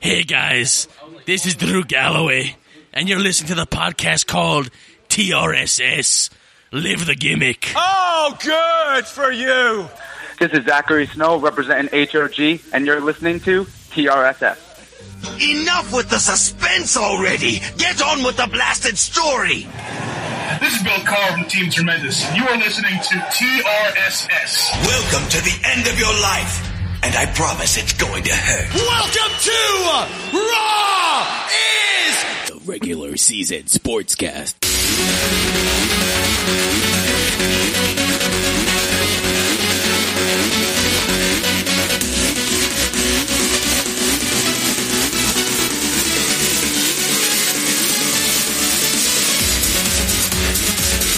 Hey guys, this is Drew Galloway, and you're listening to the podcast called TRSS Live the Gimmick. Oh, good for you. This is Zachary Snow representing HRG, and you're listening to TRSS. Enough with the suspense already! Get on with the blasted story! This is Bill Carr from Team Tremendous. You are listening to TRSS. Welcome to the end of your life, and I promise it's going to hurt. Welcome to Raw is the regular season sportscast.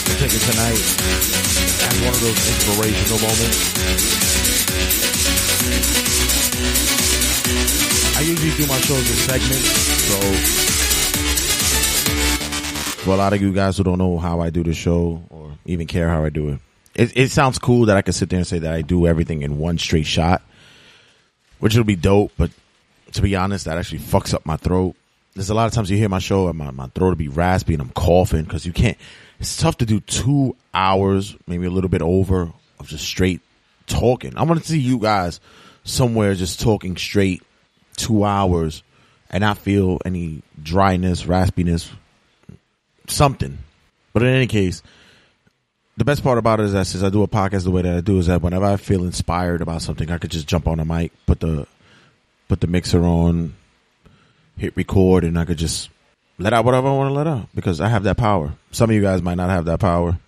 I'm taking tonight as one of those inspirational moments. I usually do my shows in segments, so for a lot of you guys who don't know how I do the show or even care how I do it, it, it sounds cool that I can sit there and say that I do everything in one straight shot, which will be dope. But to be honest, that actually fucks up my throat. There's a lot of times you hear my show and my, my throat will be raspy and I'm coughing because you can't. It's tough to do two hours, maybe a little bit over of just straight talking. I want to see you guys somewhere just talking straight two hours and not feel any dryness, raspiness, something. But in any case, the best part about it is that since I do a podcast the way that I do is that whenever I feel inspired about something, I could just jump on a mic, put the put the mixer on, hit record, and I could just let out whatever I want to let out because I have that power. Some of you guys might not have that power.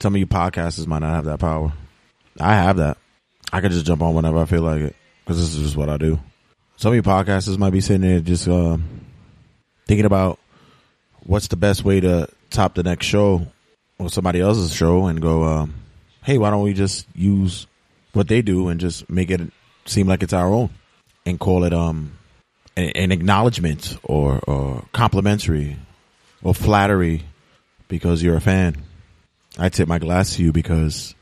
Some of you podcasters might not have that power. I have that. I could just jump on whenever I feel like it because this is just what I do. Some of you podcasters might be sitting there just uh, thinking about what's the best way to top the next show or somebody else's show and go, um, hey, why don't we just use what they do and just make it seem like it's our own and call it um an, an acknowledgement or, or complimentary or flattery because you're a fan. I tip my glass to you because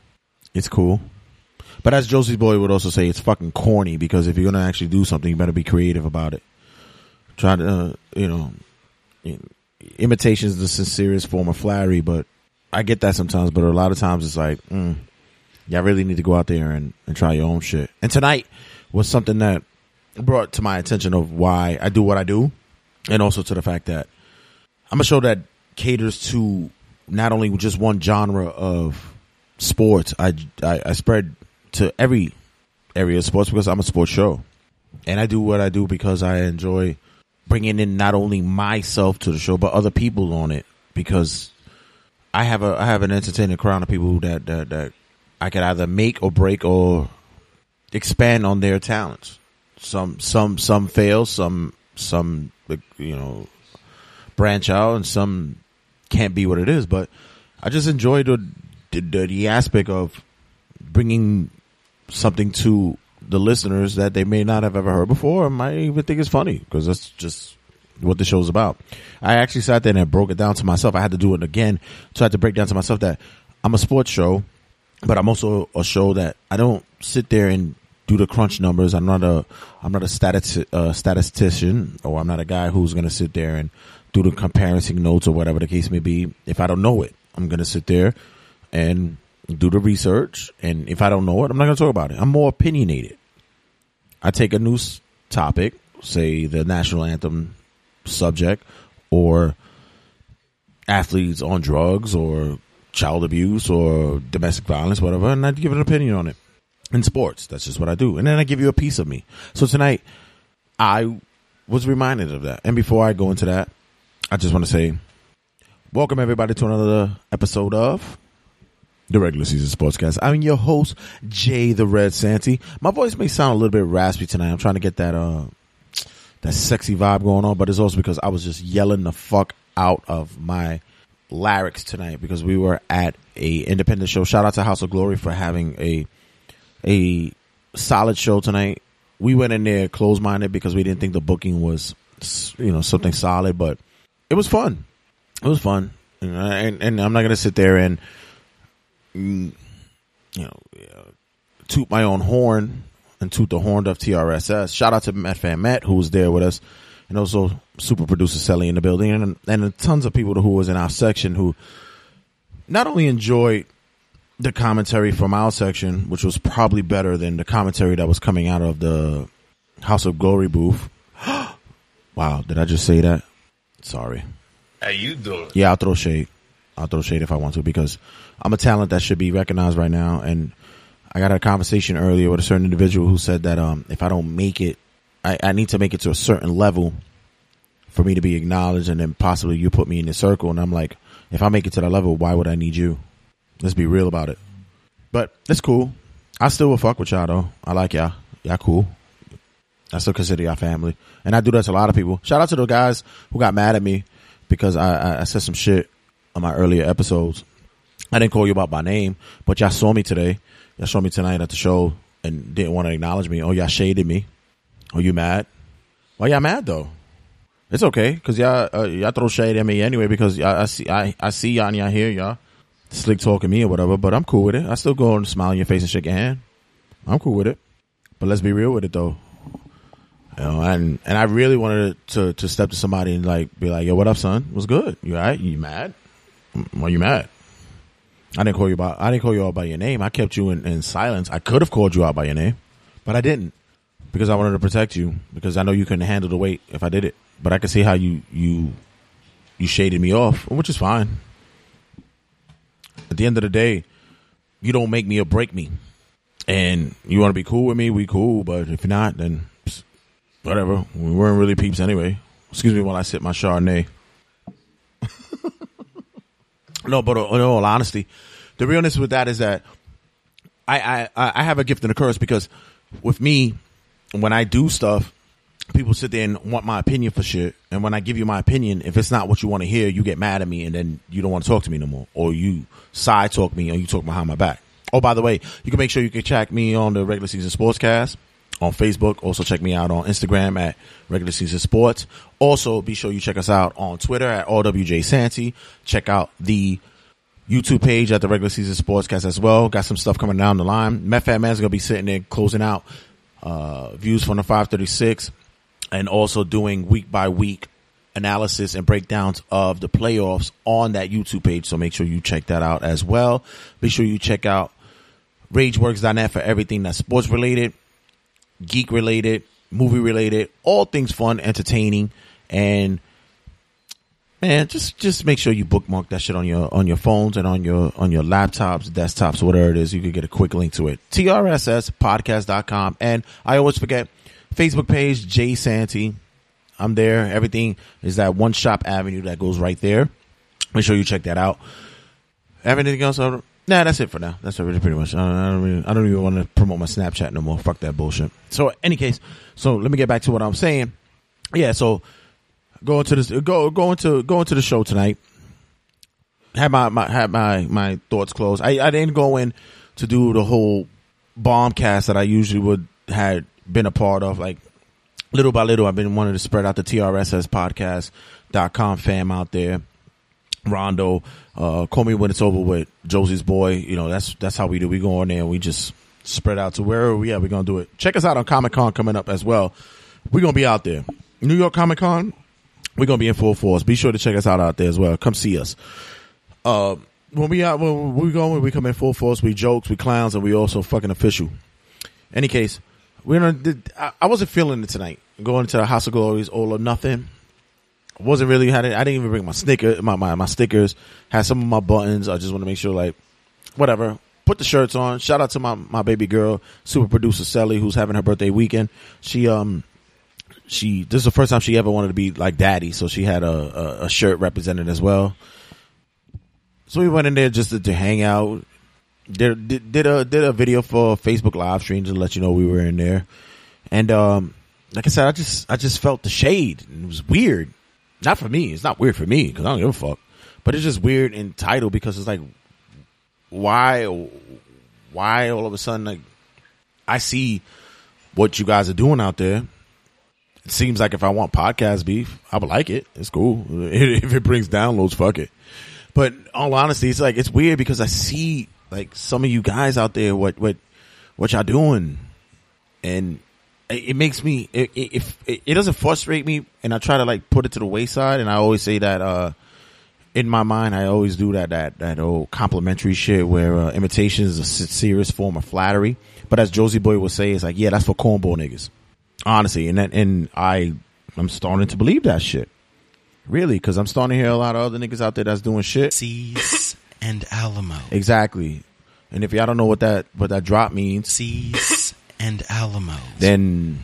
it's cool. But as Josie's boy would also say, it's fucking corny because if you're gonna actually do something, you better be creative about it. Try to, uh, you know, imitation is the sincerest form of flattery, but I get that sometimes. But a lot of times it's like, mm, y'all really need to go out there and, and try your own shit. And tonight was something that brought to my attention of why I do what I do, and also to the fact that I'm a show that caters to not only just one genre of sports. I, I, I spread to every area of sports because I'm a sports show, and I do what I do because I enjoy bringing in not only myself to the show but other people on it because I have a I have an entertaining crowd of people that that, that I can either make or break or expand on their talents. Some some some fail, some some you know branch out, and some can't be what it is. But I just enjoy the the, the aspect of bringing something to the listeners that they may not have ever heard before, or might even think it's funny because that's just what the show's about. I actually sat there and broke it down to myself. I had to do it again, so I had to break down to myself that I'm a sports show, but I'm also a show that I don't sit there and do the crunch numbers. I'm not a I'm not a uh, statistician, or I'm not a guy who's going to sit there and do the comparison notes or whatever the case may be. If I don't know it, I'm going to sit there and do the research. And if I don't know it, I'm not going to talk about it. I'm more opinionated. I take a new topic, say the national anthem subject, or athletes on drugs, or child abuse, or domestic violence, whatever, and I give an opinion on it. In sports, that's just what I do. And then I give you a piece of me. So tonight, I was reminded of that. And before I go into that, I just want to say, welcome everybody to another episode of the regular season sportscast. I'm your host, Jay the Red Santy. My voice may sound a little bit raspy tonight. I'm trying to get that uh that sexy vibe going on, but it's also because I was just yelling the fuck out of my larynx tonight because we were at a independent show. Shout out to House of Glory for having a a solid show tonight. We went in there closed minded because we didn't think the booking was you know something solid, but it was fun. It was fun, and, and I'm not gonna sit there and Mm, you know, toot my own horn and toot the horn of TRSS. Shout out to Met Fan Matt who was there with us, and also super producer Sally in the building, and and tons of people who was in our section who not only enjoyed the commentary from our section, which was probably better than the commentary that was coming out of the House of Glory booth. wow, did I just say that? Sorry. How you doing? Yeah, I'll throw shade. I'll throw shade if I want to because I'm a talent that should be recognized right now. And I got a conversation earlier with a certain individual who said that um, if I don't make it, I, I need to make it to a certain level for me to be acknowledged, and then possibly you put me in the circle. And I'm like, if I make it to that level, why would I need you? Let's be real about it. But it's cool. I still will fuck with y'all though. I like y'all. Y'all cool. I still consider y'all family, and I do that to a lot of people. Shout out to the guys who got mad at me because I, I, I said some shit on my earlier episodes. I didn't call you about my name, but y'all saw me today. Y'all saw me tonight at the show and didn't want to acknowledge me. Oh, y'all shaded me. Are you mad? Why y'all mad though? It's okay because y'all uh, y'all throw shade at me anyway because I see I, I see y'all and y'all hear y'all slick talking me or whatever. But I'm cool with it. I still go and smile in your face and shake your hand. I'm cool with it. But let's be real with it though. You know, and and I really wanted to to step to somebody and like be like, "Yo, what up, son? What's good? You alright? You mad? Why you mad?" I didn't call you about. I didn't call you out by your name. I kept you in, in silence. I could have called you out by your name, but I didn't because I wanted to protect you because I know you couldn't handle the weight if I did it. But I could see how you you you shaded me off, which is fine. At the end of the day, you don't make me or break me. And you want to be cool with me, we cool. But if not, then whatever. We weren't really peeps anyway. Excuse me while I sip my Chardonnay. No, but uh, in all honesty, the realness with that is that I, I, I have a gift and a curse because with me, when I do stuff, people sit there and want my opinion for shit. And when I give you my opinion, if it's not what you want to hear, you get mad at me and then you don't want to talk to me no more. Or you side talk me or you talk behind my back. Oh, by the way, you can make sure you can check me on the regular season sportscast on Facebook. Also check me out on Instagram at regular season sports. Also be sure you check us out on Twitter at RWJ Santy. Check out the YouTube page at the regular season sportscast as well. Got some stuff coming down the line. Met Fan Matt's gonna be sitting there closing out uh, views from the 536 and also doing week by week analysis and breakdowns of the playoffs on that YouTube page. So make sure you check that out as well. Be sure you check out RageWorks.net for everything that's sports related, geek related, movie related, all things fun, entertaining, and man, just just make sure you bookmark that shit on your on your phones and on your on your laptops, desktops, whatever it is. You can get a quick link to it. TRSSpodcast.com. And I always forget Facebook page, Jay Santy. I'm there. Everything is that one shop avenue that goes right there. Make sure you check that out. Have anything else? Nah, that's it for now. That's pretty much. I don't, I don't, really, I don't even want to promote my Snapchat no more. Fuck that bullshit. So, any case, so let me get back to what I'm saying. Yeah, so going to this, go going to going to the show tonight. Had my, my had my my thoughts closed. I I didn't go in to do the whole bomb cast that I usually would had been a part of. Like little by little, I've been wanting to spread out the TRSS podcast.com fam out there. Rondo, uh, call me when it's over with Josie's boy. You know, that's, that's how we do. We go on there and we just spread out to wherever we are. We're going to do it. Check us out on Comic Con coming up as well. We're going to be out there. New York Comic Con, we're going to be in full force. Be sure to check us out out there as well. Come see us. Uh, when we out, when we go, we come in full force. We jokes, we clowns, and we also fucking official. Any case, we're gonna. I, I wasn't feeling it tonight. Going to the House of Glories, all or nothing. Wasn't really had. I didn't even bring my snicker, my, my my stickers. Had some of my buttons. I just want to make sure, like, whatever. Put the shirts on. Shout out to my my baby girl, super producer Sally, who's having her birthday weekend. She um she this is the first time she ever wanted to be like daddy, so she had a a, a shirt represented as well. So we went in there just to, to hang out. Did, did did a did a video for Facebook live stream to let you know we were in there, and um like I said, I just I just felt the shade. It was weird. Not for me. It's not weird for me because I don't give a fuck. But it's just weird in title because it's like, why, why all of a sudden like, I see what you guys are doing out there. It seems like if I want podcast beef, I would like it. It's cool if it brings downloads. Fuck it. But all honesty, it's like it's weird because I see like some of you guys out there what what what y'all doing and it, makes me it, it, it, it doesn't frustrate me, and I try to like put it to the wayside, and I always say that uh in my mind, I always do that that that old complimentary shit where uh, imitation is a serious form of flattery. But as Josie Boy would say, it's like, yeah, that's for cornball niggas, honestly. And that, and I I'm starting to believe that shit, really, because I'm starting to hear a lot of other niggas out there that's doing shit. Seas and Alamo. Exactly. And if y'all don't know what that what that drop means, Seas and Alamo. then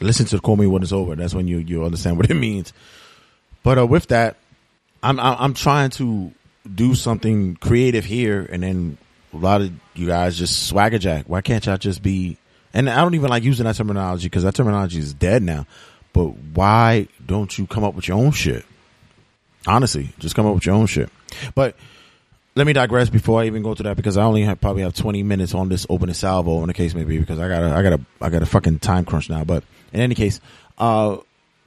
listen to call me when it's over. That's when you you understand what it means. But uh, with that, I'm I'm trying to do something creative here, and then a lot of you guys just swagger jack. Why can't y'all just be? And I don't even like using that terminology because that terminology is dead now. But why don't you come up with your own shit? Honestly, just come up with your own shit. But let me digress before I even go to that because I only have probably have 20 minutes on this opening salvo in the case maybe because I got a I got a I got a fucking time crunch now. But in any case, uh,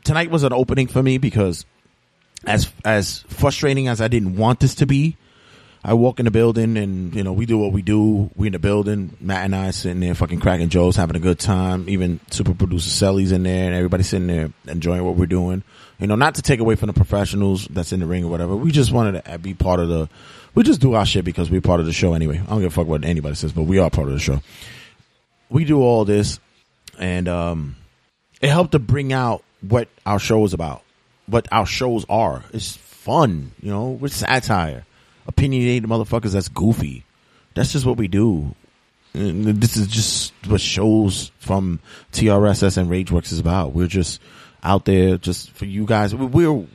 tonight was an opening for me because as as frustrating as I didn't want this to be, I walk in the building and you know we do what we do. We in the building, Matt and I sitting there fucking cracking jokes, having a good time. Even super producer Sally's in there and everybody sitting there enjoying what we're doing. You know, not to take away from the professionals that's in the ring or whatever. We just wanted to be part of the. We just do our shit because we're part of the show anyway. I don't give a fuck what anybody says, but we are part of the show. We do all this, and um, it helped to bring out what our show is about, what our shows are. It's fun, you know, with satire, opinionated motherfuckers. That's goofy. That's just what we do. And this is just what shows from TRSS and RageWorks is about. We're just out there just for you guys. We- We're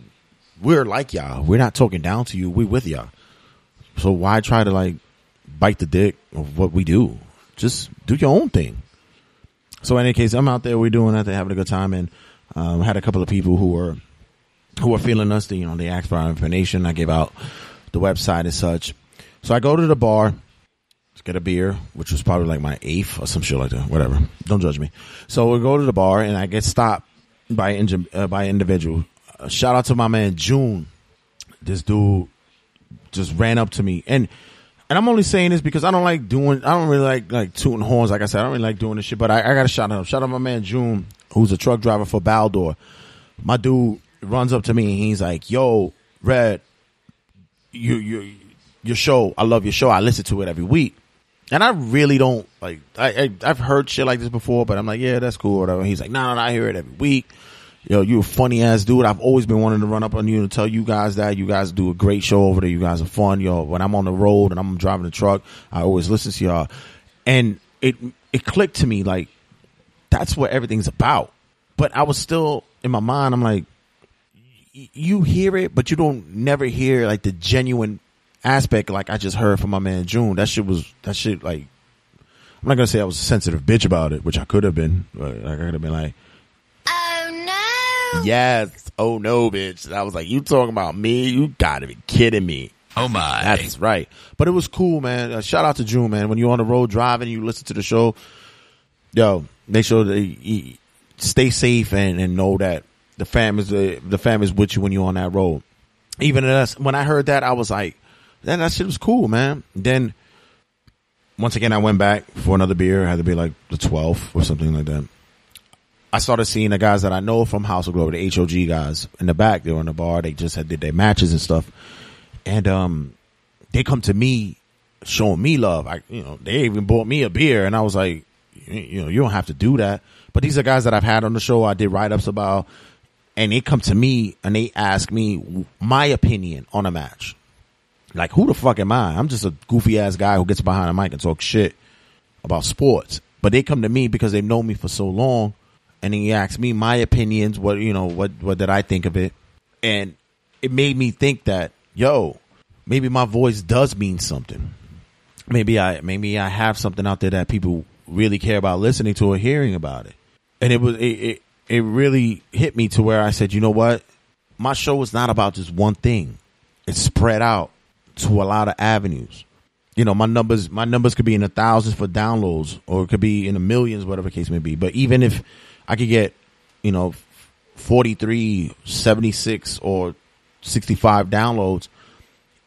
we're like y'all. We're not talking down to you. We're with y'all. So why try to like bite the dick of what we do? Just do your own thing. So in any case, I'm out there. We're doing that. They're having a good time, and um, had a couple of people who were who were feeling us. They, you know, they asked for our information. I gave out the website and such. So I go to the bar to get a beer, which was probably like my eighth or some shit like that. Whatever. Don't judge me. So we go to the bar, and I get stopped by uh, by individual. Uh, shout out to my man June. This dude just ran up to me. And and I'm only saying this because I don't like doing I don't really like like tooting horns. Like I said I don't really like doing this shit but I, I gotta shout out shout out my man June who's a truck driver for Baldor. My dude runs up to me and he's like yo Red you you your show I love your show. I listen to it every week. And I really don't like I, I I've heard shit like this before but I'm like yeah that's cool whatever. He's like no no no I hear it every week yo, you a funny ass dude. I've always been wanting to run up on you and tell you guys that you guys do a great show over there. You guys are fun. Yo, when I'm on the road and I'm driving the truck, I always listen to y'all. And it, it clicked to me like, that's what everything's about. But I was still in my mind, I'm like, you hear it, but you don't never hear like the genuine aspect like I just heard from my man June. That shit was, that shit like, I'm not gonna say I was a sensitive bitch about it, which I could have been. But I could have been like, Yes. Oh no, bitch. And I was like, you talking about me? You gotta be kidding me. Oh my. That's right. But it was cool, man. Uh, shout out to June, man. When you're on the road driving, you listen to the show. Yo, make sure that you, you stay safe and, and know that the fam is the, the fam is with you when you're on that road. Even us, when I heard that, I was like, man, that shit was cool, man. Then once again, I went back for another beer. It had to be like the 12th or something like that. I started seeing the guys that I know from House of Glory, the HOG guys in the back. They were in the bar. They just had did their matches and stuff. And, um, they come to me showing me love. I, you know, they even bought me a beer and I was like, you know, you don't have to do that. But these are guys that I've had on the show. I did write ups about and they come to me and they ask me my opinion on a match. Like, who the fuck am I? I'm just a goofy ass guy who gets behind a mic and talk shit about sports. But they come to me because they've known me for so long and he asked me my opinions, what you know, what what did I think of it, and it made me think that yo, maybe my voice does mean something. Maybe I maybe I have something out there that people really care about listening to or hearing about it, and it was it it, it really hit me to where I said, you know what, my show is not about just one thing; it's spread out to a lot of avenues. You know, my numbers, my numbers could be in the thousands for downloads or it could be in the millions, whatever the case may be. But even if I could get, you know, 43, 76 or 65 downloads,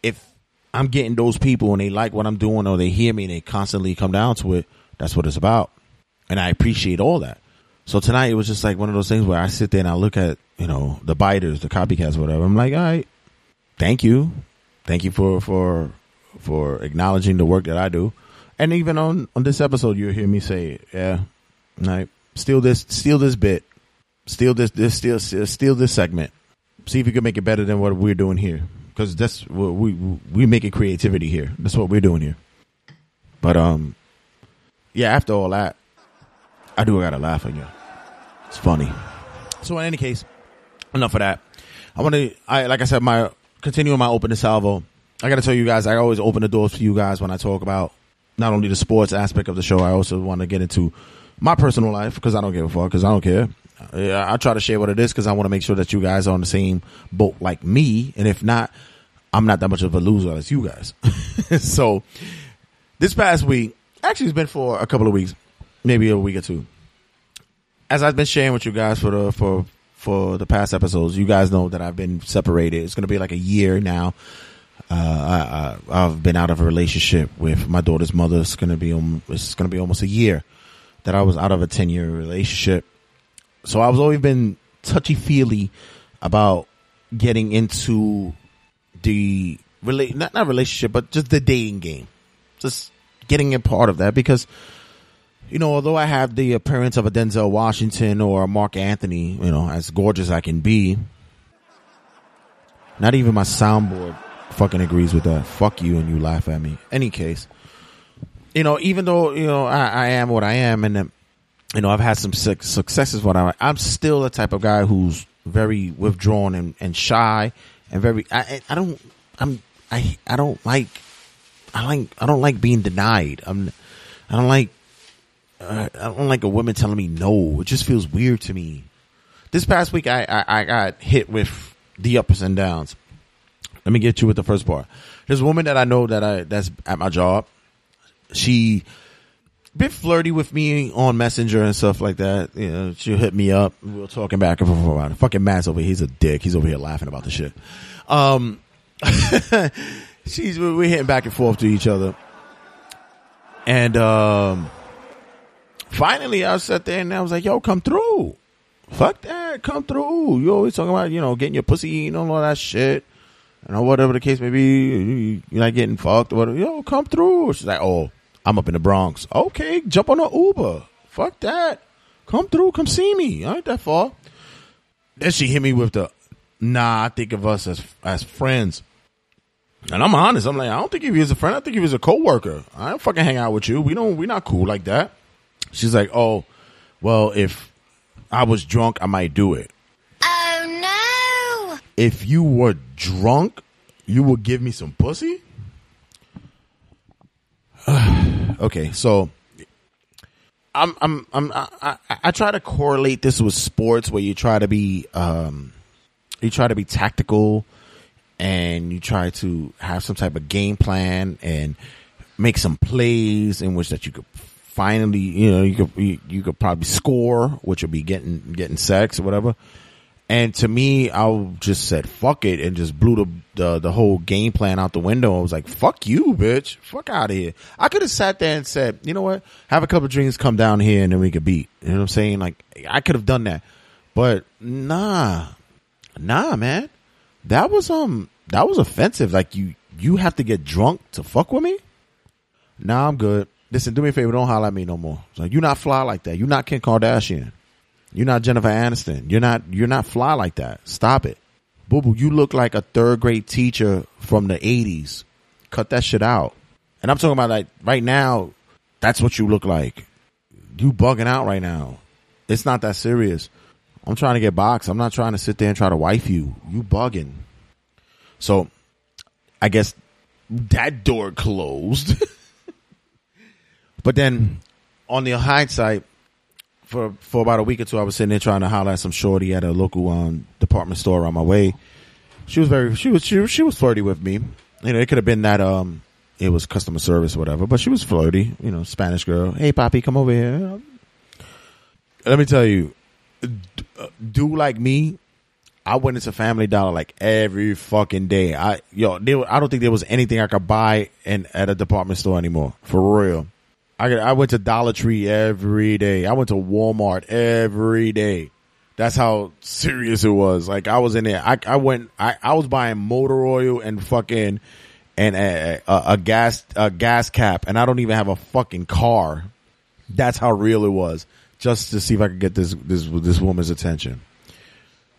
if I'm getting those people and they like what I'm doing or they hear me and they constantly come down to it, that's what it's about. and I appreciate all that. So tonight it was just like one of those things where I sit there and I look at you know the biters, the copycats, whatever. I'm like, all right, thank you, thank you for for for acknowledging the work that I do, and even on on this episode, you'll hear me say, yeah, right, steal this, steal this bit, steal this, this, steal, steal this segment. See if you can make it better than what we're doing here, because that's what we we make it creativity here. That's what we're doing here. But um, yeah, after all that, I do gotta laugh at you. It's funny. So in any case, enough of that. I want to, I like I said, my continuing my open to salvo. I got to tell you guys, I always open the doors for you guys when I talk about not only the sports aspect of the show. I also want to get into my personal life because I don't give a fuck because I don't care. Yeah, I try to share what it is because I want to make sure that you guys are on the same boat like me, and if not, I'm not that much of a loser as you guys. so this past week, actually, it's been for a couple of weeks, maybe a week or two. As I've been sharing with you guys for the for for the past episodes, you guys know that I've been separated. It's going to be like a year now. Uh, I, I, I've been out of a relationship with my daughter's mother. It's going to be um, it's going to be almost a year that I was out of a ten year relationship. So I was always been touchy feely about getting into the relate not not relationship, but just the dating game, just getting a part of that because you know, although I have the appearance of a Denzel Washington or a Marc Anthony, you know, as gorgeous I can be, not even my soundboard fucking agrees with that. Fuck you and you laugh at me. Any case, you know, even though, you know, I, I am what I am and, you know, I've had some su- successes, what I'm, I'm still the type of guy who's very withdrawn and, and shy and very, I, I don't, I'm, I, I don't like, I like, I don't like being denied. I'm, I don't like, uh, I don't like a woman telling me no. It just feels weird to me. This past week, I, I, I got hit with the ups and downs. Let me get you with the first part. There's a woman that I know that I that's at my job. She bit flirty with me on Messenger and stuff like that. You know, she'll hit me up. We were talking back and forth about. Fucking Matt's over here. He's a dick. He's over here laughing about the shit. Um, she's we're hitting back and forth to each other, and um, finally I sat there and I was like, "Yo, come through." Fuck that, come through. You always talking about you know getting your pussy eaten and all that shit. You know, whatever the case may be, you're not getting fucked or whatever. Yo, come through. She's like, oh, I'm up in the Bronx. Okay, jump on an Uber. Fuck that. Come through, come see me. I ain't that far. Then she hit me with the, nah, I think of us as as friends. And I'm honest. I'm like, I don't think of you as a friend. I think of you as a coworker. I don't fucking hang out with you. We don't. We're not cool like that. She's like, oh, well, if I was drunk, I might do it. Oh no! If you were drunk, you would give me some pussy. okay, so I'm I'm I'm I, I, try to correlate this with sports where you try to be um you try to be tactical and you try to have some type of game plan and make some plays in which that you could finally you know you could you, you could probably score which would be getting getting sex or whatever and to me i just said fuck it and just blew the, the the whole game plan out the window. I was like fuck you bitch. Fuck out of here. I could have sat there and said you know what? Have a couple drinks come down here and then we could beat. You know what i'm saying? Like i could have done that. But nah. Nah man. That was um that was offensive. Like you you have to get drunk to fuck with me? Nah i'm good. Listen do me a favor. Don't holler at me no more. Like you're not fly like that. You're not kim kardashian you're not jennifer aniston. You're not you're not fly like that. Stop it. Boo boo you look like a third grade teacher from the 80s cut that shit out. And i'm talking about like right now that's what you look like. You bugging out right now. It's not that serious. I'm trying to get boxed. I'm not trying to sit there and try to wife you. You bugging. So i guess that door closed. But then on the hindsight, for for about a week or two, I was sitting there trying to holler at some shorty at a local um, department store on my way. She was very she was she, she was flirty with me. You know, it could have been that um it was customer service or whatever, but she was flirty. You know, Spanish girl. Hey, Poppy, come over here. Let me tell you, do like me. I went into Family Dollar like every fucking day. I yo, there, I don't think there was anything I could buy in at a department store anymore. For real I I went to Dollar Tree every day. I went to Walmart every day. That's how serious it was. Like I was in there. I I went. I I was buying motor oil and fucking and a, a, a gas a gas cap, and I don't even have a fucking car. That's how real it was. Just to see if I could get this this this woman's attention.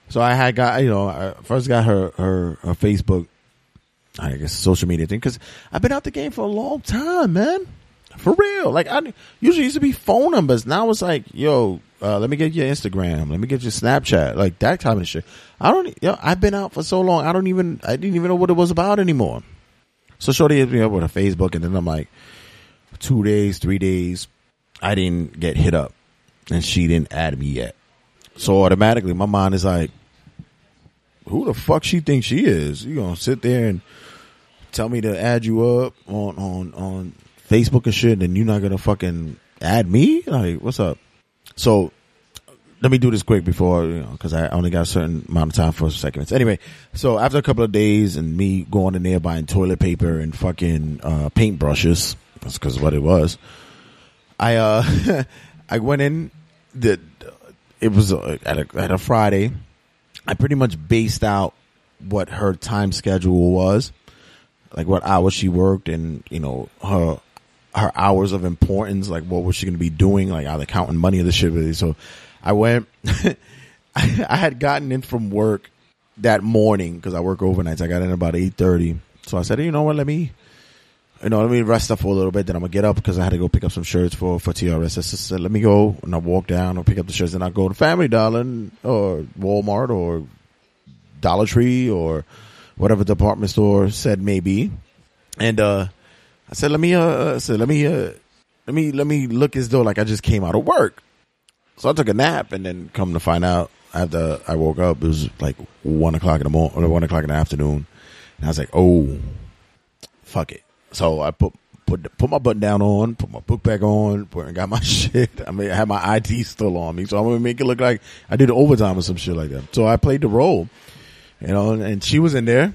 So I had got you know I first got her her, her Facebook, I guess social media thing because I've been out the game for a long time, man. For real, like I usually used to be phone numbers. Now it's like, yo, uh, let me get your Instagram, let me get your Snapchat, like that type of shit. I don't, yo, I've been out for so long, I don't even, I didn't even know what it was about anymore. So Shorty hit me up with a Facebook, and then I'm like, two days, three days, I didn't get hit up, and she didn't add me yet. So automatically, my mind is like, who the fuck she thinks she is? You gonna sit there and tell me to add you up on on on Facebook and shit, and you're not gonna fucking add me? Like, what's up? So let me do this quick before you know because I only got a certain amount of time for segments. Anyway, so after a couple of days and me going in there buying toilet paper and fucking uh, paint brushes, that's because what it was. I uh I went in the it was uh, at a at a Friday. I pretty much based out what her time schedule was, like what hours she worked, and you know her her hours of importance, like what was she going to be doing, like either counting money or the shit. So I went. I, had gotten in from work that morning because I work overnights. I got in about eight thirty. So I said, you know what, let me you know, let me rest up for a little bit. Then I'm gonna get up because I had to go pick up some shirts for for TRS. I said, let me go and I walk down or pick up the shirts. and I go to Family Dollar or Walmart or Dollar Tree or whatever department store said maybe. And uh I said, let me uh I said let me uh let me let me look as though like I just came out of work. So I took a nap and then come to find out after I woke up it was like one o'clock in the morning or one o'clock in the afternoon. And I was like, oh fuck it. So I put put put my button down on, put my book back on, put, and got my shit. I mean, I had my ID still on me, so I'm gonna make it look like I did overtime or some shit like that. So I played the role, you know, and she was in there,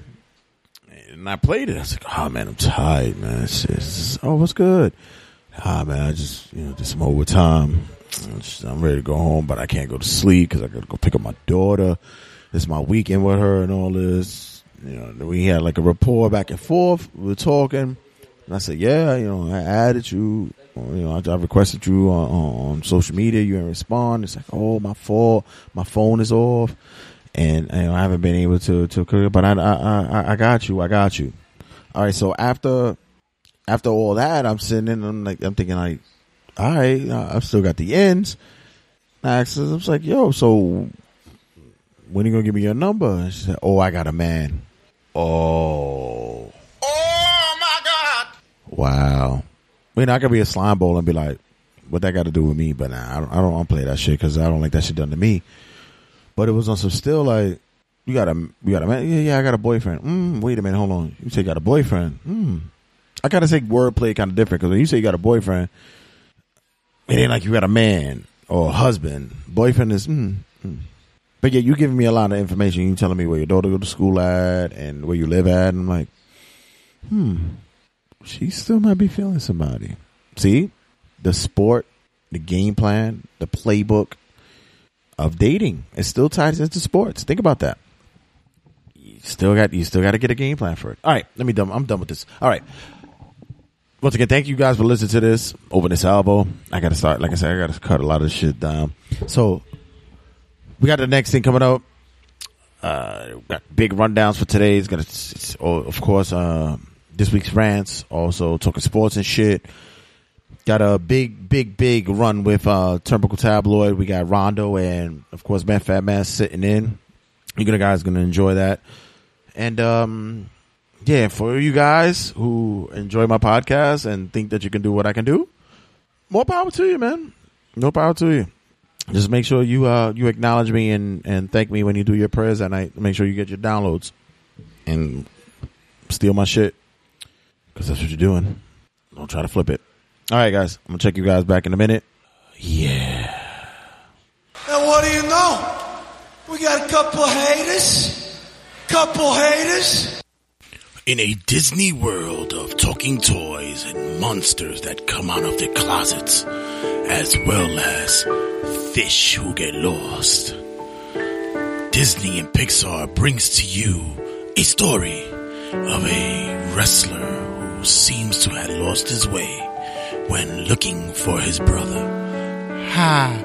and I played it. I was like, oh man, I'm tired, man. It's just, oh, what's good? Ah man, I just you know did some overtime. I'm, just- I'm ready to go home, but I can't go to sleep because I gotta go pick up my daughter. It's my weekend with her and all this. You know, we had like a rapport back and forth. We were talking. And I said, yeah, you know, I added you, you know, I, I requested you on, on social media. You didn't respond. It's like, oh, my fault. My phone is off. And, and I haven't been able to, to, but I, I, I, I got you. I got you. All right. So after, after all that, I'm sitting in, I'm like, I'm thinking like, all right, I've still got the ends. I asked I was like, yo, so when you gonna give me your number? And she said, oh, I got a man. Oh. Oh my god! Wow. I mean, I could be a slime bowl and be like, what that got to do with me? But nah, I don't, I don't want to play that shit because I don't like that shit done to me. But it was on some still like, you got a, you got a man? Yeah, yeah, I got a boyfriend. Mm, wait a minute, hold on. You say you got a boyfriend? Mm. I gotta say wordplay kind of different because when you say you got a boyfriend, it ain't like you got a man or a husband. Boyfriend is, mm, mm. But yeah, you giving me a lot of information. You telling me where your daughter go to school at and where you live at. And I'm like, hmm, she still might be feeling somebody. See, the sport, the game plan, the playbook of dating is still tied into sports. Think about that. You still got you still got to get a game plan for it. All right, let me done. I'm done with this. All right. Once again, thank you guys for listening to this. Open this elbow. I got to start. Like I said, I got to cut a lot of shit down. So we got the next thing coming up. Uh, got big rundowns for today. It's gonna, it's, it's, of course, uh, this week's rants. Also talking sports and shit. Got a big, big, big run with uh, Turnbuckle Tabloid. We got Rondo and of course Man Fat Man sitting in. You guys gonna enjoy that. And um, yeah, for you guys who enjoy my podcast and think that you can do what I can do, more power to you, man. No power to you just make sure you uh you acknowledge me and and thank me when you do your prayers at night. Make sure you get your downloads and steal my shit because that's what you're doing. Don't try to flip it. All right, guys. I'm gonna check you guys back in a minute. Yeah. And what do you know? We got a couple haters. Couple haters. In a Disney world of talking toys and monsters that come out of their closets, as well as fish who get lost, Disney and Pixar brings to you a story of a wrestler who seems to have lost his way when looking for his brother. Hi,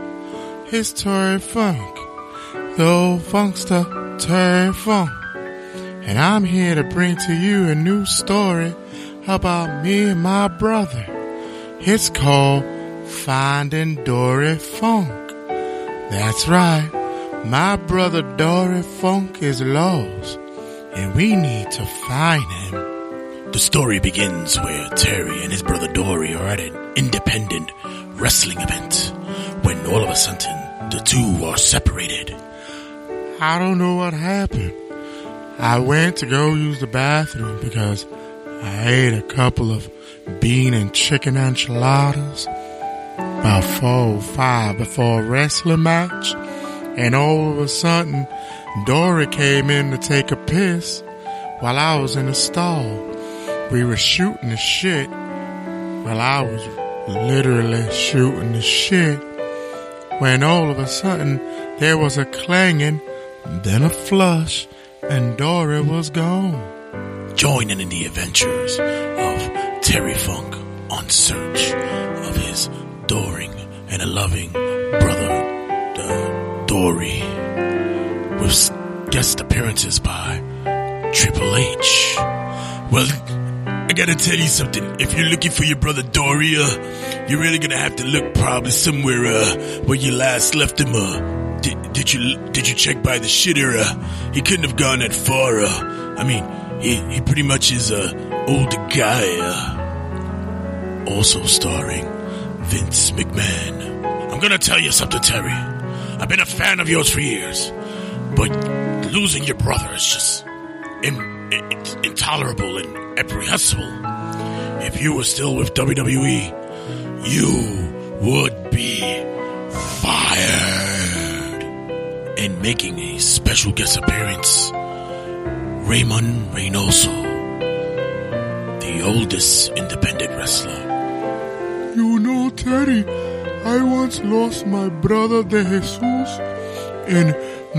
it's Terry Funk, the old funkster Terry Funk. And I'm here to bring to you a new story about me and my brother. It's called Finding Dory Funk. That's right. My brother Dory Funk is lost, and we need to find him. The story begins where Terry and his brother Dory are at an independent wrestling event when all of a sudden the two are separated. I don't know what happened. I went to go use the bathroom because I ate a couple of bean and chicken enchiladas about four or five before a wrestling match. And all of a sudden, Dory came in to take a piss while I was in the stall. We were shooting the shit while I was literally shooting the shit when all of a sudden there was a clanging, then a flush, and Dory was gone. Joining in the adventures of Terry Funk on search of his adoring and a loving brother, uh, Dory, with guest appearances by Triple H. Well, I gotta tell you something. If you're looking for your brother Dory, uh, you're really gonna have to look probably somewhere uh, where you last left him. Uh, did, did you did you check by the shitter? Uh, he couldn't have gone that far. Uh, I mean, he he pretty much is a old guy. Uh, also starring Vince McMahon. I'm gonna tell you something, Terry. I've been a fan of yours for years, but losing your brother is just intolerable and reprehensible. If you were still with WWE, you would be fired. And making a special guest appearance, Raymond Reynoso, the oldest independent wrestler. You know, Teddy, I once lost my brother De Jesus in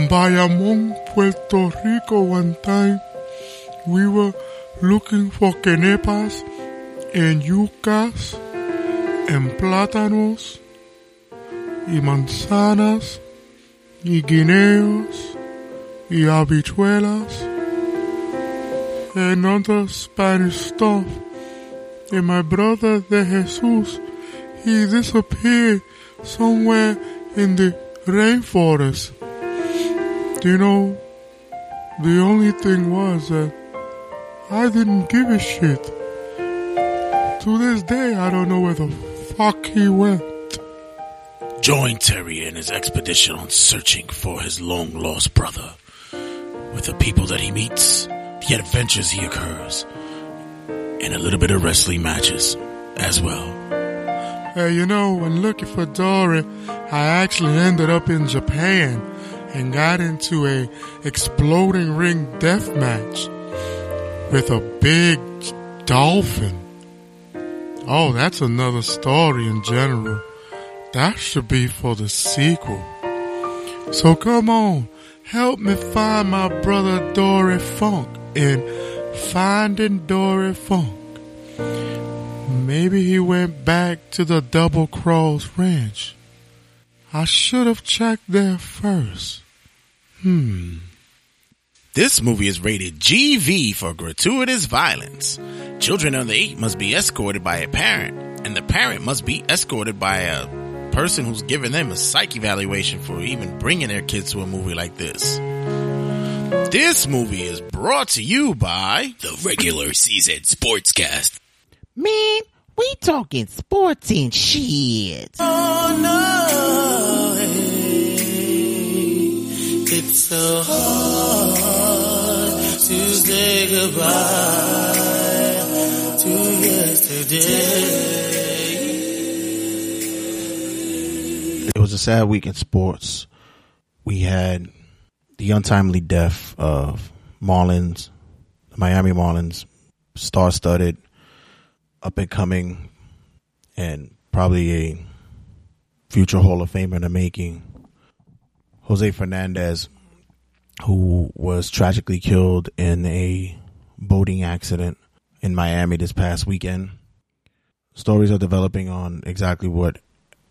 Bayamon, Puerto Rico one time. We were looking for quenepas and yucas and plátanos y manzanas y guineos y habichuelas and other Spanish stuff. And my brother De Jesus, he disappeared somewhere in the rainforest. Do you know, the only thing was that I didn't give a shit. To this day, I don't know where the fuck he went. Join Terry in his expedition on searching for his long lost brother. With the people that he meets, the adventures he occurs, and a little bit of wrestling matches as well. Hey, you know, when looking for Dory, I actually ended up in Japan and got into a exploding ring death match with a big dolphin. Oh, that's another story in general. That should be for the sequel. So come on, help me find my brother Dory Funk in Finding Dory Funk. Maybe he went back to the Double Cross Ranch. I should have checked there first. Hmm. This movie is rated GV for gratuitous violence. Children under 8 must be escorted by a parent, and the parent must be escorted by a person who's giving them a psych evaluation for even bringing their kids to a movie like this. This movie is brought to you by The regular season sportscast. Man, we talking sports and shit. Oh no, it's so hard to goodbye to yesterday. It was a sad week in sports. We had the untimely death of Marlins, Miami Marlins star studded, up and coming, and probably a future Hall of Famer in the making. Jose Fernandez, who was tragically killed in a boating accident in Miami this past weekend. Stories are developing on exactly what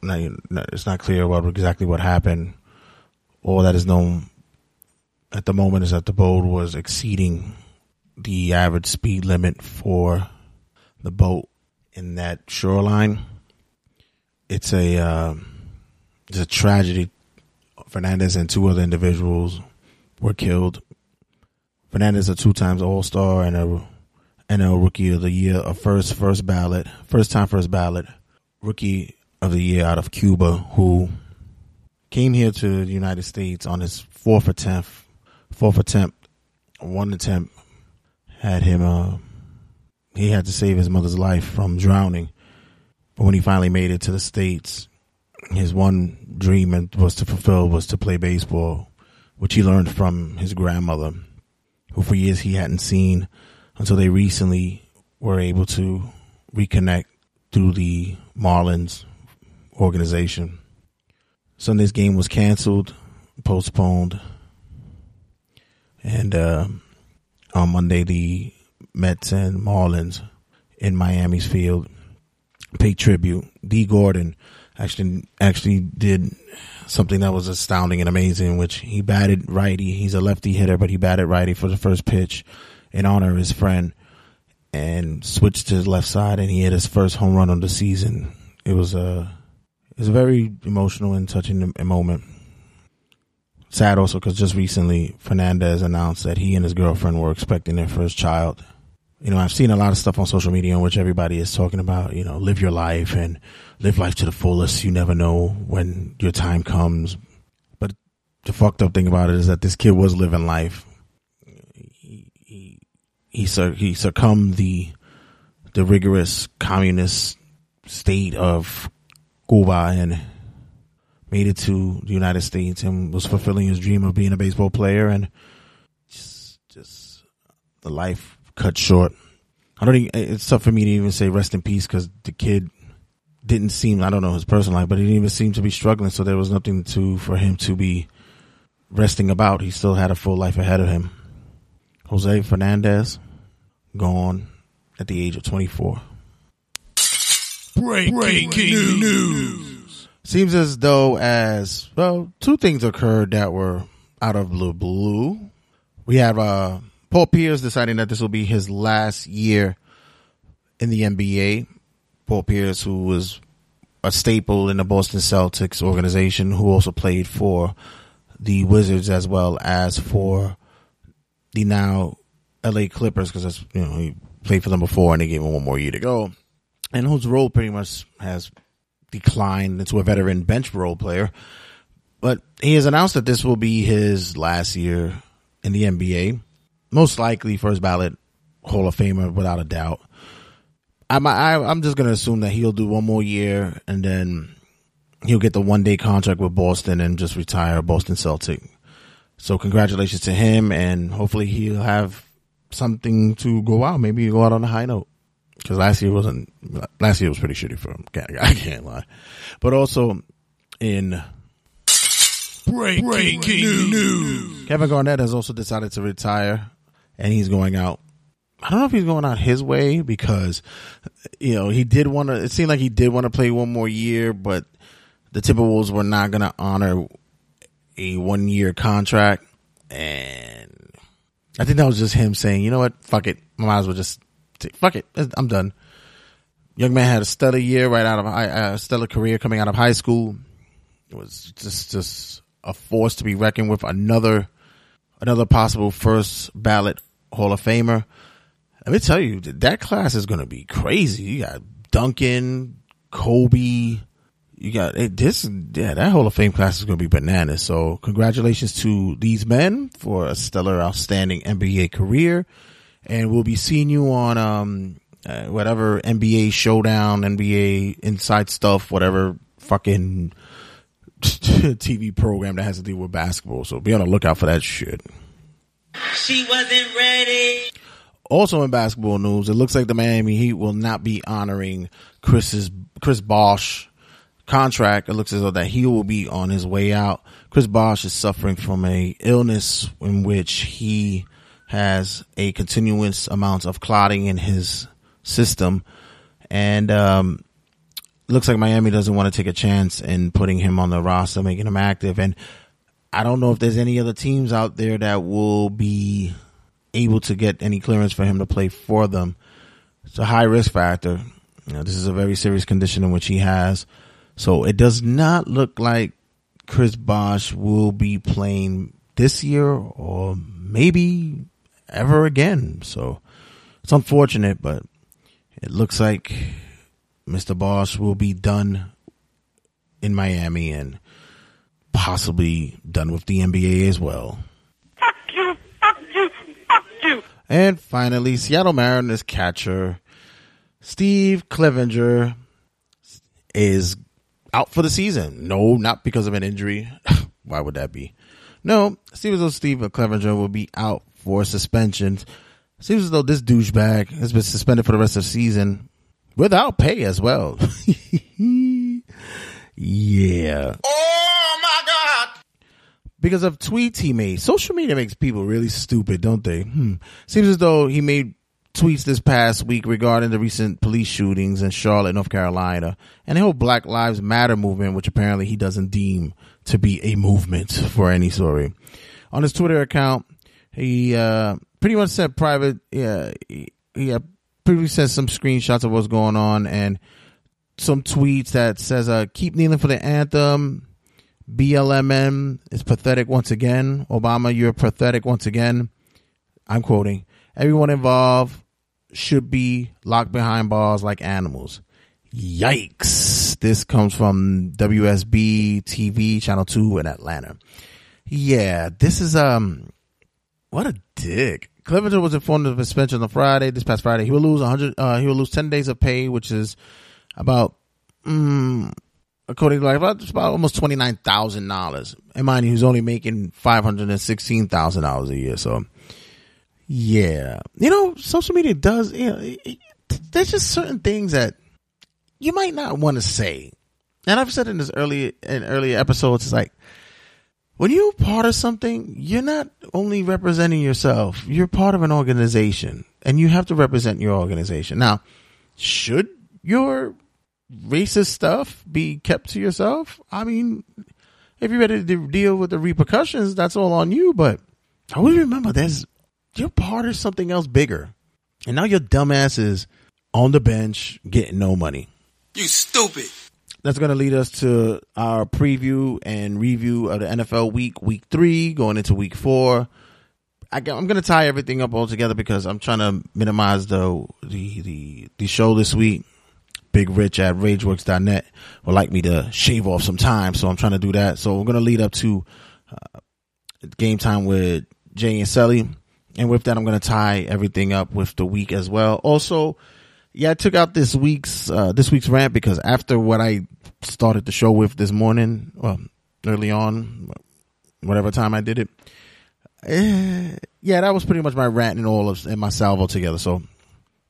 it's not clear about exactly what happened. All that is known at the moment is that the boat was exceeding the average speed limit for the boat in that shoreline. It's a uh, it's a tragedy. Fernandez and two other individuals were killed. Fernandez, a two times All Star and a NL Rookie of the Year, a first first ballot, first time first ballot Rookie of the Year out of Cuba, who came here to the United States on his fourth attempt, fourth attempt, one attempt had him. Uh, he had to save his mother's life from drowning, but when he finally made it to the states, his one dream was to fulfill was to play baseball, which he learned from his grandmother, who for years he hadn't seen until they recently were able to reconnect through the Marlins organization. Sunday's game was canceled, postponed, and uh, on Monday the Mets and Marlins in Miami's field paid tribute. Dee Gordon actually actually did something that was astounding and amazing, which he batted righty. He's a lefty hitter, but he batted righty for the first pitch in honor of his friend and switched to his left side and he hit his first home run of the season. It was a it was a very emotional and touching moment. Sad also because just recently Fernandez announced that he and his girlfriend were expecting their first child. You know, I've seen a lot of stuff on social media in which everybody is talking about, you know, live your life and live life to the fullest. You never know when your time comes. But the fucked up thing about it is that this kid was living life. He he he, succumbed the the rigorous communist state of Cuba and made it to the United States and was fulfilling his dream of being a baseball player and just just the life cut short. I don't. Even, it's tough for me to even say rest in peace because the kid didn't seem. I don't know his personal life, but he didn't even seem to be struggling. So there was nothing to for him to be resting about. He still had a full life ahead of him. Jose Fernandez gone at the age of 24. Breaking, Breaking news. news. Seems as though as well, two things occurred that were out of the blue. We have uh Paul Pierce deciding that this will be his last year in the NBA. Paul Pierce, who was a staple in the Boston Celtics organization, who also played for the Wizards as well as for the now LA Clippers, because you know he played for them before and they gave him one more year to go, and whose role pretty much has declined into a veteran bench role player. But he has announced that this will be his last year in the NBA most likely first ballot Hall of Famer without a doubt. I'm I, am i am just gonna assume that he'll do one more year and then he'll get the one day contract with Boston and just retire Boston Celtic. So congratulations to him and hopefully he'll have something to go out. Maybe go out on a high note because last year wasn't. Last year was pretty shitty for him. I can't lie, but also in breaking, breaking news, Kevin Garnett has also decided to retire and he's going out. I don't know if he's going out his way because, you know, he did want to, it seemed like he did want to play one more year, but the Timberwolves were not going to honor a one year contract. And I think that was just him saying, you know what? Fuck it. Might as well just, take, fuck it. I'm done. Young man had a stellar year right out of high, uh, stellar career coming out of high school. It was just, just a force to be reckoned with. Another another possible first ballot Hall of Famer. Let me tell you, that class is going to be crazy. You got Duncan, Kobe. You got this. Yeah, that Hall of Fame class is going to be bananas. So congratulations to these men for a stellar, outstanding NBA career. And we'll be seeing you on, um, uh, whatever NBA showdown, NBA inside stuff, whatever fucking TV program that has to do with basketball. So be on the lookout for that shit. She wasn't ready. Also in basketball news, it looks like the Miami Heat will not be honoring Chris's Chris Bosh contract. It looks as though that he will be on his way out. Chris Bosh is suffering from a illness in which he has a continuous amount of clotting in his system, and um, looks like Miami doesn't want to take a chance in putting him on the roster, making him active. And I don't know if there's any other teams out there that will be able to get any clearance for him to play for them. It's a high risk factor. You know, this is a very serious condition in which he has. So it does not look like Chris Bosh will be playing this year or maybe ever again. So it's unfortunate, but it looks like Mr. Bosh will be done in Miami and possibly done with the NBA as well. Fuck you, fuck you, fuck you. And finally, Seattle Mariners catcher Steve Clevenger is out for the season. No, not because of an injury. Why would that be? No, seems as though Steve Clevenger will be out for suspension. Seems as though this douchebag has been suspended for the rest of the season without pay as well. yeah. Oh my god! Because of tweets he made. Social media makes people really stupid, don't they? Hmm. Seems as though he made tweets this past week regarding the recent police shootings in Charlotte, North Carolina, and the whole Black Lives Matter movement, which apparently he doesn't deem to be a movement for any story. On his Twitter account, he uh, pretty much said private. Yeah, he, he pretty said some screenshots of what's going on and some tweets that says, uh, "Keep kneeling for the anthem." BLMM is pathetic once again. Obama, you're pathetic once again. I'm quoting. Everyone involved should be locked behind bars like animals. Yikes. This comes from WSB TV, Channel 2 in Atlanta. Yeah, this is, um, what a dick. Clevenger was informed of suspension on Friday, this past Friday. He will lose 100, uh, he will lose 10 days of pay, which is about, mm, according to like, about, about almost $29,000. And mind you, he's only making $516,000 a year. So, yeah. You know, social media does, you know, it, it, there's just certain things that you might not want to say. And I've said in this early, in earlier episodes, it's like, when you're part of something, you're not only representing yourself, you're part of an organization and you have to represent your organization. Now, should your racist stuff be kept to yourself? I mean, if you're ready to deal with the repercussions, that's all on you, but I always remember there's, you're part of something else bigger. And now your dumbass is on the bench getting no money. You stupid. That's going to lead us to our preview and review of the NFL week, week three, going into week four. I, am going to tie everything up all together because I'm trying to minimize the, the, the, the show this week. Big Rich at RageWorks.net would like me to shave off some time, so I'm trying to do that. So we're going to lead up to uh, game time with Jay and Sally. And with that, I'm going to tie everything up with the week as well. Also, yeah, I took out this week's uh, this week's rant because after what I started the show with this morning, well, early on, whatever time I did it, eh, yeah, that was pretty much my rant and all of and my salvo together. So,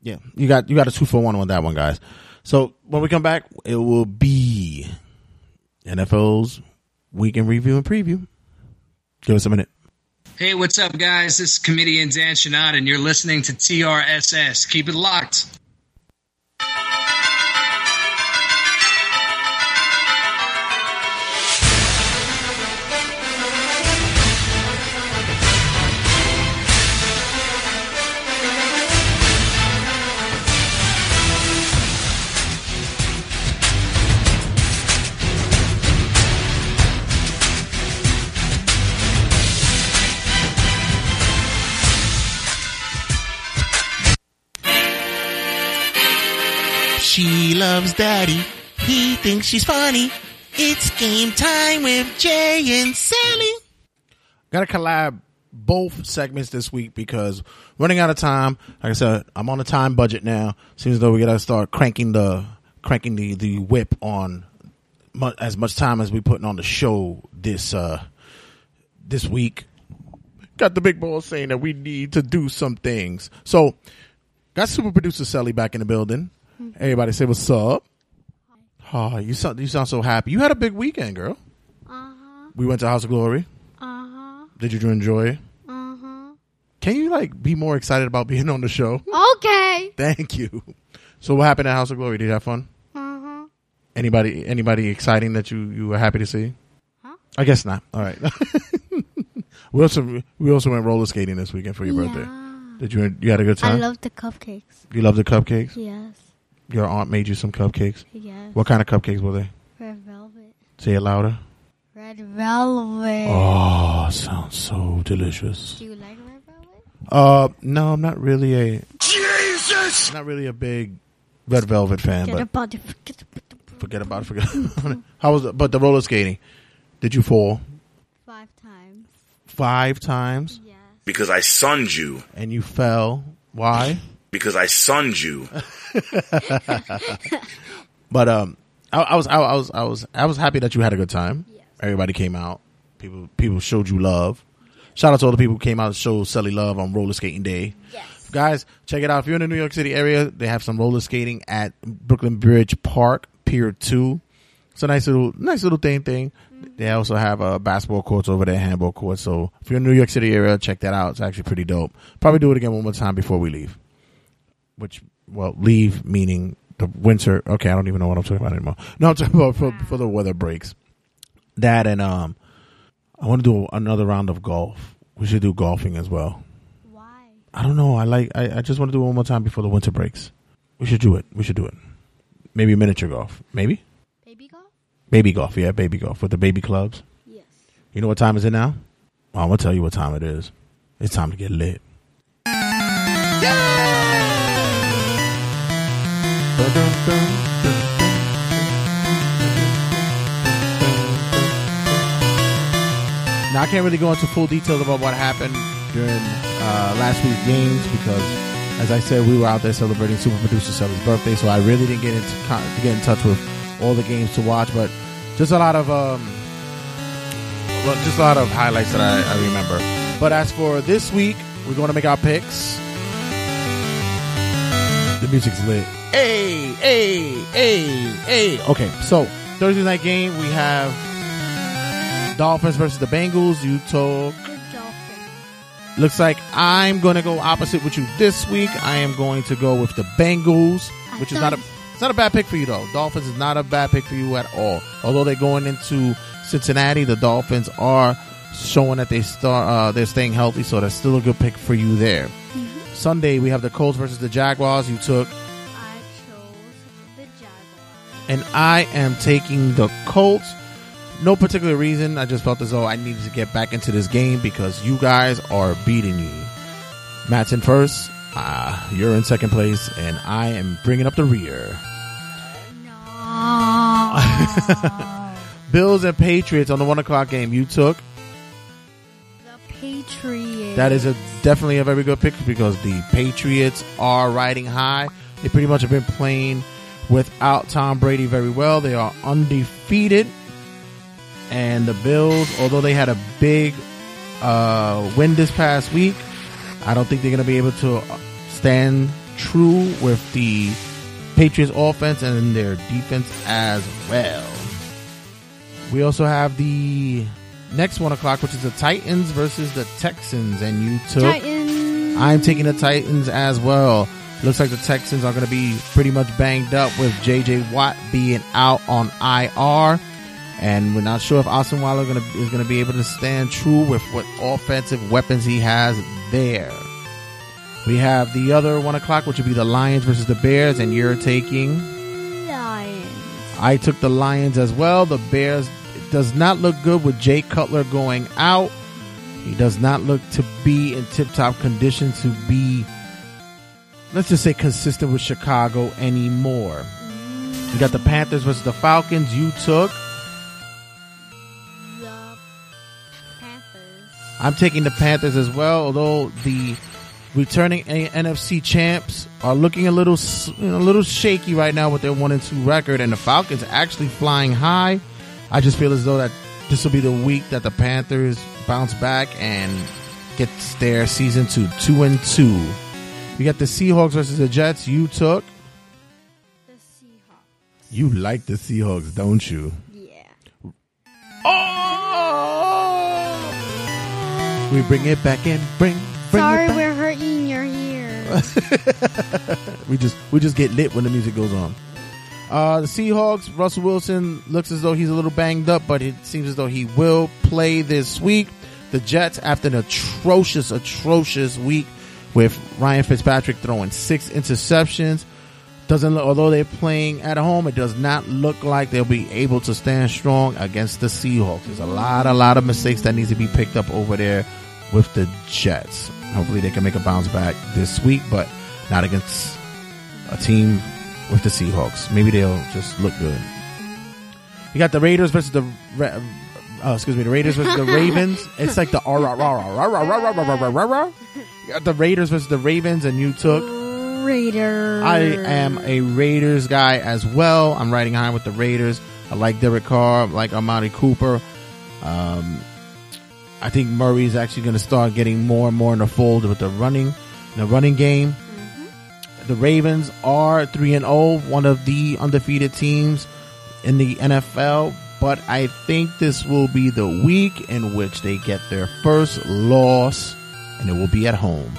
yeah, you got you got a two for one on that one, guys. So when we come back, it will be NFL's weekend review and preview. Give us a minute. Hey, what's up, guys? This is comedian Dan Shinada, and you're listening to TRSS. Keep it locked. Loves daddy. He thinks she's funny. It's game time with Jay and Sally. Got to collab both segments this week because running out of time. Like I said, I'm on a time budget now. Seems though we got to start cranking the cranking the the whip on as much time as we putting on the show this uh this week. got the big balls saying that we need to do some things. So, got super producer Sally back in the building. Everybody say what's up. Oh, you sound you sound so happy. You had a big weekend, girl. Uh-huh. We went to House of Glory. Uh-huh. Did you enjoy it? Uh-huh. Can you like be more excited about being on the show? Okay. Thank you. So, what happened at House of Glory? Did you have fun? Uh-huh. Anybody anybody exciting that you you were happy to see? Huh? I guess not. All right. we also we also went roller skating this weekend for your birthday. Did you you had a good time? I love the cupcakes. you love the cupcakes. Yes. Your aunt made you some cupcakes. Yes. What kind of cupcakes were they? Red velvet. Say it louder. Red velvet. Oh, sounds so delicious. Do you like red velvet? Uh, no, I'm not really a Jesus! not really a big red velvet fan, Get but about it. Forget about it. forget about it. Forget about it. How was it? But the roller skating, did you fall Five times. five times Yes. Because I sunned you. and you fell? Why? Because I sunned you. But um, I, I was I, I was I was I was happy that you had a good time. Everybody came out. People people showed you love. Shout out to all the people who came out and showed Sally love on roller skating day. Yes. Guys, check it out. If you're in the New York City area, they have some roller skating at Brooklyn Bridge Park, Pier Two. It's a nice little nice little thing thing. They also have uh, basketball courts over there, handball courts. So if you're in the New York City area, check that out. It's actually pretty dope. Probably do it again one more time before we leave. Which, well, leave meaning the winter. Okay, I don't even know what I'm talking about anymore. No, I'm talking about for, for the weather breaks. That and um, I want to do another round of golf. We should do golfing as well. Why? I don't know. I like. I, I just want to do it one more time before the winter breaks. We should do it. We should do it. Maybe miniature golf. Maybe Baby golf? baby golf. Yeah, baby golf with the baby clubs. Yes. You know what time is it now? Well, I'm gonna tell you what time it is. It's time to get lit. Now I can't really go into full details about what happened during uh, last week's games because, as I said, we were out there celebrating Super Producer Sally's birthday, so I really didn't get into con- get in touch with all the games to watch, but just a lot of um, well, just a lot of highlights that I, I remember. But as for this week, we're going to make our picks. The music's lit. Hey, hey, hey, hey. Okay, so Thursday night game we have Dolphins versus the Bengals. You took. Looks like I'm going to go opposite with you this week. I am going to go with the Bengals, which is not a it's not a bad pick for you though. Dolphins is not a bad pick for you at all. Although they're going into Cincinnati, the Dolphins are showing that they start uh, they're staying healthy, so that's still a good pick for you there. Sunday we have the Colts versus the Jaguars. You took I chose the Jaguars. and I am taking the Colts. No particular reason. I just felt as though I needed to get back into this game because you guys are beating me. Matt's in first. Uh, you're in second place, and I am bringing up the rear. No. Bills and Patriots on the one o'clock game. You took. Patriots. That is a definitely a very good pick because the Patriots are riding high. They pretty much have been playing without Tom Brady very well. They are undefeated. And the Bills, although they had a big uh, win this past week, I don't think they're going to be able to stand true with the Patriots offense and their defense as well. We also have the next one o'clock, which is the Titans versus the Texans, and you took. Titans. I'm taking the Titans as well. Looks like the Texans are going to be pretty much banged up with J.J. Watt being out on IR, and we're not sure if Osweiler gonna, is going to be able to stand true with what offensive weapons he has there. We have the other one o'clock, which would be the Lions versus the Bears, and you're taking. Lions. I took the Lions as well. The Bears does not look good with Jay Cutler going out. He does not look to be in tip top condition to be, let's just say, consistent with Chicago anymore. You got the Panthers versus the Falcons. You took. The Panthers. I'm taking the Panthers as well, although the returning NFC champs are looking a little, you know, a little shaky right now with their one and two record, and the Falcons actually flying high. I just feel as though that this will be the week that the Panthers bounce back and gets their season to two and two. We got the Seahawks versus the Jets. You took. The Seahawks. You like the Seahawks, don't you? Yeah. Oh! We bring it back in. Bring, bring Sorry, it back. we're hurting your ears. we just we just get lit when the music goes on. Uh, the Seahawks, Russell Wilson looks as though he's a little banged up, but it seems as though he will play this week. The Jets, after an atrocious, atrocious week with Ryan Fitzpatrick throwing six interceptions, doesn't look, although they're playing at home, it does not look like they'll be able to stand strong against the Seahawks. There's a lot, a lot of mistakes that needs to be picked up over there with the Jets. Hopefully they can make a bounce back this week, but not against a team with the Seahawks. Maybe they'll just look good. You got the Raiders versus the Ra- uh, excuse me, the Raiders versus the Ravens. It's like the rah rah rah rah rah rah rah rah rah rah rah. You got the Raiders versus the Ravens, and you took. Raiders. I am a Raiders guy as well. I'm riding high with the Raiders. I like Derek Carr, I like Amari Cooper. Um, I think Murray's actually going to start getting more and more in the fold with the running, the running game. The Ravens are three and zero, one of the undefeated teams in the NFL. But I think this will be the week in which they get their first loss, and it will be at home.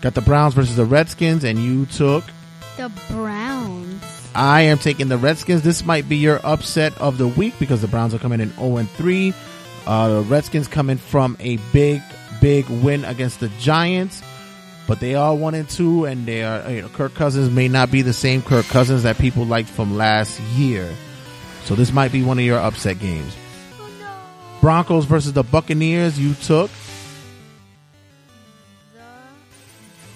Got the Browns versus the Redskins, and you took. The Browns. I am taking the Redskins. This might be your upset of the week because the Browns are coming in 0 and 3. Uh, the Redskins coming from a big, big win against the Giants, but they are 1 and 2, and they are, you know, Kirk Cousins may not be the same Kirk Cousins that people liked from last year. So this might be one of your upset games. Broncos versus the Buccaneers. You took.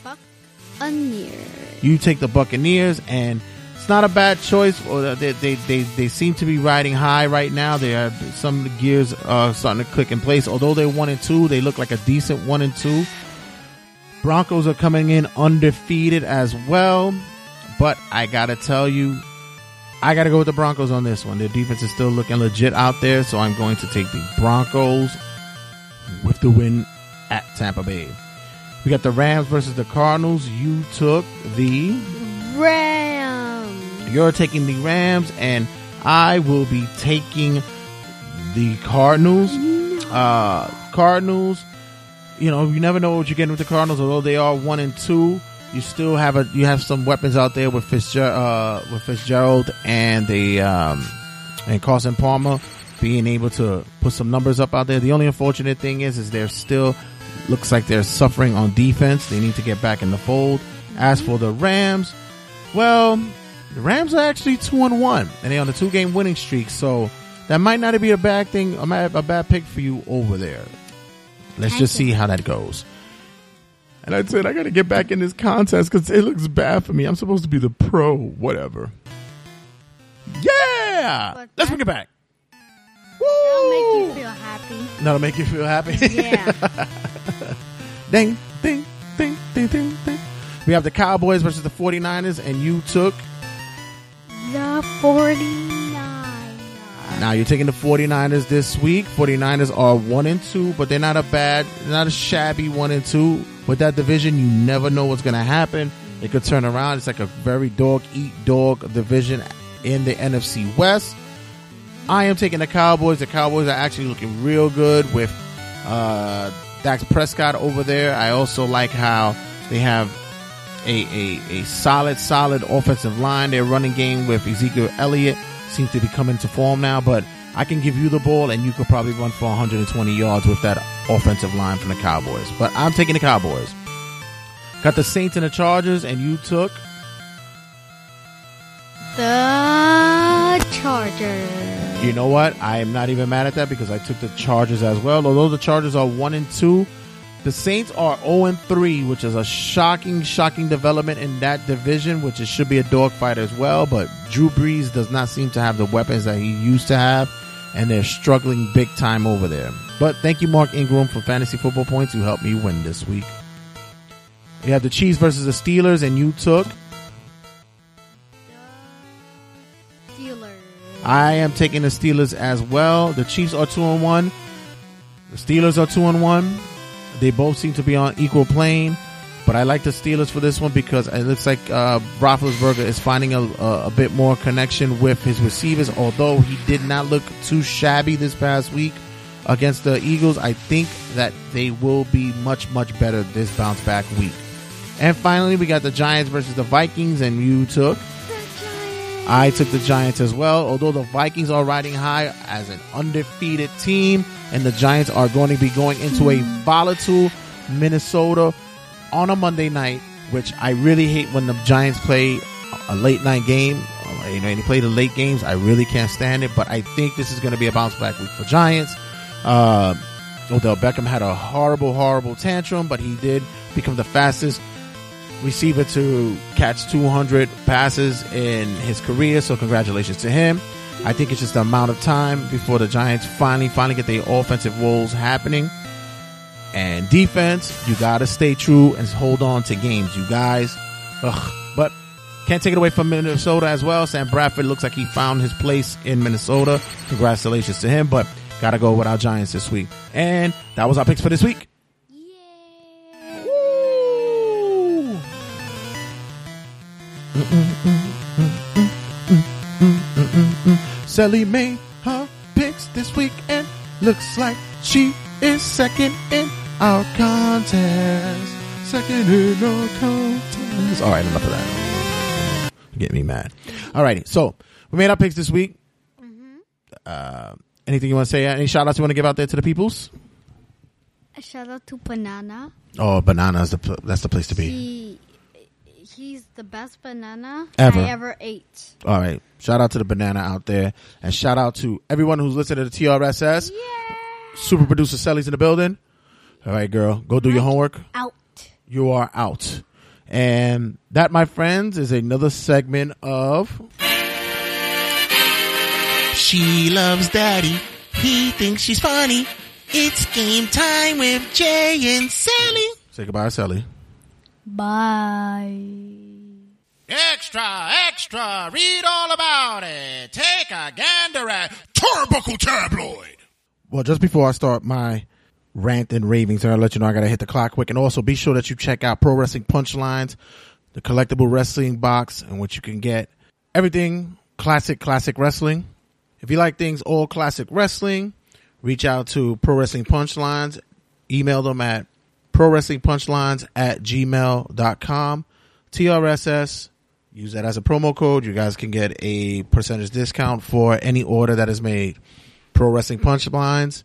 Buccaneers. You take the Buccaneers, and it's not a bad choice. Or They, they, they, they seem to be riding high right now. They are some of the gears are starting to click in place. Although they're one and two, they look like a decent one and two. Broncos are coming in undefeated as well, but I gotta tell you, I gotta go with the Broncos on this one. Their defense is still looking legit out there, so I'm going to take the Broncos with the win at Tampa Bay. We got the Rams versus the Cardinals. You took the Rams. you're taking the Rams, and I will be taking the Cardinals. Uh, Cardinals. You know, you never know what you're getting with the Cardinals. Although they are one and two, you still have a you have some weapons out there with Fitzgerald, uh, with Fitzgerald and the um, and Carson Palmer being able to put some numbers up out there. The only unfortunate thing is, is they're still looks like they're suffering on defense. They need to get back in the fold. As for the Rams, well, the Rams are actually two and one, and they're on a two game winning streak. So that might not be a bad thing, a bad, a bad pick for you over there. Let's just see how that goes. And I said I got to get back in this contest because it looks bad for me. I'm supposed to be the pro, whatever. Yeah, let's bring it back. Woo! That'll make you feel happy. That'll make you feel happy. Yeah. ding, ding, ding, ding, ding, ding. We have the Cowboys versus the 49ers, and you took. The 49. Now you're taking the 49ers this week. 49ers are 1 and 2, but they're not a bad, not a shabby 1 and 2. With that division, you never know what's going to happen. It could turn around. It's like a very dog eat dog division in the NFC West. I am taking the Cowboys. The Cowboys are actually looking real good with uh, Dak Prescott over there. I also like how they have a, a, a solid, solid offensive line. Their running game with Ezekiel Elliott seems to be coming to form now, but I can give you the ball and you could probably run for 120 yards with that offensive line from the Cowboys. But I'm taking the Cowboys. Got the Saints and the Chargers, and you took. The Chargers. You know what? I am not even mad at that because I took the Chargers as well. Although the Chargers are one and two, the Saints are zero and three, which is a shocking, shocking development in that division, which it should be a dogfight as well. But Drew Brees does not seem to have the weapons that he used to have, and they're struggling big time over there. But thank you, Mark Ingram, for fantasy football points who helped me win this week. We have the Chiefs versus the Steelers, and you took. Steelers. I am taking the Steelers as well. The Chiefs are two and one. The Steelers are two and one. They both seem to be on equal plane, but I like the Steelers for this one because it looks like uh, Roethlisberger is finding a, a, a bit more connection with his receivers. Although he did not look too shabby this past week against the Eagles, I think that they will be much much better this bounce back week. And finally, we got the Giants versus the Vikings, and you took. I took the Giants as well. Although the Vikings are riding high as an undefeated team, and the Giants are going to be going into a volatile Minnesota on a Monday night, which I really hate when the Giants play a late night game. You know, and they play the late games. I really can't stand it, but I think this is going to be a bounce back week for Giants. Uh, Odell Beckham had a horrible, horrible tantrum, but he did become the fastest receiver to catch 200 passes in his career. So congratulations to him. I think it's just the amount of time before the Giants finally, finally get their offensive roles happening. And defense, you gotta stay true and hold on to games, you guys. Ugh. But can't take it away from Minnesota as well. Sam Bradford looks like he found his place in Minnesota. Congratulations to him. But gotta go with our Giants this week. And that was our picks for this week. Sally made her picks this week and looks like she is second in our contest. Second in our contest. All right, enough of that. Get me mad. All righty, so we made our picks this week. Uh, anything you want to say? Any shout outs you want to give out there to the peoples? A shout out to Banana. Oh, bananas. The pl- that's the place to be. He, he's the best banana Ever. I ever ate. All right. Shout out to the banana out there, and shout out to everyone who's listening to the TRSS. Super producer Sally's in the building. All right, girl, go do your homework. Out. You are out. And that, my friends, is another segment of She loves daddy. He thinks she's funny. It's game time with Jay and Sally. Say goodbye, Sally. Bye. Extra, extra, read all about it. Take a gander at Turnbuckle Tabloid. Well, just before I start my rant and ravings, I'll let you know I gotta hit the clock quick. And also be sure that you check out Pro Wrestling Punchlines, the collectible wrestling box, in which you can get everything classic, classic wrestling. If you like things all classic wrestling, reach out to Pro Wrestling Punchlines. Email them at pro wrestling punchlines at gmail.com. TRSS. Use that as a promo code. You guys can get a percentage discount for any order that is made. Pro Wrestling Punchlines.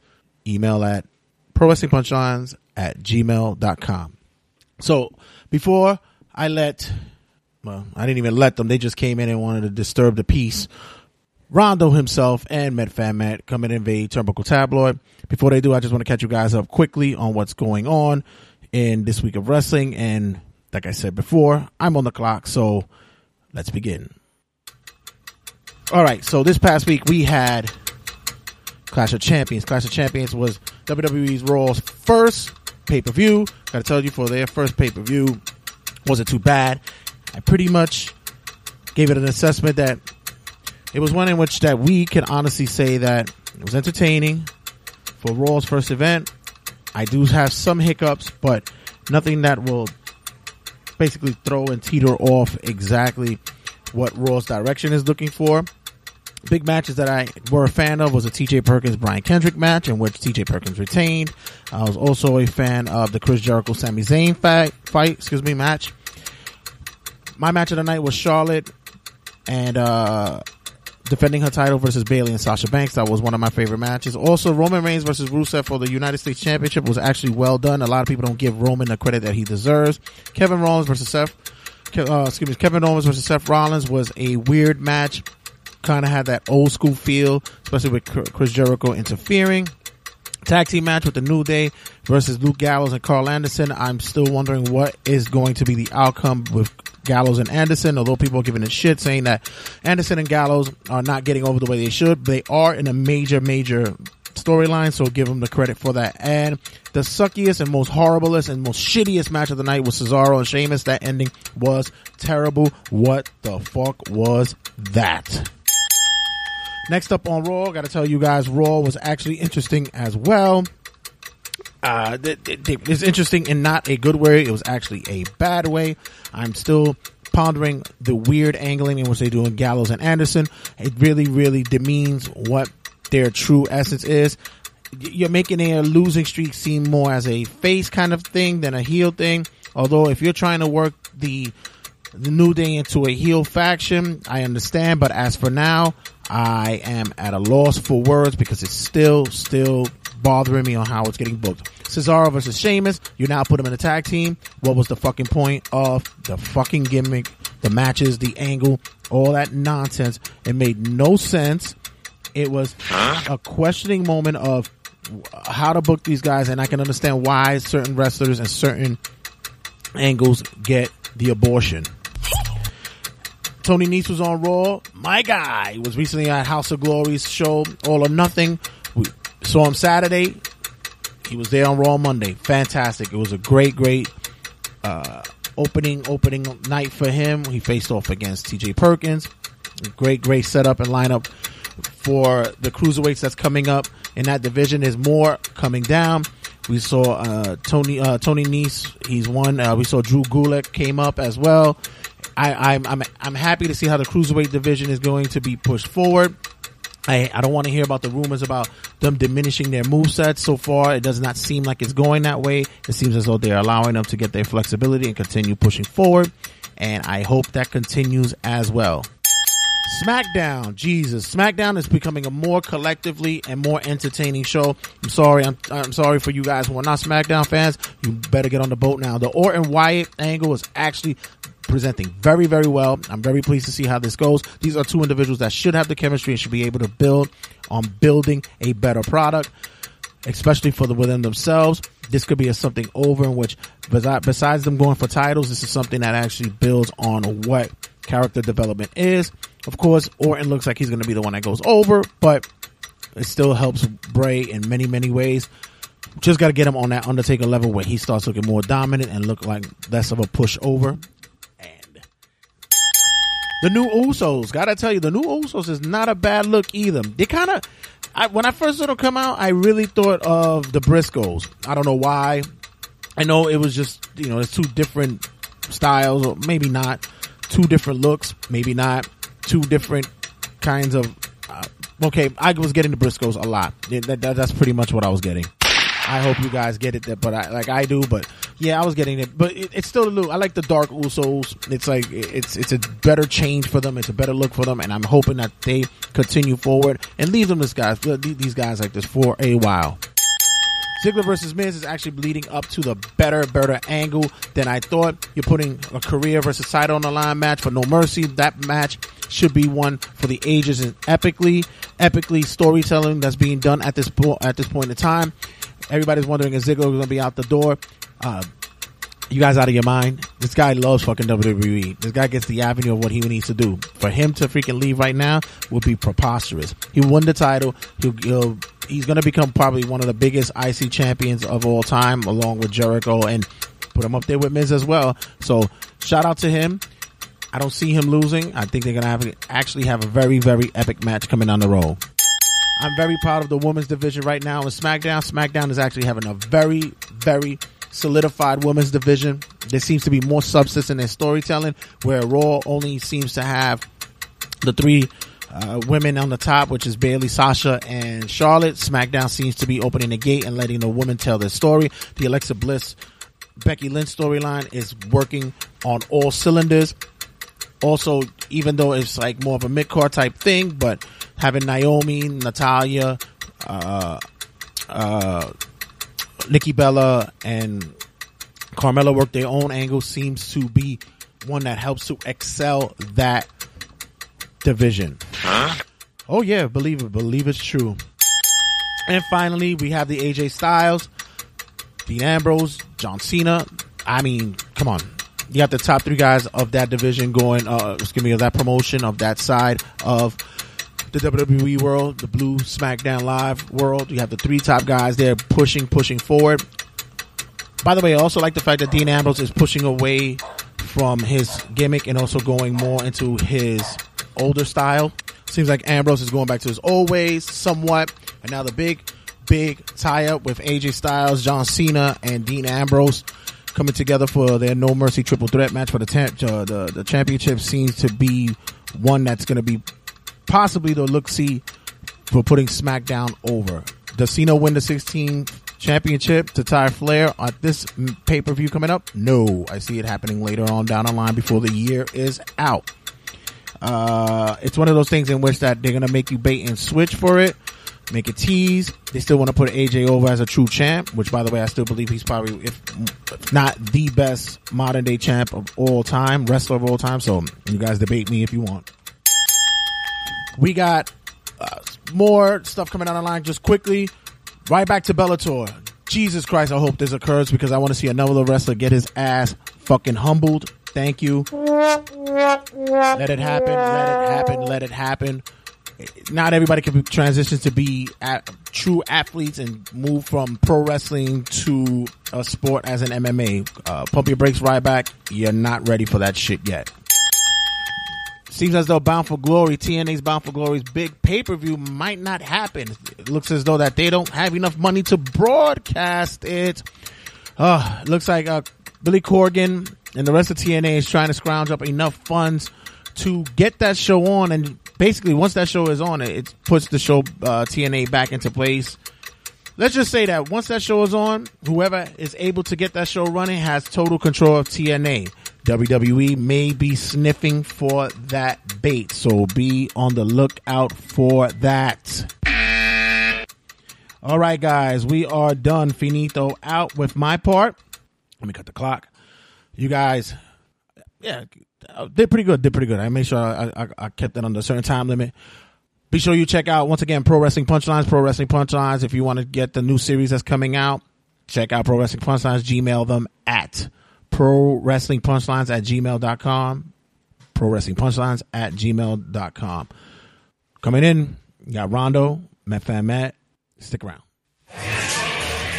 Email at pro wrestling punchlines at gmail.com. So before I let, well, I didn't even let them. They just came in and wanted to disturb the peace. Rondo himself and Met Matt come and invade Turnbuckle Tabloid. Before they do, I just want to catch you guys up quickly on what's going on in this week of wrestling. And like I said before, I'm on the clock, so let's begin. All right, so this past week we had Clash of Champions. Clash of Champions was WWE's Raw's first pay per view. Got to tell you, for their first pay per view, wasn't too bad. I pretty much gave it an assessment that it was one in which that we can honestly say that it was entertaining for Raw's first event. I do have some hiccups, but nothing that will basically throw and teeter off exactly what Raw's direction is looking for. Big matches that I were a fan of was a TJ Perkins Brian Kendrick match in which TJ Perkins retained. I was also a fan of the Chris Jericho Sami Zayn fight, fight excuse me, match. My match of the night was Charlotte and uh defending her title versus Bayley and Sasha Banks. That was one of my favorite matches. Also, Roman Reigns versus Rusev for the United States Championship was actually well done. A lot of people don't give Roman the credit that he deserves. Kevin Rollins versus Seth, uh, excuse me, Kevin Owens versus Seth Rollins was a weird match. Kind of had that old school feel, especially with Chris Jericho interfering. Tag team match with the New Day versus Luke Gallows and Karl Anderson. I'm still wondering what is going to be the outcome with Gallows and Anderson, although people are giving a shit saying that Anderson and Gallows are not getting over the way they should. They are in a major, major storyline, so give them the credit for that. And the suckiest and most horriblest and most shittiest match of the night was Cesaro and Sheamus. That ending was terrible. What the fuck was that? Next up on Raw, gotta tell you guys, Raw was actually interesting as well. Uh, it's interesting in not a good way. It was actually a bad way. I'm still pondering the weird angling in which they do in Gallows and Anderson. It really, really demeans what their true essence is. You're making a losing streak seem more as a face kind of thing than a heel thing. Although if you're trying to work the the New Day into a heel faction, I understand. But as for now, I am at a loss for words because it's still, still bothering me on how it's getting booked. Cesaro versus Sheamus, you now put him in a tag team. What was the fucking point of the fucking gimmick, the matches, the angle, all that nonsense? It made no sense. It was a questioning moment of how to book these guys, and I can understand why certain wrestlers and certain angles get the abortion. Tony Nese was on Raw. My guy was recently at House of Glory's show, All or Nothing. We saw him Saturday. He was there on Raw Monday. Fantastic. It was a great, great uh, opening opening night for him. He faced off against T.J. Perkins. Great, great setup and lineup for the cruiserweights that's coming up in that division. There's more coming down. We saw uh, Tony uh, Tony Nese. He's one. Uh, we saw Drew Gulak came up as well. I, I'm I'm I'm happy to see how the cruiserweight division is going to be pushed forward. I, I don't want to hear about the rumors about them diminishing their movesets so far. It does not seem like it's going that way. It seems as though they're allowing them to get their flexibility and continue pushing forward. And I hope that continues as well. SmackDown, Jesus, SmackDown is becoming a more collectively and more entertaining show. I'm sorry, I'm, I'm sorry for you guys who are not SmackDown fans. You better get on the boat now. The Orton Wyatt angle is actually presenting very, very well. I'm very pleased to see how this goes. These are two individuals that should have the chemistry and should be able to build on building a better product, especially for the within themselves. This could be a something over in which, besides them going for titles, this is something that actually builds on what character development is. Of course, Orton looks like he's going to be the one that goes over, but it still helps Bray in many, many ways. Just got to get him on that Undertaker level where he starts looking more dominant and look like less of a pushover. And the new Usos, gotta tell you, the new Usos is not a bad look either. They kind of, I, when I first saw them come out, I really thought of the Briscoes. I don't know why. I know it was just, you know, it's two different styles, or maybe not. Two different looks, maybe not. Two different kinds of. Uh, okay, I was getting the Briscoes a lot. That, that, that's pretty much what I was getting. I hope you guys get it, that, but I, like I do. But yeah, I was getting it, but it, it's still a look. I like the dark Usos. It's like it's it's a better change for them. It's a better look for them, and I'm hoping that they continue forward and leave them this guys these guys like this for a while. Ziggler versus Miz is actually leading up to the better, better angle than I thought. You're putting a career versus title on the line match for No Mercy. That match should be one for the ages and epically, epically storytelling that's being done at this po- at this point in time. Everybody's wondering is Ziggler is going to be out the door? Uh, you guys out of your mind? This guy loves fucking WWE. This guy gets the avenue of what he needs to do. For him to freaking leave right now would be preposterous. He won the title. He'll, he'll he's going to become probably one of the biggest IC champions of all time, along with Jericho, and put him up there with Miz as well. So shout out to him. I don't see him losing. I think they're going to have actually have a very very epic match coming down the road. I'm very proud of the women's division right now in SmackDown. SmackDown is actually having a very, very solidified women's division. There seems to be more substance in their storytelling, where Raw only seems to have the three uh, women on the top, which is Bayley, Sasha, and Charlotte. SmackDown seems to be opening the gate and letting the women tell their story. The Alexa Bliss, Becky Lynch storyline is working on all cylinders. Also, even though it's like more of a mid card type thing, but having Naomi, Natalya, uh, uh, Nikki Bella, and Carmella work their own angle seems to be one that helps to excel that division. Huh? Oh yeah, believe it, believe it's true. And finally, we have the AJ Styles, Dean Ambrose, John Cena. I mean, come on. You got the top three guys of that division going, uh, excuse me, of that promotion, of that side of the WWE world, the Blue SmackDown Live world. You have the three top guys there pushing, pushing forward. By the way, I also like the fact that Dean Ambrose is pushing away from his gimmick and also going more into his older style. Seems like Ambrose is going back to his old ways somewhat. And now the big big tie up with AJ Styles, John Cena, and Dean Ambrose coming together for their No Mercy Triple Threat match for the uh, the the championship. Seems to be one that's going to be possibly the look see for putting SmackDown over. Does Cena win the 16 championship to tie Flair at this pay per view coming up? No, I see it happening later on down the line before the year is out. Uh, it's one of those things in which that they're gonna make you bait and switch for it, make it tease. They still want to put AJ over as a true champ, which by the way, I still believe he's probably, if not the best modern day champ of all time, wrestler of all time. So you guys debate me if you want. We got uh, more stuff coming down the line just quickly. Right back to Bellator. Jesus Christ, I hope this occurs because I want to see another wrestler get his ass fucking humbled. Thank you. Let it happen. Let it happen. Let it happen. Not everybody can transition to be a true athletes and move from pro wrestling to a sport as an MMA. Uh, pump your brakes right back. You're not ready for that shit yet. Seems as though Bound for Glory, TNA's Bound for Glory's big pay per view might not happen. It looks as though that they don't have enough money to broadcast it. Uh, looks like uh, Billy Corgan and the rest of TNA is trying to scrounge up enough funds to get that show on. And basically, once that show is on, it, it puts the show uh, TNA back into place. Let's just say that once that show is on, whoever is able to get that show running has total control of TNA. WWE may be sniffing for that bait, so be on the lookout for that. All right, guys, we are done. Finito out with my part. Let me cut the clock. You guys, yeah, did pretty good. Did pretty good. I made sure I, I, I kept it under a certain time limit. Be sure you check out once again Pro Wrestling Punchlines, Pro Wrestling Punchlines. If you want to get the new series that's coming out, check out Pro Wrestling Punchlines. Gmail them at Pro Wrestling Punchlines at gmail.com. Pro Wrestling Punchlines at gmail.com. Coming in, you got Rondo, Met Fan Matt. Stick around.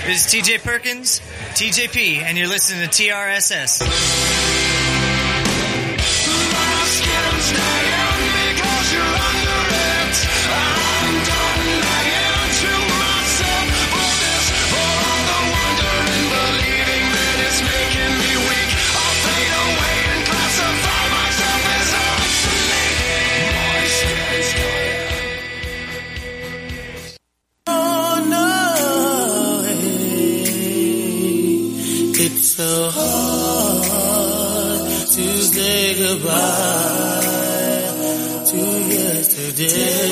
This is TJ Perkins, TJP, and you're listening to TRSS. So hard to say goodbye to yesterday.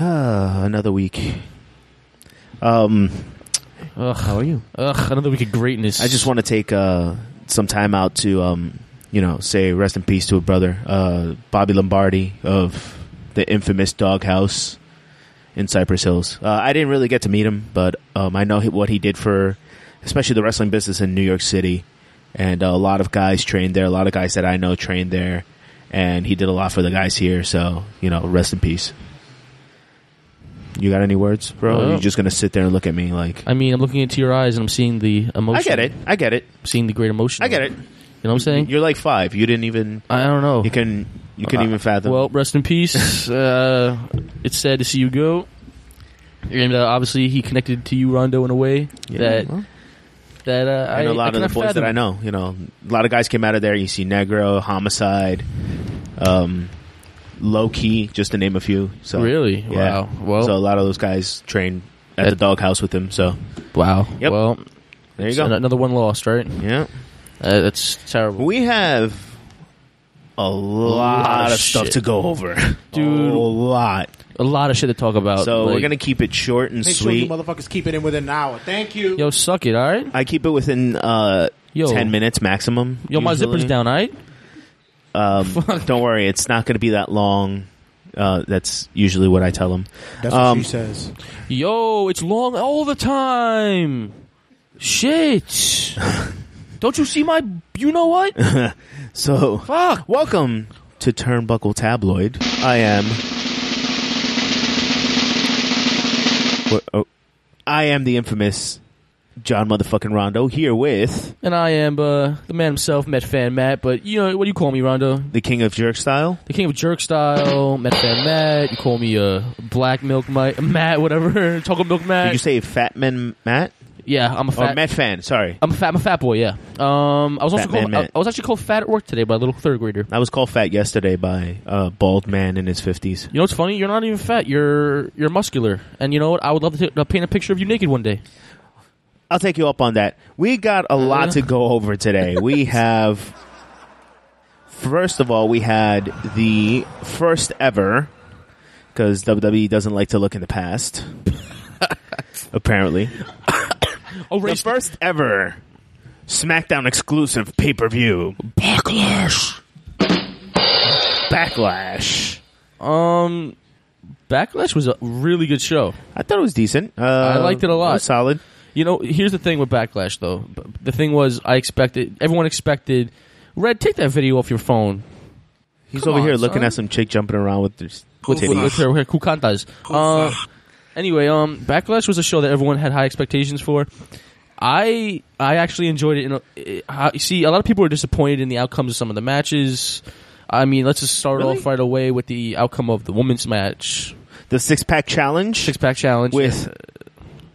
Ah, another week. Um, Ugh, how are you? Ugh, another week of greatness. I just want to take uh, some time out to, um, you know, say rest in peace to a brother, uh, Bobby Lombardi of the infamous Doghouse in Cypress Hills. Uh, I didn't really get to meet him, but um, I know what he did for, especially the wrestling business in New York City. And uh, a lot of guys trained there. A lot of guys that I know trained there, and he did a lot for the guys here. So you know, rest in peace. You got any words, bro? Or Uh, you just gonna sit there and look at me like? I mean, I'm looking into your eyes and I'm seeing the emotion. I get it. I get it. Seeing the great emotion. I get it. You know what I'm saying? You're like five. You didn't even. I don't know. You can. You can Uh, even fathom. Well, rest in peace. uh, it's sad to see you go. And uh, obviously, he connected to you, Rondo, in a way Yeah, that well. that uh, I and a lot I of the boys that. I know, you know, a lot of guys came out of there. You see Negro, Homicide, um, Low Ki, just to name a few. So Really? yeah. Wow. Well- so a lot of those guys trained at the doghouse with him. So Wow. Yep. Well, there you it's go. Another one lost, right? Yeah. Uh, that's terrible. We have a lot, of stuff shit. to go over, Dude. A lot. A lot of shit to talk about. So we're gonna keep it short and Make sure you sweet. motherfuckers keep it in within an hour. Thank you. Yo, suck it, all right? I keep it within uh, Yo. ten minutes maximum. Yo, my zipper's down, all right? Um, don't worry, it's not going to be that long. Uh, that's usually what I tell them. That's what Um, she says. Yo, it's long all the time. Shit. Don't you see my? You know what? so, Fuck. welcome to Turnbuckle Tabloid. I am. What- oh, I am the infamous John motherfucking Rondo here with And I am uh, the man himself, Met Fan Matt. But you know what do you call me, Rondo? the king of jerk style. The king of jerk style, Met Fan Matt. You call me uh, Black Milk Mike, Matt, whatever. Chocolate Milk Matt. Did you say Fat Man Matt? Yeah, I'm a Or fat. Matt fan? Sorry, I'm a fat. I'm a fat boy. Yeah. Um, I was also Fat man called. I, I was actually called fat at work today by a little third grader. I was called fat yesterday by a bald man in his fifties. You know what's funny? You're not even fat. You're you're muscular. And you know what? I would love to, t- paint a picture of you naked one day. I'll take you up on that. We got a lot to go over today. We have, first of all, we had the first ever, because WWE doesn't like to look in the past. apparently, Oh, the first ever SmackDown exclusive pay per view. Backlash. Backlash. Um, Backlash was a really good show. I thought it was decent. Uh, I liked it a lot. was solid. You know, here's the thing with Backlash, though. B- The thing was, I expected everyone expected. Red, take that video off your phone. He's Come over on, here looking son. at some chick jumping around with their with, with, her, her kukantas. Uh, anyway, um, Backlash was a show that everyone had high expectations for. I I actually enjoyed it. In a, it- how- see, a lot of people were disappointed in the outcomes of some of the matches. I mean, let's just start Really? off right away with the outcome of the women's match, the six pack challenge, six pack challenge with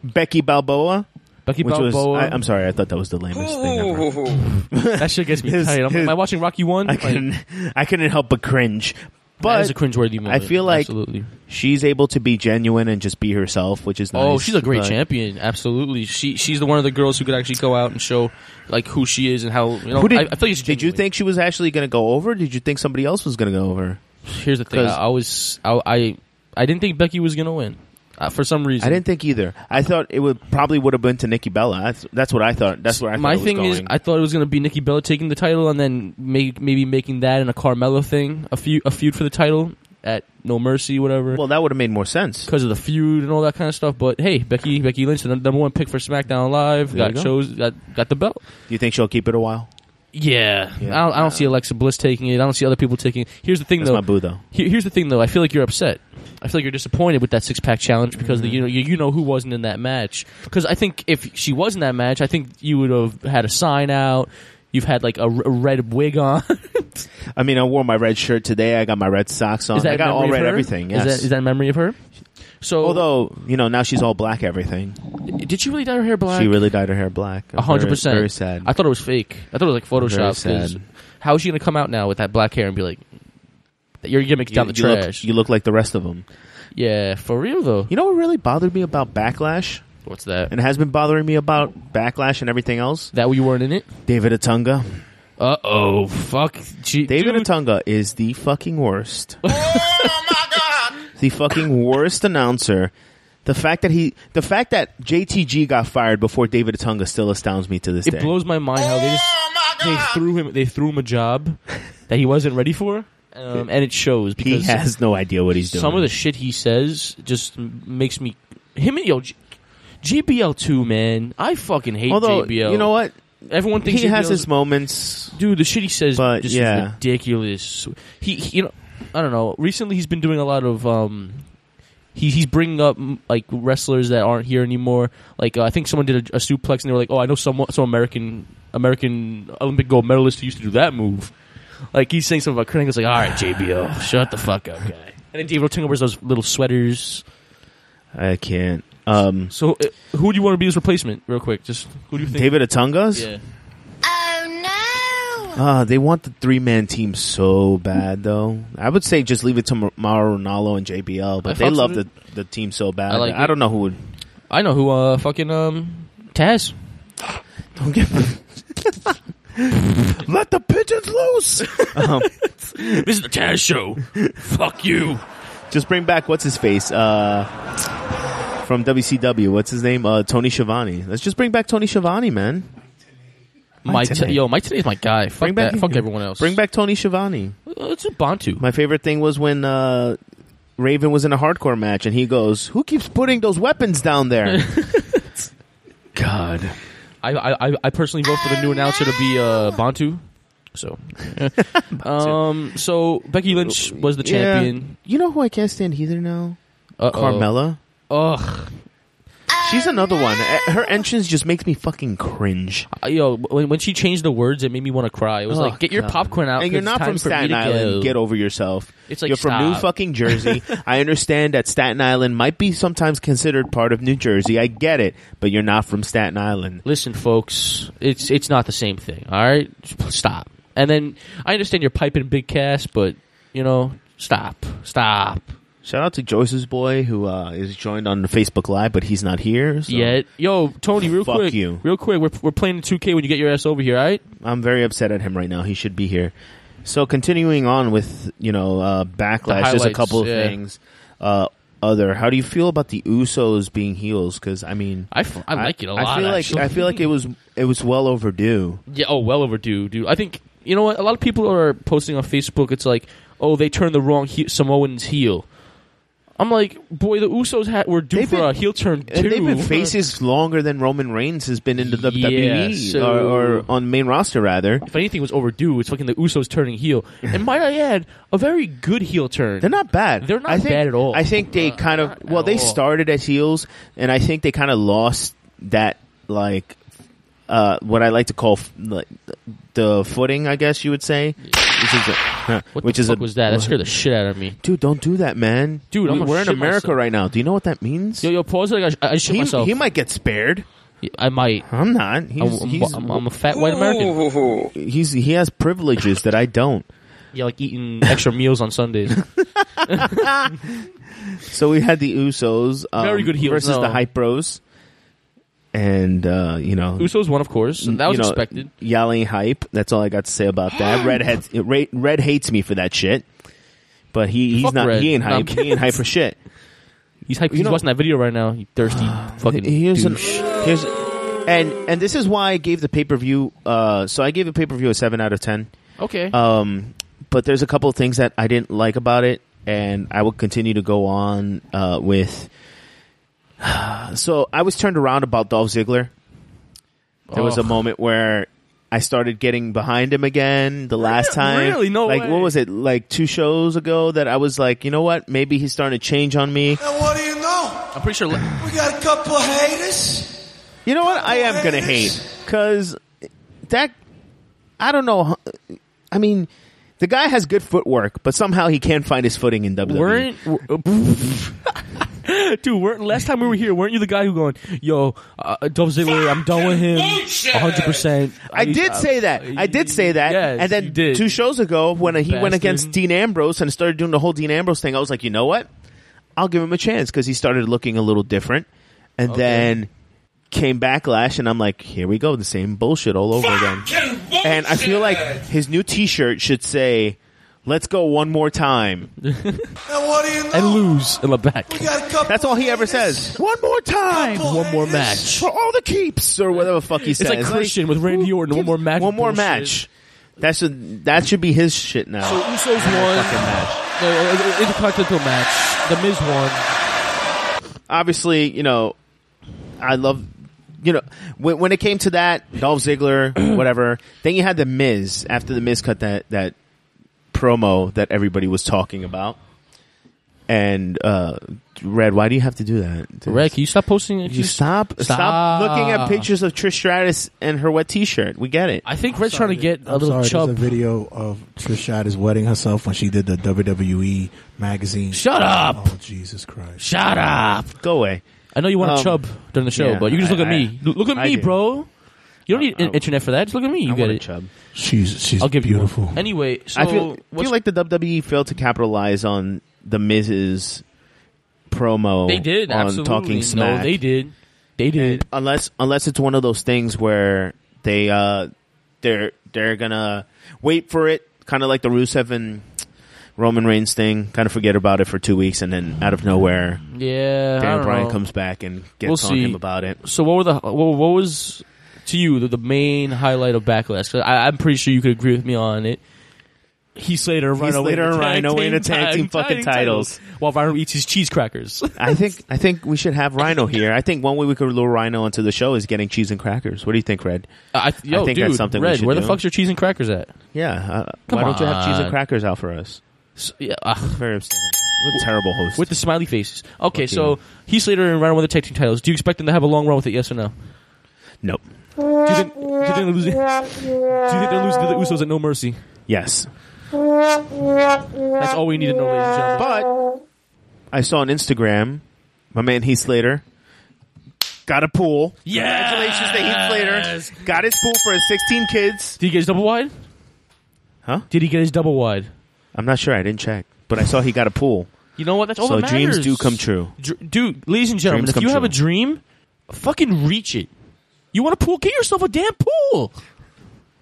Becky Balboa. Becky which Balboa. Was, I, I'm sorry, I thought that was the lamest thing ever. that shit gets me His- tight. I'm, his- am I watching Rocky One? I Like, couldn't, I couldn't help but cringe. But is a cringeworthy I moment. feel like absolutely. she's able to be genuine and just be herself, which is oh, nice. Oh, she's a great but- champion. Absolutely, she she's the one of the girls who could actually go out and show like who she is and how you know. Who did, I, I feel like did you think she was actually going to go over? Did you think somebody else was going to go over? Here's the thing. I, I was I, I I didn't think Becky was gonna win uh, for some reason. I didn't think either. I thought it would probably would have been to Nikki Bella. That's, that's what I thought. That's where I thought My thing going. is, I thought it was gonna be Nikki Bella taking the title and then maybe making that and a Carmella thing, a feud, a feud for the title at No Mercy, whatever. well, that would have made more sense. because of the feud and all that kind of stuff. But hey, Becky Becky Lynch, the number one pick for SmackDown Live, There got go. chose got got the belt. Do you think she'll keep it a while? Yeah, Yeah. I, don't, I don't see Alexa Bliss taking it. I don't see other people taking it. Here's the thing, That's though. my boo, though. Here- here's the thing, though. I feel like you're upset. I feel like you're disappointed with that six pack challenge because the, mm-hmm. you know you, you know who wasn't in that match. Because I think if she was in that match, I think you would have had a sign out. You've had like a, r- a red wig on. I mean, I wore my red shirt today. I got my red socks on. is that I got all red everything. Is that is that a memory of her? So Although you know now she's all black everything. did she really dye her hair black? She really dyed her hair black. Hundred percent. Very sad. I thought it was fake. I thought it was like Very sad. How is she gonna come out now with that black hair and be like, "Your gimmick's you, down the you look- trash"? you look like the rest of them. yeah, for real though. You know what really bothered me about Backlash, What's that? and has been bothering me about Backlash and everything else? That you weren't in it? David Otunga. Uh oh, fuck. Gee, David dude. Otunga is the fucking worst. Oh my god. The fucking worst announcer. The fact that he, the fact that JTG got fired before David Otunga still astounds me to this It day. It blows my mind how they just they threw him they threw him a job that he wasn't ready for, um, and it shows he because has no idea what he's doing. some of the shit he says just m- makes me him and yo G- JBL too man. I fucking hate Although JBL. you know what, Everyone thinks he has JBL 's his moments. dude. The shit he says But, just yeah. is ridiculous. He, he- you know, I don't know. Recently, he's been doing a lot of. um he, he's bringing up mm, like wrestlers that aren't here anymore. Like uh, I think someone did a, a suplex and they were like, "Oh, I know some some American American Olympic gold medalist who used to do that move." Like he's saying something about Kurt Angle's like, "All right, JBL, shut the fuck up, guy." And then David Otunga wears those little sweaters. I can't. Um, So uh, who do you want to be his replacement, real quick? Just who do you think? David Otunga's. Yeah. Oh no! Ah, they want the three man team so bad, though. I would say just leave it to Mar- Mauro Ranallo and JBL, but I they fucks love with the the team so bad. I I, like it. don't know who would. I know who. Uh, fucking um, Taz. Don't get. Let the pigeons loose. um, This is the Taz show. Fuck you. just bring back what's his face uh, from WCW. What's his name? Uh, Tony Schiavone. Let's just bring back Tony Schiavone, man. Mike, Tenay. T- yo, Mike Tenay's my guy. Fuck Bring back. Fuck everyone else. Bring back Tony Schiavone. Uh, It's a Bantu. My favorite thing was when uh, Raven was in a hardcore match and he goes, "Who keeps putting those weapons down there?" God. I, I I- personally vote for the new announcer to be uh, Bantu. So, um, so Becky Lynch was the champion. You know who I can't stand either now? Uh-oh. Carmella. Ugh. She's another one. Eh, Her entrance just makes me fucking cringe. Uh, Yo, when, when she changed the words, it made me want to cry. It was Oh, like, get your God. popcorn out. And you're not from for me Staten to Island. go. Get over yourself. It's like, you're from New stop. fucking Jersey. I understand that Staten Island might be sometimes considered part of New Jersey. I get it, but you're not from Staten Island. Listen, folks, it's it's not the same thing. All right, stop. And then I understand you're piping big cast, but you know, stop, stop. Shout out to Joyce's boy who uh, is joined on the Facebook Live, but he's not here. So Yet, yo, Tony, real Fuck quick, you. real quick, we're we're playing 2K when you get your ass over here, all right? I'm very upset at him right now. He should be here. So continuing on with you know uh, backlash, there's a highlights, couple of yeah. things. Uh, other, how do you feel about the Usos being heels? Because I mean, I, f- I like it a lot. I feel like actually. I feel like it was it was well overdue. Yeah, oh, well overdue, dude. I think you know what? A lot of people are posting on Facebook. It's like, oh, they turned the wrong he- Samoans heel. I'm like, boy, the Usos had, were due They've for been- a heel turn too. And they've been faces longer than Roman Reigns has been in the WWE Yeah, so- or, or on main roster rather. If anything was overdue, it's fucking the Usos turning heel. And might I add, a very good heel turn. They're not bad. They're not I think, bad at all. I think they uh, kind of well, they all. started as heels, and I think they kind of lost that like uh, what I like to call f- like the footing, I guess you would say. Which is a, huh, What which the is fuck a, was that? That scared the shit out of me. Dude, don't do that, man. Dude, I'm We- gonna we're in shit America myself. right now. Do you know what that means? Yo, yo, pause it. I, got- I shit he, myself. he might get spared. I might. I'm not. He's, I'm, he's, I'm, I'm a fat white American. he's he has privileges that I don't. Yeah, like eating extra meals on Sundays. So we had the Usos, um, Very good heels, versus no. the Hype Bros, and uh, you know Usos won, of course, and that was you know, expected. Yelling hype. That's all I got to say about that. Red had, Red, Red hates me for that shit, but he he's Fuck not. Red. He ain't No, I'm hype. he ain't hype for shit. He's hype. He's know- watching that video right now. You thirsty fucking Here's an, douche. here's and and this is why I gave the pay per view. Uh, so I gave the pay per view a seven out of ten. Okay. Um, but there's a couple of things that I didn't like about it, and I will continue to go on uh, with. So I was turned around about Dolph Ziggler. There was a Oh. moment where I started getting behind him again. The last time, Really? No like way. what was it? Like two shows ago, that I was like, you know what? Maybe he's starting to change on me. And what do you know? I'm pretty sure. We got a couple of haters. You know what? I am gonna hate because that I don't know. I mean, the guy has good footwork, but somehow he can't find his footing in WWE. Weren't dude? Weren't last time we were here? Weren't you the guy who going, "Yo, uh, Dolph Ziggler, I'm done with him, 100." percent I did say that. I did say that. Yes, and then did. two shows ago, when he went against Dean Ambrose and started doing the whole Dean Ambrose thing, I was like, you know what? I'll give him a chance because he started looking a little different. And Okay. then came backlash, and I'm like, here we go, the same bullshit all over again. And I feel like his new T-shirt should say, "Let's go one more time." And what do you know? and lose in the back. We got a couple That's all he ever says. One more time, One more match. for all the keeps, or whatever the fuck he says. It's says. like Christian with Randy Orton. One more match. One more bullshit. match. That should that should be his shit now. So Usos won. Fucking match. No, uh, Intercontinental match. The Miz won. Obviously, you know, I love. You know, when, when it came to that, Dolph Ziggler, whatever. Then you had the Miz after the Miz cut that that promo that everybody was talking about. And uh Red, why do you have to do that? Red, can you stop posting? it? You stop, stop, looking at pictures of Trish Stratus and her wet T-shirt. We get it. I think Red's trying to get a I'm little sorry, chub. there's a video of Trish Stratus wedding herself when she did the WWE magazine. Shut up! Oh Jesus Christ! Shut up! Go away. I know you want to Um, chub during the show, yeah, but you can just look I- at me. I- look at I me, do. bro. You don't need I- in- internet for that. Just look at me. You I get want a it. chub. She's she's I'll give beautiful. you one. Anyway, so I feel, what's- feel like the WWE failed to capitalize on the Miz's promo. they did on absolutely. talking smack. No, they did. They did. unless unless it's one of those things where they uh they're they're gonna wait for it, kind of like the Rusev and Roman Reigns thing. Kind of forget about it for two weeks, and then out of nowhere, Yeah, I Daniel don't Bryan know. comes back and gets We'll on see. him about it. So what were the what, what was to you the, the main highlight of Backlash? 'Cause I, I'm pretty sure you could agree with me on it. Heath Slater Rhino Slater and Rhino win the tag team fucking titles. while Rhino eats his cheese crackers. I think I think we should have Rhino here. I think one way we could lure Rhino onto the show is getting cheese and crackers. What do you think, Red? I, yo, I think dude, that's something we Red, should where do. the fuck's your cheese and crackers at? Yeah, uh, Come why don't you have cheese and crackers out for us? S- yeah, ugh. Very upsetting. What a terrible host. with the smiley faces. Okay, Fuck so you. Heath Slater and Rhino won the tag team titles. Do you expect them to have a long run with it? Yes or no? Nope. Do you think, do you think they're losing? Do you think they're losing to the Usos at No Mercy? Yes. That's all we need to know, ladies and gentlemen. But I saw on Instagram, my man Heath Slater got a pool. Congratulations to Heath Slater. Got his pool for his 16 kids. Did he get his double wide? Huh? Did he get his double wide? I'm not sure. I didn't check. But I saw he got a pool. You know what? That's all so that dreams matters. do come true. Dr- dude, ladies and gentlemen, Dreams if come you have true. a dream, fucking reach it. You want a pool? Get yourself a damn pool.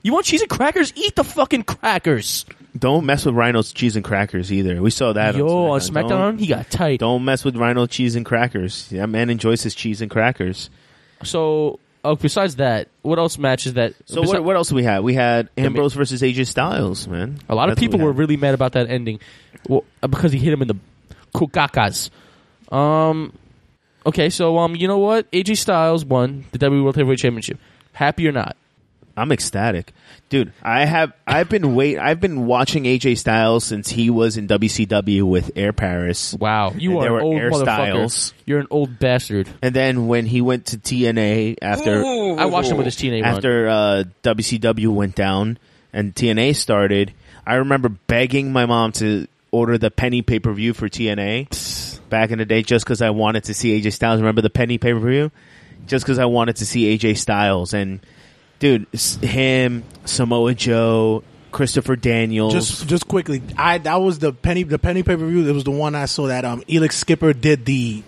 You want cheese and crackers? Eat the fucking crackers. Don't mess with Rhino's cheese and crackers either. We saw that. Yo, on SmackDown. Don't- he got tight. Don't mess with Rhino cheese and crackers. That man enjoys his cheese and crackers. So, oh, besides that, what else matches that? So besi- what, what else do we have? We had Ambrose versus AJ Styles, man. A lot of That's what people we were had. really mad about that ending, well, uh, because he hit him in the kukakas. Um, okay, so um, you know what? AJ Styles won the WWE World Heavyweight Championship. Happy or not? I'm ecstatic, dude. I have I've been wait I've been watching AJ Styles since he was in WCW with Air Paris. Wow, you And are an old Air motherfucker. Styles. You're an old bastard. And then when he went to TNA after I watched him with his TNA run. after uh, WCW went down and TNA started, I remember begging my mom to order the penny pay per view for TNA back in the day just because I wanted to see AJ Styles. Remember the penny pay per view? Just because I wanted to see AJ Styles and dude, him, Samoa Joe, Christopher Daniels. Just just quickly, I that was the penny the penny pay per view. It was the one I saw that um Elix Skipper did the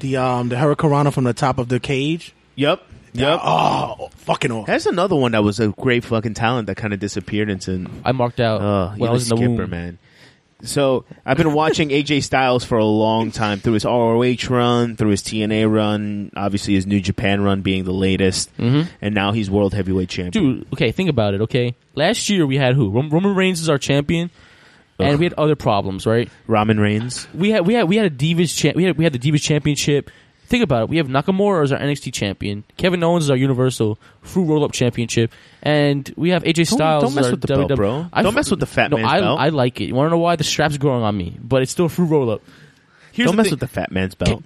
the um the Hurricanrana from the top of the cage. Yep. Yep. Oh, fucking off. That's another one that was a great fucking talent that kind of disappeared into. I marked out Uh, when I was in the Skipper, womb. man. So I've been watching AJ Styles for a long time through his ROH run, through his TNA run, obviously his New Japan run being the latest, Mhm. and now he's world heavyweight champion. Dude, okay, think about it. Okay, last year we had who? Roman Reigns is our champion, and we had other problems, right? Roman Reigns. We had we had we had a Divas cha- we had we had the Divas Championship. Think about it. We have Nakamura as our NXT champion. Kevin Owens is our Universal Fruit Roll Up Championship, and we have AJ Don't- Styles. don't as mess our with the belt, WW bro. I Don't f- mess with the fat no, man's I, belt. I like it. You want to know why? The strap's growing on me, but it's still a Fruit Roll Up. Here's Don't mess thing. with the fat man's belt.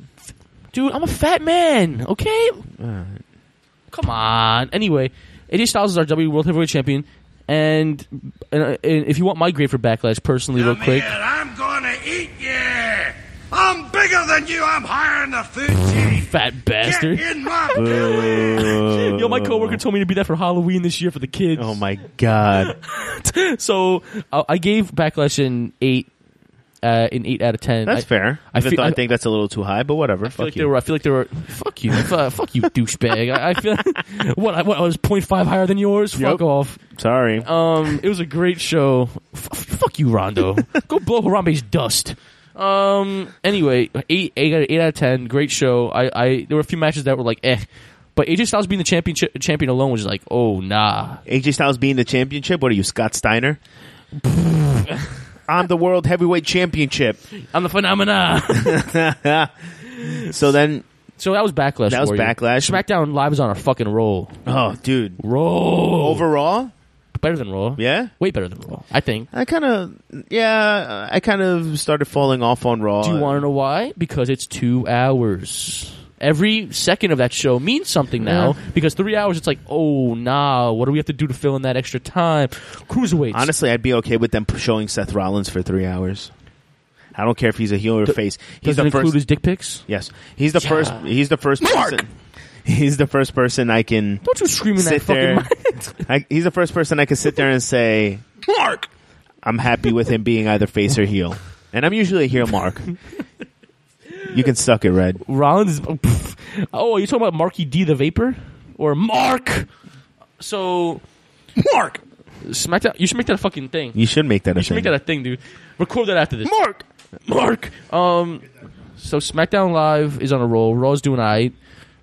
dude. I'm a fat man. Okay, Alright. Come on. Anyway, AJ Styles is our W World Heavyweight Champion, and, and, uh, and if you want my grade for Backlash, personally, real quick, I'm gonna eat you! I'm bigger than you! I'm higher in the food chain! fat bastard. Get in my Boo. Yo, my coworker told me to be that for Halloween this year for the kids. Oh my god. so I gave Backlash an eight, uh, an eight out of ten. That's I, fair. I Even feel, though I, I, think that's a little too high, but whatever. I feel Fuck like you. they were. I feel like they were. Fuck you. Uh, fuck you, douchebag. I, I feel what. I, what I was 0.5 higher than yours. Fuck off. Sorry. Um, it was a great show. F- f- fuck you, Rondo. Go blow Harambe's dust. Um. Anyway, eight, eight, out of- eight out of ten. Great show. I, I. There were a few matches that were like, eh. But AJ Styles being the champion champion alone was like, oh nah. AJ Styles being the championship. What are you, Scott Steiner? I'm the world heavyweight championship. I'm the phenomena. so then, so that was backlash. That was. Backlash. SmackDown Live is on a fucking roll. oh, dude, Roll over Raw. Better than Raw. Yeah, Way better than Raw. I think. I kind of, yeah, I kind of started falling off on Raw. Do you want to know why? Because it's two hours. Every second of that show means something now. Because three hours, it's like, oh nah, what do we have to do to fill in that extra time? Cruiserweights. Honestly, I'd be okay with them showing Seth Rollins for three hours. I don't care if he's a heel or a face. He's Does it the include first. his dick pics? yes, he's the Yeah. first. He's the first person. He's the first person I can Don't you scream in that sit fucking mic. I, he's the first person I can sit there and say, Mark! I'm happy with him being either face or heel. And I'm usually a heel mark. you can suck it, Red. Rollins. Is, oh, you talking about Marky D the Vapor or Mark? So Mark! SmackDown. You should make that a fucking thing. You should make that a You should thing. make that a thing, dude. Record that after this. Mark! Mark. Um. So SmackDown Live is on a roll. Raw's doing alright.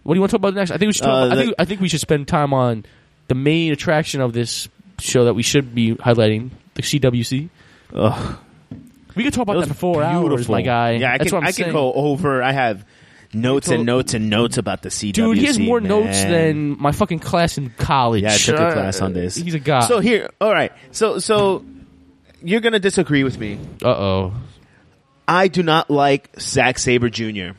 What do you want to talk about next? I think we should. Talk Uh, about, I think I think we should spend time on the main attraction of this show that we should be highlighting, the CWC. Ugh. We could talk about That that for four hours, my guy. Yeah, I That's can. I saying. can go over. I have notes and notes and notes about the CWC. Dude, he has more notes than my fucking class in college. Yeah, I took a class on this. He's a god. So here, all right. So so you're gonna disagree with me. uh oh. I do not like Zack Sabre Jr.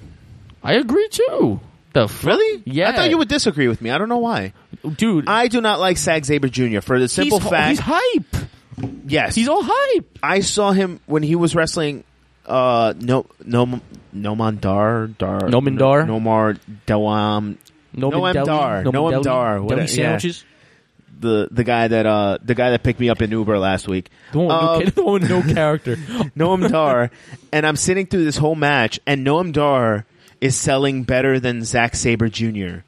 I agree too. The fuck? Really? Yeah. I thought you would disagree with me. I don't know why. Dude, I do not like Zack Sabre Jr. for the simple he's, fact. he's hype. yes, He's all hype. I saw him when he was wrestling. Uh, no, no, Noman Dar, Dar, Noman Dar? Nomar Dawam, No Noam Dar, Noam Dar, what- sandwiches. the the guy that uh the guy that picked me up in Uber last week. The one, no, Um, the one with no character. Noam Dar, and I'm sitting through this whole match, and Noam Dar is selling better than Zack Sabre Jr.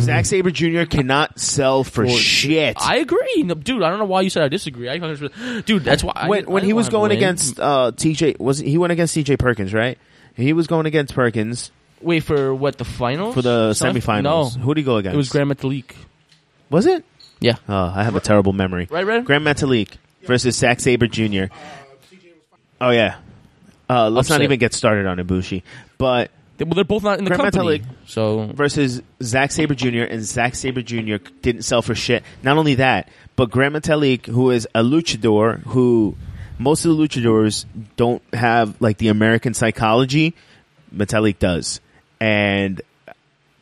Zack Sabre Jr. cannot sell for shit. I agree, No, dude. I don't know why you said I disagree. I, dude, that's why. I- when I when he was want him to going against uh, TJ, was he went against TJ Perkins, right? He was going against Perkins Wait for what the finals for the semifinals. No, Who did he go against? it was Grand Metalik. Was it? Yeah. Oh, I have a terrible memory. Right, Red? Grand Metalik versus Zack Sabre Jr. Oh yeah. Uh, let's not even get started on Ibushi, but They- Well, they're both not in the Grand company. Metalik So versus Zack Sabre Jr. and Zack Sabre Jr. didn't sell for shit. Not only that, but Grand Metalik, who is a luchador, who most of the luchadors don't have like the American psychology, Metalik does, and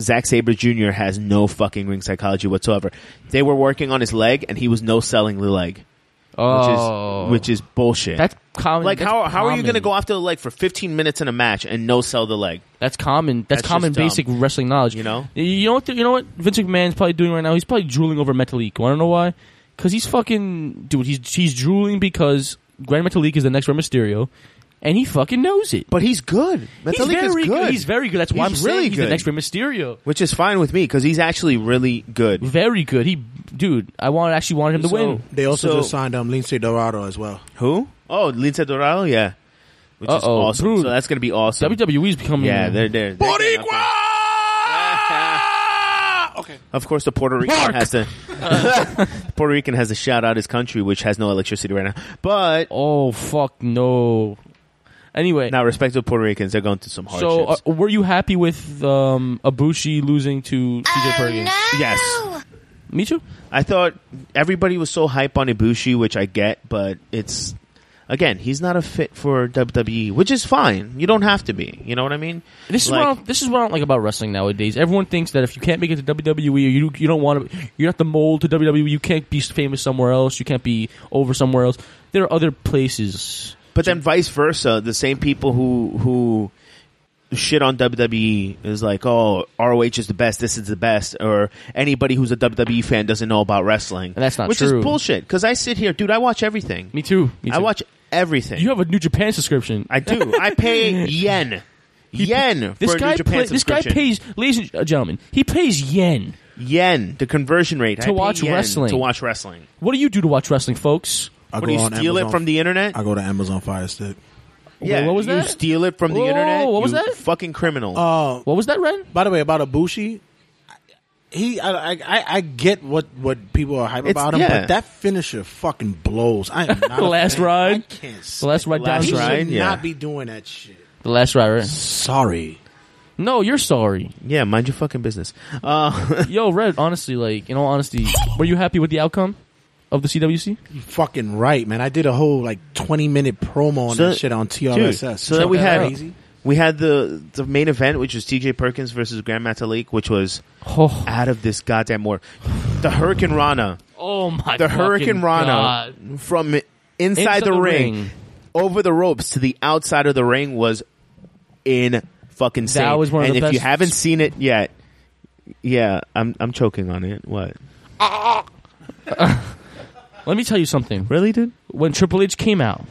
Zack Sabre Jr. has no fucking ring psychology whatsoever. They were working on his leg, and he was no selling the leg. Oh. which is oh. which is bullshit. That's common. like that's how how are you common. going to go after the leg for 15 minutes in a match and no sell the leg? That's common. That's, That's common just dumb. basic wrestling knowledge. You know? You know what? You know what Vince McMahon's probably doing right now? He's probably drooling over Metalik. Want to know why? Because he's fucking dude. He's he's drooling because Grand Metalik is the next Rey Mysterio, and he fucking knows it. But he's good. He's Metalik is very good. He's very good. That's why He's I'm really saying he's the good. next Rey Mysterio. which is fine with me because he's actually really good. Very good. He, dude. I want actually wanted him to So- win. They also So- just signed um, Lince Dorado as well. Who? Oh, Lince Dorado, yeah. Which is Uh-oh, awesome. dude. So that's going to be awesome. WWE's becoming yeah, they're there. Okay. Of course, the Puerto Rican Mark! has to. Puerto Rican has to shout out his country, which has no electricity right now. But Oh fuck no. Anyway, now, respect to Puerto Ricans, they're going through some hardships. so uh, were you happy with um, Ibushi losing to TJ Perkins? yes, Me too. I thought everybody was so hype on Ibushi, which I get, but it's again, he's not a fit for WWE, which is fine. You don't have to be. You know what I mean? This is Like- what I this is what I don't like about wrestling nowadays. Everyone thinks that if you can't make it to WWE, or you you don't want to, you're not the mold to WWE. You can't be famous somewhere else. You can't be over somewhere else. There are other places. But then vice versa, the same people who who shit on WWE is like, oh, ROH is the best, this is the best, or anybody who's a WWE fan doesn't know about wrestling. And that's not which true. is bullshit. Because I sit here, dude, I watch everything. Me too. Me I watch everything. You have a New Japan subscription. I do. I pay yen, yen This for a guy New Japan play- this guy subscription. pays, ladies and gentlemen, he pays yen. yen, the conversion rate I To pay watch yen wrestling. To watch wrestling. What do you do to watch wrestling, folks? I What do you on steal it from the internet? I go to Amazon Fire Stick. yeah, what was you that? steal it from the Whoa, internet. what was you that? Fucking criminal. Uh, What was that, Ren? by the way, about Ibushi, he, I, I, I- I get what, what people are hype It's- about him, yeah. but that finisher fucking blows. I am not The a last fan. ride? I can't. The last ride down. Last he ride? should yeah. not be doing that shit. The last ride, right? Sorry. No, you're sorry. yeah, mind your fucking business. Uh, Yo, Red, honestly, like, in all honesty, were you happy with the outcome of the CWC? You fucking right, man. I did a whole like twenty minute promo on So- that shit on Dude, TRSS. so then we had out. We had the the main event, which was T.J. Perkins versus Grand Metalik, which was Oh, out of this goddamn world. The Hurricane Rana, oh my God. the Hurricane Rana God. from inside, Inside the, the ring, ring. over the ropes to the outside of the ring was in fucking insane. That was one of and the if you haven't seen it yet, yeah, I'm I'm choking on it. What? Let me tell you something. Really, dude? When Triple H came out,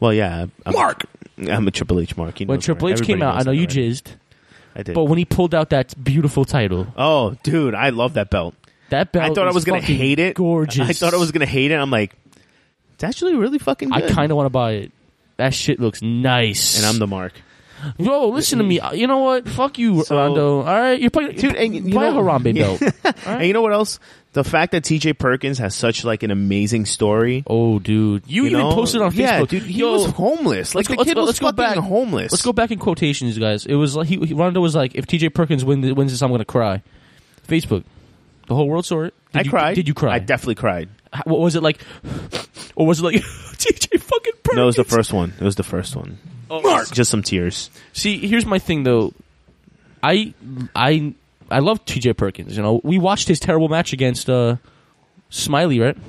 Well, yeah, I'm, Mark. I'm a Triple H mark. He when knows Triple already. H came Everybody out, I knows know that you already. jizzed, I did. but when he pulled out that beautiful title, oh, dude, I love that belt. that belt I thought I was gonna fucking hate it. Gorgeous. I thought I was gonna hate it. I'm like, it's actually really fucking I good. kind of want to buy it. That shit looks nice. and I'm the mark. Yo, listen to me. You know what? Fuck you, So- Rondo. All right, you're playing. Dude, and you buy know- a Harambe belt. And you know what else? The fact that T.J. Perkins has such like an amazing story. Oh, dude, you, You even know? posted on Facebook. Yeah, dude, he Yo, was homeless. Like let's go- the let's kid go- was let's go fucking back. homeless. Let's go back in quotations, guys. It was like he, he Rondo was like, "If TJ Perkins win, wins this, I'm gonna cry." Facebook, the whole world saw it. Did I you, cried. Did you cry? I definitely cried. H- what was it like? Or was it like TJ fucking Perkins? No, it was the first one. It was the first one. Oh, Mark, just some tears. See, here's my thing though. I I I love T.J. Perkins. You know, we watched his terrible match against uh, Smiley, right?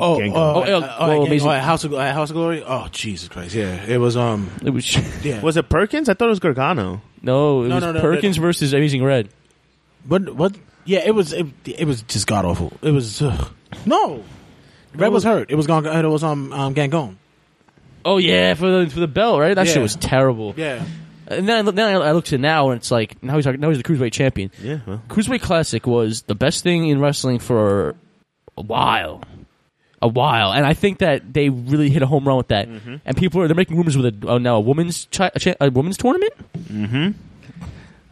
Oh, Gango. oh, Oh, oh, yeah, oh, well, amazing. oh, House of at House of Glory. Oh, Jesus Christ! Yeah, it was. Um, It was yeah. Was it Perkins? I thought it was Gargano. no, it No, was no, no, Perkins no. versus Amazing Red. But what? Yeah, it was. It, it was just god awful. It was. Uh, no, Red was hurt. It was gone. It was um, um Gangone. Oh yeah, for the for the belt, right? That Yeah. shit was terrible. Yeah. And then I, look- then I, looked at now, and it's like now he's now he's the cruiserweight champion. Yeah, well. Cruiserweight Classic was the best thing in wrestling for a while, a while, and I think that they really hit a home run with that. Mm-hmm. And people are they're making rumors with a uh, now a women's chi- a, cha- a women's tournament. Mm-hmm.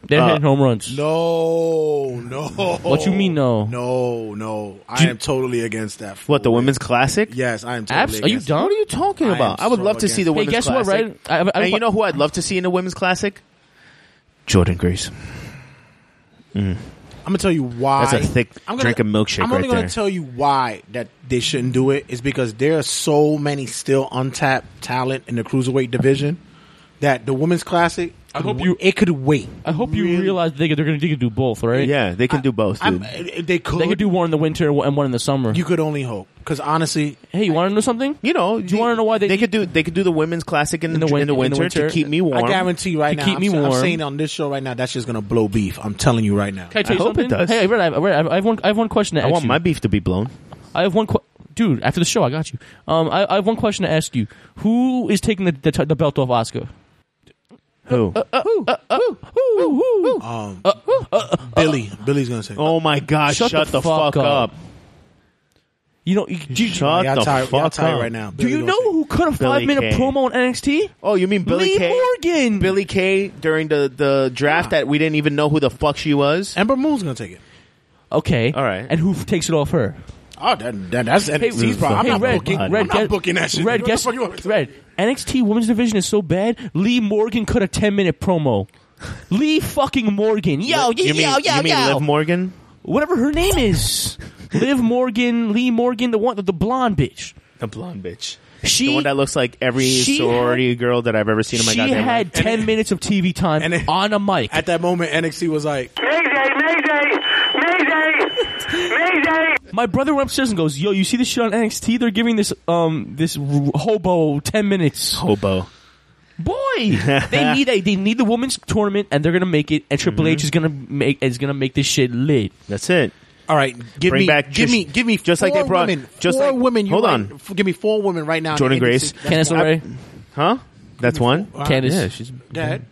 They're Uh, hitting home runs. No, no. What you mean, no? No, no. I you- am totally against that. What the women's classic? Yes, I am. Totally Abs- are you against done? What are you talking about? I, would love to see the against- Hey, women's guess what? Right? I, I, and you know who I'd love to see in the women's classic? Jordynne Grace. Mm. I'm gonna tell you why. That's a thick I'm gonna, drink of milkshake I'm only right gonna tell you why that they shouldn't do it is because there are so many still untapped talent in the cruiserweight division that the women's classic. I hope you- It could wait. I hope you realize they, they're going to do both, right? Yeah, they can do both, I'm, dude. they could. They could do one in the winter and one in the summer. You could only hope because honestly, hey, you want to know something? You know, Do you want to know why they, They could do they could do the women's classic in, In the the, win- in the in the winter, winter. to keep me warm. I guarantee right To now. keep I'm, me sa- I'm warm. saying on this show right now that's just gonna blow beef. I'm telling you right now. Can I tell I you hope it something? does. Hey, Red, I, Red, I have one. I have one question to I ask want you. my beef to be blown. I have one. Qu- Dude, after the show, I got you. Um, I, I have one question to ask you. Who is taking the the, t- the belt off Oscar? Who? Um, uh, uh, uh, Billy, Billy's gonna say. oh my God! Shut, Shut the, the fuck, fuck up! up. You know, you, do, you- Shut y'all the tired- y'all fuck tired up right now. do Billy you gonna know say- who cut a Billy five minute Kay. promo on NXT? Oh, you mean Billy Lee Kay? Morgan. Billie Kay during the the draft that we didn't even know who the fuck she was. Ember Moon's gonna take it. Okay, All right. And who takes it off her? Oh, that, that, that's NXT's problem. I'm hey, not Red, booking. Red, I'm not booking that shit. Red, What the guess, fuck you want Red, NXT Women's Division is so bad. Lee Morgan cut a ten minute promo. Lee fucking Morgan, yo, yo, you mean yo, yo, you mean yo. Liv Morgan? whatever her name is. Liv Morgan, Lee Morgan, the one, the, the blonde bitch. The blonde bitch. She the one that looks like every she sorority girl that I've ever seen in my she goddamn life. She had life. ten minutes of TV time And it- on a mic. At that moment, NXT was like, Mayday! Mayday! Mayday! Mayday! My brother went upstairs and goes, "Yo, you see this shit on NXT? They're giving this um this r- hobo ten minutes. Hobo. Boy, they need a, they need the women's tournament, and they're gonna make it. And Triple Mm-hmm. H is gonna make is gonna make this shit lit. That's it. "All right, give Bring me, back give Trish- me, give me, just like they brought- women, just four like- women. you hold on. f- give me four women right now. Jordynne Grace. NXT. That's Candice one. LeRae, Huh? That's one. All right. Candice. Yeah, she's Dad,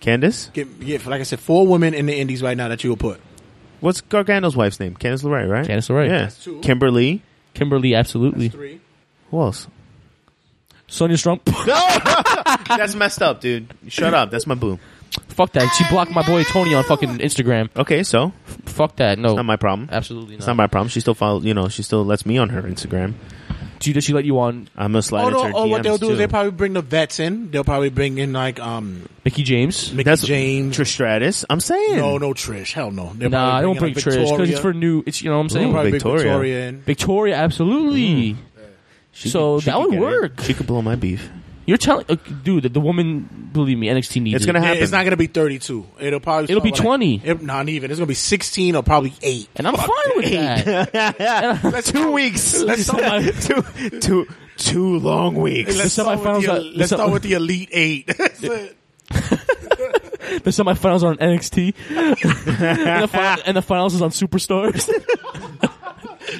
Candice. give, yeah, like I said, four women in the Indies right now that you will put. What's Gargano's wife's name? Candice LeRae, right? Candice LeRae. Yeah. That's two. Kimberly. Kimberly, absolutely. Three. Who else? Sonya Strump. That's messed up, dude. Shut up. That's my boo. Fuck that. She blocked my boy Tony on fucking Instagram. Okay, so Fuck that. No, not my problem. absolutely It's not. not my problem. She still follow. You know, she still lets me on her Instagram. She, does she let you on I'm gonna slide Oh into no! Oh, what DMs they'll do too. is they probably bring the vets in. They'll probably bring in like um Mickie James? Mickie That's James. Trish Stratus. I'm saying. No, no Trish. Hell no. They'll Nah, I don't bring in, like, Trish because Victoria. it's for new. It's you know what I'm They'll saying. probably Victoria. Victoria in. Victoria, absolutely. She So could- she that could would get it. work. She could blow my beef. You're telling, uh, dude, the, the woman. Believe me, NXT needs. It's gonna Yeah, happen. It's not going to be 32. It'll probably It'll be like- 20. it- not even. It's going to be 16 or probably 8. and I'm fine with that. Let's two weeks. Let's start, two, two, two long weeks. let's start, with, the, are- let's start with the Elite 8. That's it. the semifinals are on NXT, and, the fi- and the finals is on Superstars.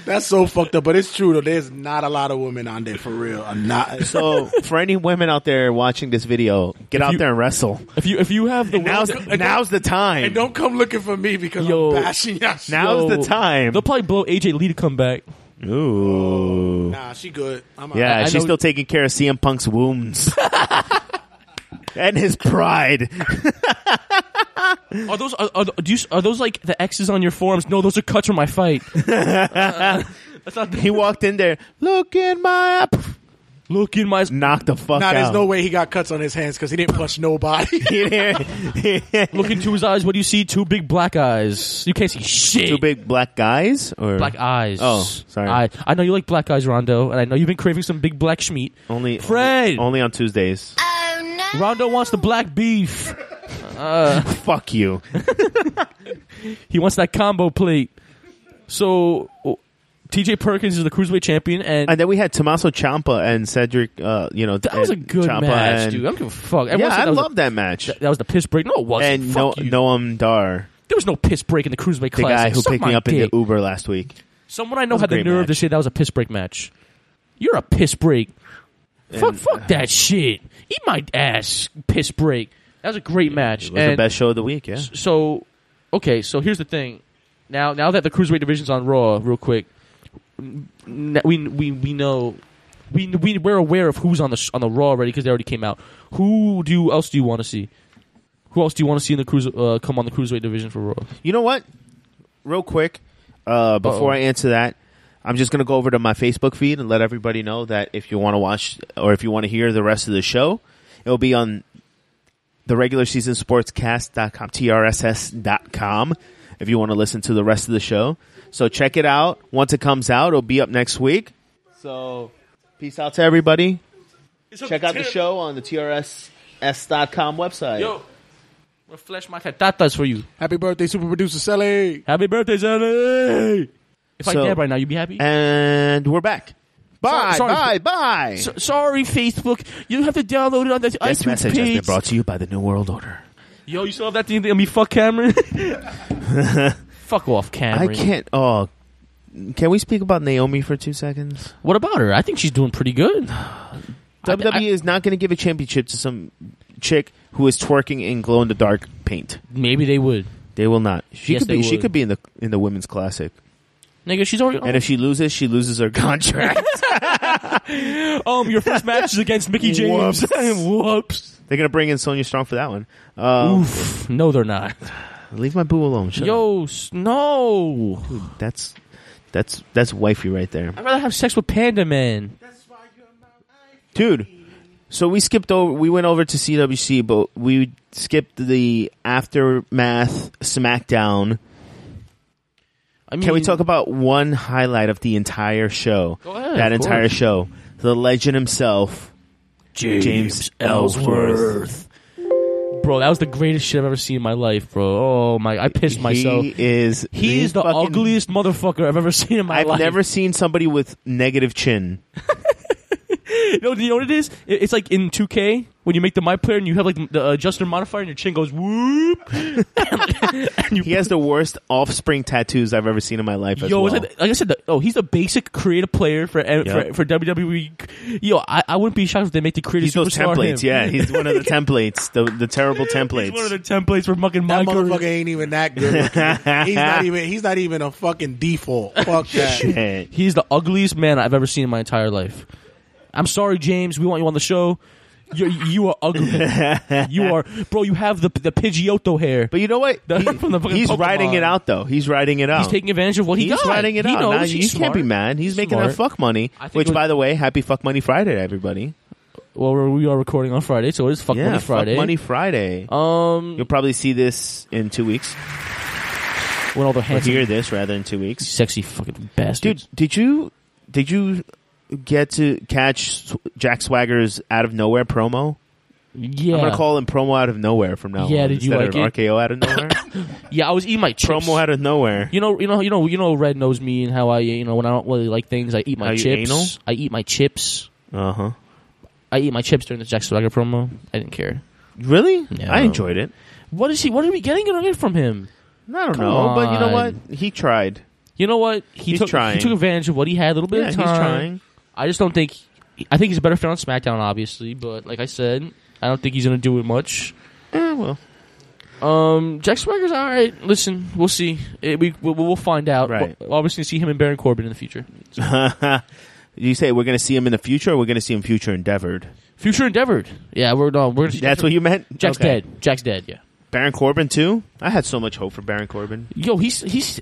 That's so fucked up, but it's true though. There's not a lot of women on there for real. I'm not. So, for any women out there watching this video, get out you- there and wrestle. if you if you have the Now's women- now's the time. and don't come looking for me because Yo. I'm bashing y'all. Now's Yo, the time. they'll probably blow AJ Lee to come back. Ooh. Nah, she good. I'm. Yeah, I she's still taking care of CM Punk's wounds. and his pride. Are those are, are, do you, are those like the X's on your forms? No, those are cuts from my fight. Uh, that's not. he walked in there, look in my. Look in my knock the fuck Nah, out. there's no way he got cuts on his hands because he didn't punch nobody. Look into his eyes. What do you see? Two big black eyes. You can't see shit. Two big black guys or Black eyes. Oh, sorry. I, I know you like black eyes, Rondo, and I know you've been craving some big black schmeat. only Fred! Only on Tuesdays. Oh no Rondo wants the black beef. Uh, Fuck you. he wants that combo plate. So, oh, TJ Perkins is the cruiserweight champion, and And then we had Tommaso Ciampa and Cedric. Uh, you know that was a and good Ciampa match, and- dude. I don't give a fuck. Everyone Yeah, said I that was love that match. That, was the piss break. No, it wasn't. And no, Fuck you. Noam Dar, There was no piss break in the cruiserweight the class. guy who picked me up in the Uber last week. Someone I know was a had the great nerve match. to say that was a piss break match. You're a piss break. fuck, fuck that shit. Eat my ass, piss break. That was a great match. It was the best show of the week. Yeah. So, okay, so here's the thing. Now, now that the cruiserweight division's on Raw, real quick, n- we we we know. We, we we're aware of who's on the sh- on the Raw already because they already came out. Who do you, else do you want to see? Who else do you want to see in the cruise uh, come on the cruiserweight division for Raw? You know what? Real quick, uh, before Uh-oh. I answer that, I'm just going to go over to my Facebook feed and let everybody know that if you want to watch or if you want to hear the rest of the show, it'll be on the regular season sportscast.com, trss.com, if you want to listen to the rest of the show. So check it out. Once it comes out, it'll be up next week. So peace out to everybody. Check out the show on the trss.com website. Yo, I'm gonna flash my tatas for you. Happy birthday, super producer Sally. Happy birthday, Sally. If I So- dab right now, you'd be happy. And we're back. Bye, sorry, bye, bye. So- sorry, Facebook. You have to download it on the This iTunes message has been page. brought to you by the New World Order. Yo, you still have that thing that me fuck Cameron? fuck off, Cameron. I can't. Oh, can we speak about Naomi for two seconds? What about her? I think she's doing pretty good. WWE is not going to give a championship to some chick who is twerking in glow in the dark paint. Maybe they would. They will not. She Yes, could be. She could be in the in the women's classic. Nigga, she's already. And if she loses, she loses her contract. um, your first match is against Mickie James. Whoops. Whoops. They're going to bring in Sonya Strong for that one. Um, Oof. No, they're not. Leave my boo alone. Shut up. Yo, s- no. That's that's that's wifey right there. I'd rather have sex with Panda Man. dude. So we skipped over. We went over to CWC, but we skipped the aftermath SmackDown. I Can we talk about one highlight of the entire show? Go ahead, that of entire course. show. The legend himself, James Ellsworth. Bro, that was the greatest shit I've ever seen in my life, bro. Oh my, I pissed myself. He is. He he's is the fucking- ugliest motherfucker I've ever seen in my life. I've never seen somebody with negative chin. no, do you know what it is? It's like in 2K when you make the my player and you have like the adjuster modifier and your chin goes whoop. he has the worst offspring tattoos I've ever seen in my life. As Yo, well. is it- like I said, the, oh, he's the basic creative player for eh, Yep. for, for WWE. Yo, I, I wouldn't be shocked if they make the creative He's those superstar templates. him. Yeah, he's one of the templates. The the terrible templates. He's one of the templates for fucking That my motherfucker career. ain't even that good. he's not even. He's not even a fucking default. Fuck that. Shit. He's the ugliest man I've ever seen in my entire life. I'm sorry, James. We want you on the show. You, you are ugly. you are, bro. You have the the Pidgeotto hair. But you know what? The- He- he's Pokemon. riding it out though. He's riding it out. He's taking advantage of what he he's got. riding it He out. knows Now, you can't be mad. He's making that fuck money. Which, was- by the way, happy fuck money Friday to everybody. Well, we're- we are recording on Friday, so it is Fuck yeah, Money Friday. Fuck money Friday. Um, You'll probably see this in two weeks. when all the handsome, hear this rather in two weeks. sexy fucking bastards. Dude, did you did you get to catch Jack Swagger's out of nowhere promo? yeah, I'm gonna call him promo out of nowhere from now Yeah, on. did you like of RKO out of nowhere? yeah. I was eating my chips. promo out of nowhere. You know, you know, you know, you know. Red knows me and how I, you know, when I don't really like things, I eat my Are you chips. I eat my chips. Uh huh. I eat my chips during the Jack Swagger promo. I didn't care. Really? No. I enjoyed it. What is he? What are we getting gonna from him? I don't Come know, but you know what? He tried. You know what? He He's took trying. he took advantage of what he had. A little bit Yeah, of he's trying. I just don't think. I think he's a better fit on SmackDown, obviously. But like I said, I don't think he's gonna do it much. Eh, well, Um, Jack Swagger's all right. Listen, we'll see. Eh, we we'll, we'll find out. Right. We're obviously see him and Baron Corbin in the future. you say we're going to see him in the future, or we're going to see him future endeavored? Future endeavored. Yeah, we're no, we're gonna see That's what you meant. Jack's Okay. dead. Jack's dead. Yeah. Baron Corbin too. I had so much hope for Baron Corbin. Yo, he's he's.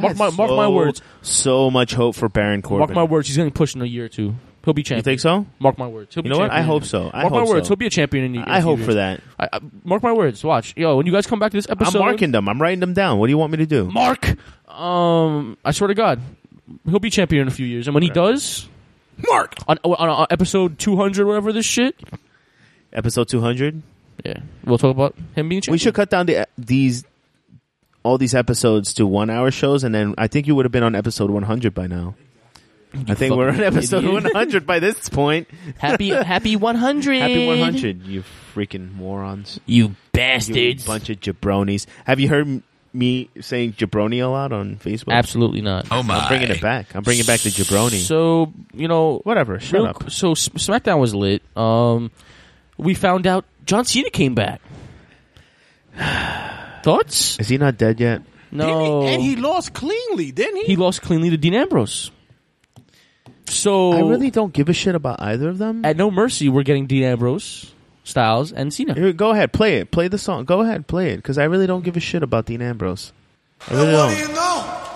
Mark my mark my words. So much hope for Baron Corbin. Mark my words. He's going to pushed in a year or two. He'll be champion. You think so? Mark my words. He'll You know what? I hope so. I mark my words. so. He'll be a champion. In, in I hope for that. I, I, mark my words. Watch, yo. When you guys come back to this episode, I'm marking them. I'm writing them down. What do you want me to do? Mark. Um, I swear to God, he'll be champion in a few years, and when he does, Mark on on, on episode two hundred, whatever this shit. Episode 200. Yeah, we'll talk about him being champion. We should cut down the these all these episodes to one hour shows, and then I think you would have been on episode 100 by now. I think we're on episode idiot. 100 by this point. Happy Happy one hundred. Happy 100, you freaking morons. You You bastards. bunch of jabronis. Have you heard me saying jabroni a lot on Facebook? Absolutely not. Oh my! I'm bringing it back. I'm bringing back the jabroni. So you know, Whatever. Shut real- up. So SmackDown was lit. Um, we found out John Cena came back. Thoughts? Is he not dead yet? No. And he lost cleanly, didn't he? He lost cleanly to Dean Ambrose. So I really don't give a shit about either of them. at No Mercy, we're getting Dean Ambrose, Styles, and Cena. Here, go ahead, play it. Play the song. Go ahead, play it. Because I really don't give a shit about Dean Ambrose. I really what do don't. you know?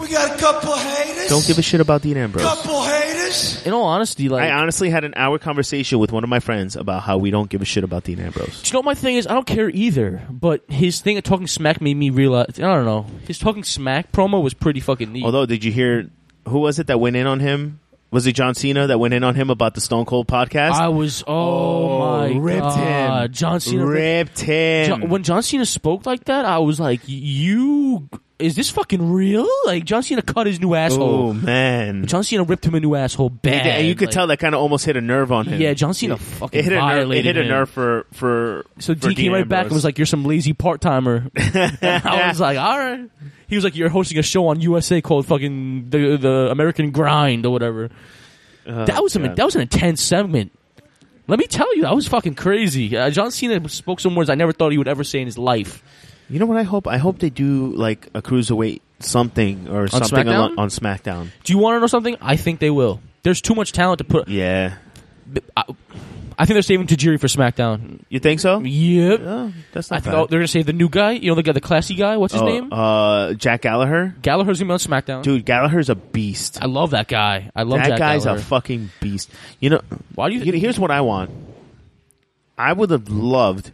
We got a couple haters. Don't give a shit about Dean Ambrose. Couple haters. In all honesty, like I honestly had an hour conversation with one of my friends about how we don't give a shit about Dean Ambrose. Do you know what my thing is? I don't care either. But his thing of talking smack made me realize. I don't know. His talking smack promo was pretty fucking neat. Although, did you hear who was it that went in on him? Was it John Cena that went in on him about the Stone Cold podcast? I was. Oh, oh my ripped god, him. John Cena ripped him. John- when John Cena spoke like that, I was like, "You is this fucking real?" Like John Cena cut his new asshole. oh man! John Cena ripped him a new asshole bad, and you could Like, tell that kind of almost hit a nerve on him. Yeah, John Cena It- fucking it hit a nerve. It violated hit a nerve for for. So for D came right back and was like, "You're some lazy part timer." I was like, "All right." He was like, "You're hosting a show on USA called fucking the the American Grind or whatever." Oh, that was a, that was an intense segment. Let me tell you, that was fucking crazy. Uh, John Cena spoke some words I never thought he would ever say in his life. You know what I hope? I hope they do like a cruiserweight something or something SmackDown? on, on SmackDown. Do you want to know something? I think they will. There's too much talent to put. Yeah, I, I think they're saving Tajiri for SmackDown. you think so? Yep. Oh, that's I not think bad. oh, they're gonna save the new guy. You know the guy, the classy guy. What's his Oh, name? Uh, Jack Gallagher. Gallagher's gonna be on SmackDown. Dude, Gallagher's a beast. I love that guy. I love that Jack guy's Gallagher. a fucking beast. You know, Why do you? you know, here's what I want. I would have loved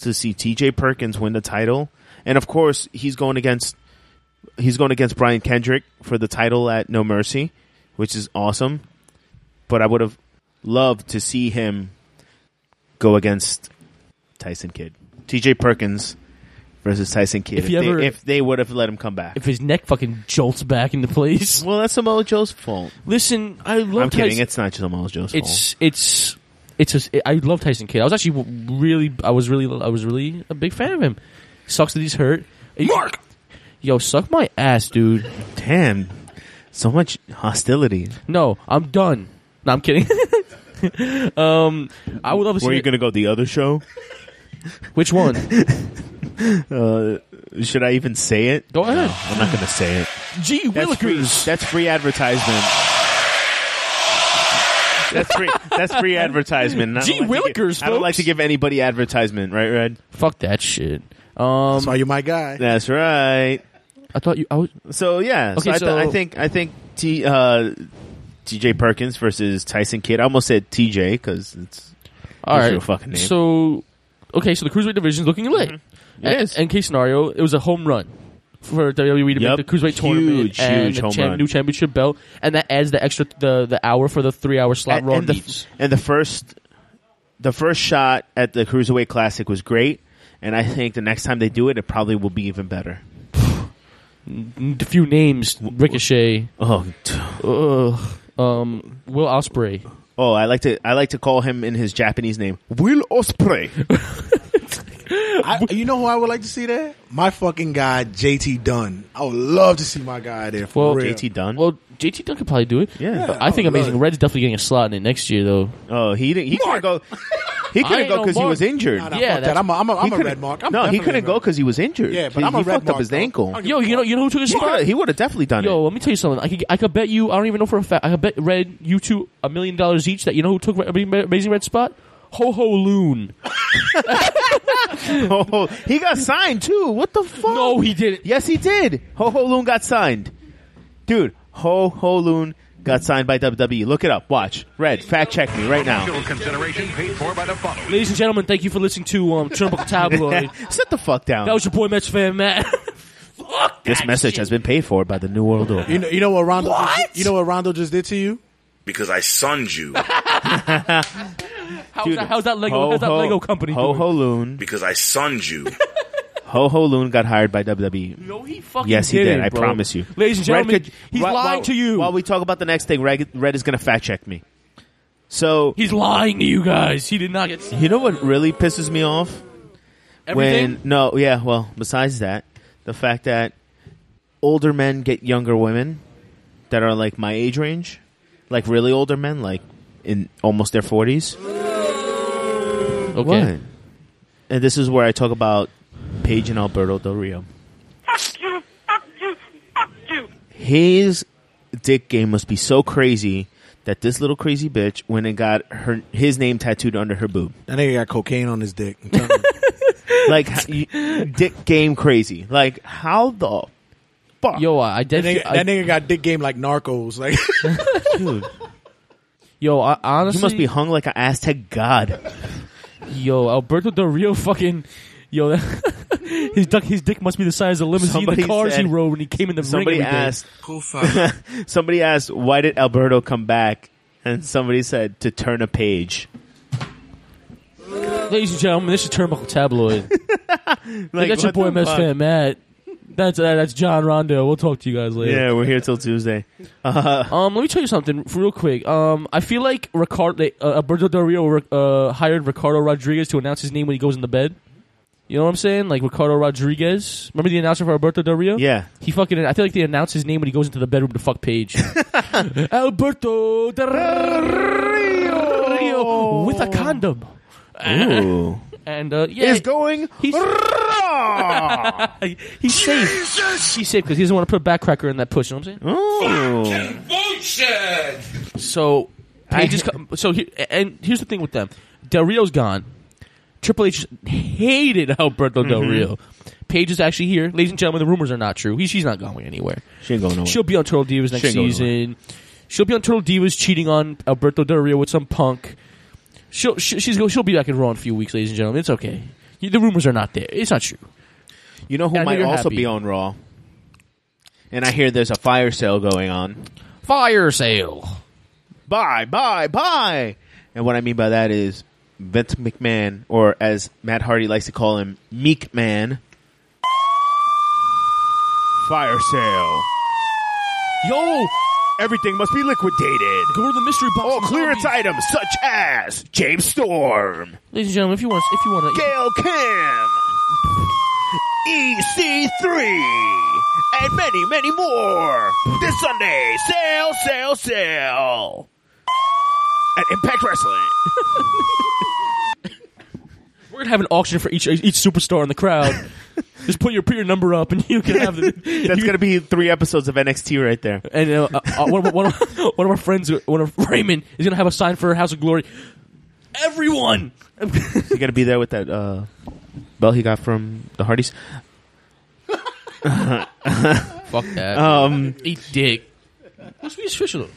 to see T.J. Perkins win the title, and of course, he's going against he's going against Brian Kendrick for the title at No Mercy, which is awesome. But I would have loved to see him go against Tyson Kidd, T.J. Perkins versus Tyson Kidd. If If, they, ever- if they would have let him come back. if his neck fucking jolts back into place. well, that's Samoa Joe's fault. Listen, I love. I'm kidding. Tyson- It's not just Samoa Joe's fault. It's it's it's. A, I love Tyson Kidd. I was actually really. I was really. I was really a big fan of him. Sucks that he's hurt. Mark, yo, suck my ass, dude. Damn, so much hostility. No, I'm done. No, I'm kidding. um, I would love to see. Where are you it- going to go? The other show? Which one? Uh, should I even say it? Go ahead. I'm not going to say it. Gee That's free. willikers. That's free advertisement. That's free. That's free advertisement. I don't Gee like to give- willikers, I don't like folks. to give anybody advertisement, right, Red? Fuck that shit. Um, That's why you're my guy. That's right. I thought you. I was. So yeah. Okay, so I, th- so- I think I think T uh, T.J. Perkins versus Tyson Kidd. I almost said T.J. because it's All What's right. your fucking name? So, okay, so the cruiserweight division is looking lit. It And- is. And case scenario, it was a home run for WWE to Yep. make the cruiserweight Huge, tournament and huge the home champ- run. new championship belt, and that adds the extra the the hour for the three hour slot and, Raw and the, needs. and the first the first shot at the cruiserweight classic was great and i think the next time they do it it probably will be even better. A few names: Ricochet, oh uh, um, Will Ospreay. oh i like to i like to call him in his japanese name. Will Ospreay I, you know who I would like to see there? My fucking guy, JT Dunn. I would love to see my guy there. For Well, real. jt dunn Well, JT Dunn could probably do it. Yeah. But I think I would Amazing. Red's definitely getting a slot in it next year, though. oh he didn't he couldn't go he I couldn't ain't go no because he was injured Nah, nah, Yeah, that. I'm a, I'm a, He I'm a red mark. I'm no he couldn't go because he was injured Yeah, but he, I'm a he red fucked up his though. ankle Yo, you know, you know who took his he spot? could he would have definitely done Yo, it let me tell you something. I could, I could bet you. I don't even know for a fact. I could bet Red you two a million dollars each that you know who took Amazing Red spot. Ho Ho Lun. oh, he got signed too what the fuck No, he didn't. Yes, he did. Ho Ho Lun got signed. Dude, Ho Ho Lun got signed by WWE. Look it up. Watch. Red, fact check me right now. Consideration paid for by the following. Ladies and gentlemen, thank you for listening to um, Turnbuckle Tabloid. Sit the fuck down. That was your boy Mets fan Matt. this message has been paid for by the New World Order. You know, you know what Rondo? Just, you know what Rondo just did to you? Because I sunned you. how's, that, how's that Lego? Ho, how's that ho, Lego company Ho doing? Ho Lun. Because I sunned you. Ho Ho Lun got hired by WWE. No, he fucking did. yes, he did did. it, I bro. promise you. Ladies and Red gentlemen, could- he's while- lying while- to you. While we talk about the next thing, Red, Red is going to fact check me. So He's lying to you guys. He did not get. you know what really pisses me off? Everything? When no, yeah. Well, besides that, the fact that older men get younger women that are like my age range, like really older men, like in almost their forties. Okay. What? And this is where I talk about Paige and Alberto Del Rio. His dick game must be so crazy that this little crazy bitch went and got her his name tattooed under her boob. That nigga got cocaine on his dick. I'm telling you. Like you- dick game crazy. Like how the fuck? Yo, I that, definitely. nigga, that nigga got dick game like narcos. Like, Dude, yo, I, honestly, he must be hung like an Aztec god. Yo, Alberto Del Rio fucking. Yo, his dick, his dick must be the size of the limousine Somebody the cars said- he rode when he came in the Somebody ring. every day. asked. somebody asked, "Why did Alberto come back?" And somebody said, "To turn a page." Ladies and gentlemen, this is Turnbuckle Tabloid. Like, that's your what boy the Met fuck? fan Matt. That's uh, that's John Rondo. We'll talk to you guys later. Yeah, we're here till Tuesday. Uh, Um, let me tell you something real quick. Um, I feel like Ricardo, uh, Alberto Del Rio uh, hired Ricardo Rodriguez to announce his name when he goes in the bed. You know what I'm saying? Like Ricardo Rodriguez. Remember the announcer for Alberto Del Rio? Yeah. He fucking. I feel like they announce his name when he goes into the bedroom to fuck Paige. Alberto Del Rio with a condom. Ooh. And uh, yeah, Is going he's he's safe. He's safe because he doesn't want to put a backcracker in that push. You know what I'm saying? Bullshit! So is co- so here, and here's the thing with them. Del Rio's gone. Triple H hated Alberto Del Mhm. Rio. Paige is actually here. Ladies and gentlemen, the rumors are not true. He, she's not going anywhere. She ain't going nowhere. She'll be on Total Divas next season. She'll be on Total Divas cheating on Alberto Del Rio with some punk. She'll she, she's go, she'll be back in Raw in a few weeks, ladies and gentlemen. It's okay. The rumors are not there. It's not true. You know who I might also happy. be on Raw? And I hear there's a fire sale going on. Fire sale. Buy, buy, buy. And what I mean by that is Vince McMahon, or as Matt Hardy likes to call him, Meek Man. Fire sale. Yo, Everything must be liquidated. go to the mystery box. All clearance zombies. items such as James Storm, Ladies and gentlemen, if you want, if you want to, Gail Kim, EC3, and many, many more. This Sunday, sale, sale, sale. At Impact Wrestling. We're gonna have an auction for each each superstar in the crowd. Just put your put your number up, and you can have the. That's going to be three episodes of NXT right there. And uh, uh, uh, one, of, one, of, one of our friends, one of Raymond, is gonna have a sign for House of Glory. Everyone, You going to be there with that uh, belt he got from the Hardys? fuck that. Um, Eat dick. What's Swedish fish though?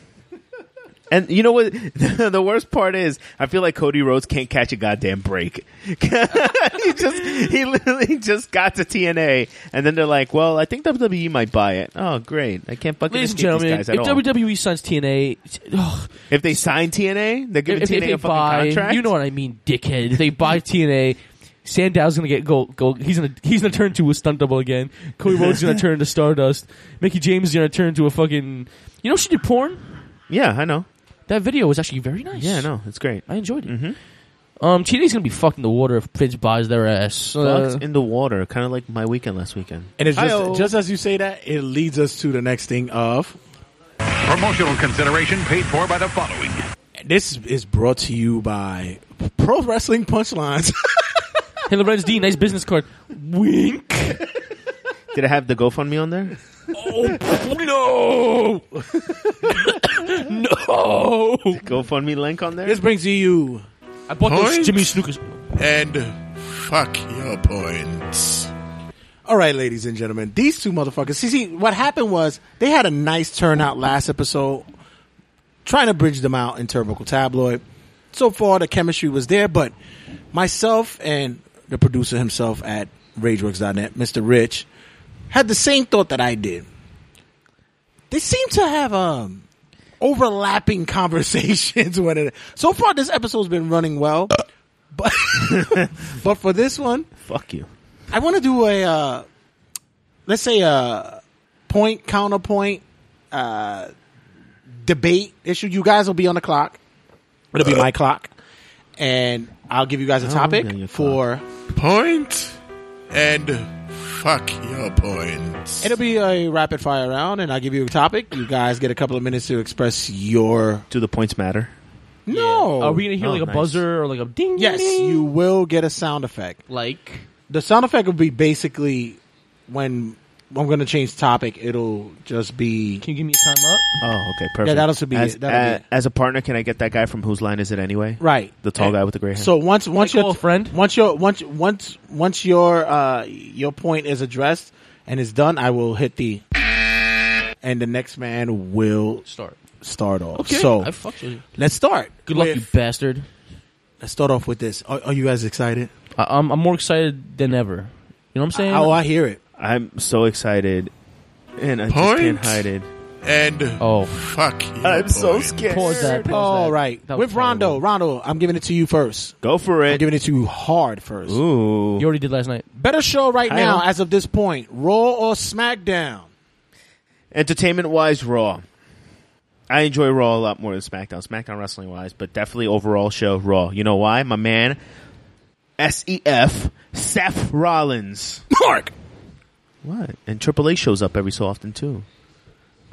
And you know what? the worst part is, I feel like Cody Rhodes can't catch a goddamn break. he just, he literally just got to TNA, and then they're like, "Well, I think WWE might buy it." Oh, great! I can't fucking Ladies and escape these gentlemen, guys if at all. WWE signs TNA, ugh, if they sign TNA, they're giving if, if TNA they a fucking buy, contract. you know what I mean, dickhead. If they buy TNA, Sandow's gonna get go go. He's gonna he's gonna turn to a stunt double again. Cody Rhodes is gonna turn to Stardust. Mickie James is gonna turn to a fucking. You know she did porn. yeah, I know. That video was actually very nice. Yeah, I know. It's great. I enjoyed it. Mm-hmm. Um, TNA's gonna be fucked in the water if Vince buys their ass. Uh, Fucked in the water, kind of like my weekend last weekend. and it's Hi-yo. just, just as you say that, it leads us to the next thing of Promotional consideration paid for by the following. this is brought to you by Pro Wrestling Punchlines. hey, Lorenz D, nice business card. Wink. Did I have the GoFundMe on there? Oh, no. no. GoFundMe link on there? this brings you I bought those Points? Jimmy Snookers. And fuck your points. All right, ladies and gentlemen, these two motherfuckers. See, see, what happened was they had a nice turnout last episode, trying to bridge them out in Turnbuckle Tabloid. So far, the chemistry was there, but myself and the producer himself at RageWorks.net, Mr. Rich, had the same thought that I did. They seem to have um, overlapping conversations with it. So far, this episode's been running well, but but for this one, fuck you. I want to do a uh, let's say a point counterpoint uh, debate issue. You guys will be on the clock. It'll be my clock, and I'll give you guys a topic yeah, your for Point and fuck your points. It'll be a rapid fire round, and I'll give you a topic. You guys get a couple of minutes to express your. Do the points matter? No. Are we gonna hear Oh, like a nice. buzzer or like a ding? Yes, ding? you will get a sound effect. Like the sound effect will be basically when I'm going to change topic. It'll just be. Can you give me a time up? Oh, okay, perfect. Yeah, that'll be as. That'll a- be it. as a partner. Can I get that guy from whose line is it anyway? Right. the tall And- guy with the gray hair. So once once Can your call friend? once your once once once your uh your point is addressed and is done, I will hit the and the next man will Start. start off. Okay, so I fucks with you. let's start. Good luck, with- you bastard. Let's start off with this. Are, are you guys excited? I, I'm I'm more excited than ever. You know what I'm saying? Oh, I hear it. I'm so excited, and I just can't hide it. And oh, fuck your I'm so points. scared. Pause that. Pause All that. right. That was With Rondo, Rondo, I'm giving it to you first. Go for it. I'm it. giving it to you hard first. Ooh. You already did last night. Better show right I now know. as of this point. Raw or SmackDown? Entertainment wise, Raw. I enjoy Raw a lot more than SmackDown. SmackDown wrestling wise, but definitely overall show Raw. You know why? My man, SEF, Seth Rollins. Mark. What? And Triple H shows up every so often too.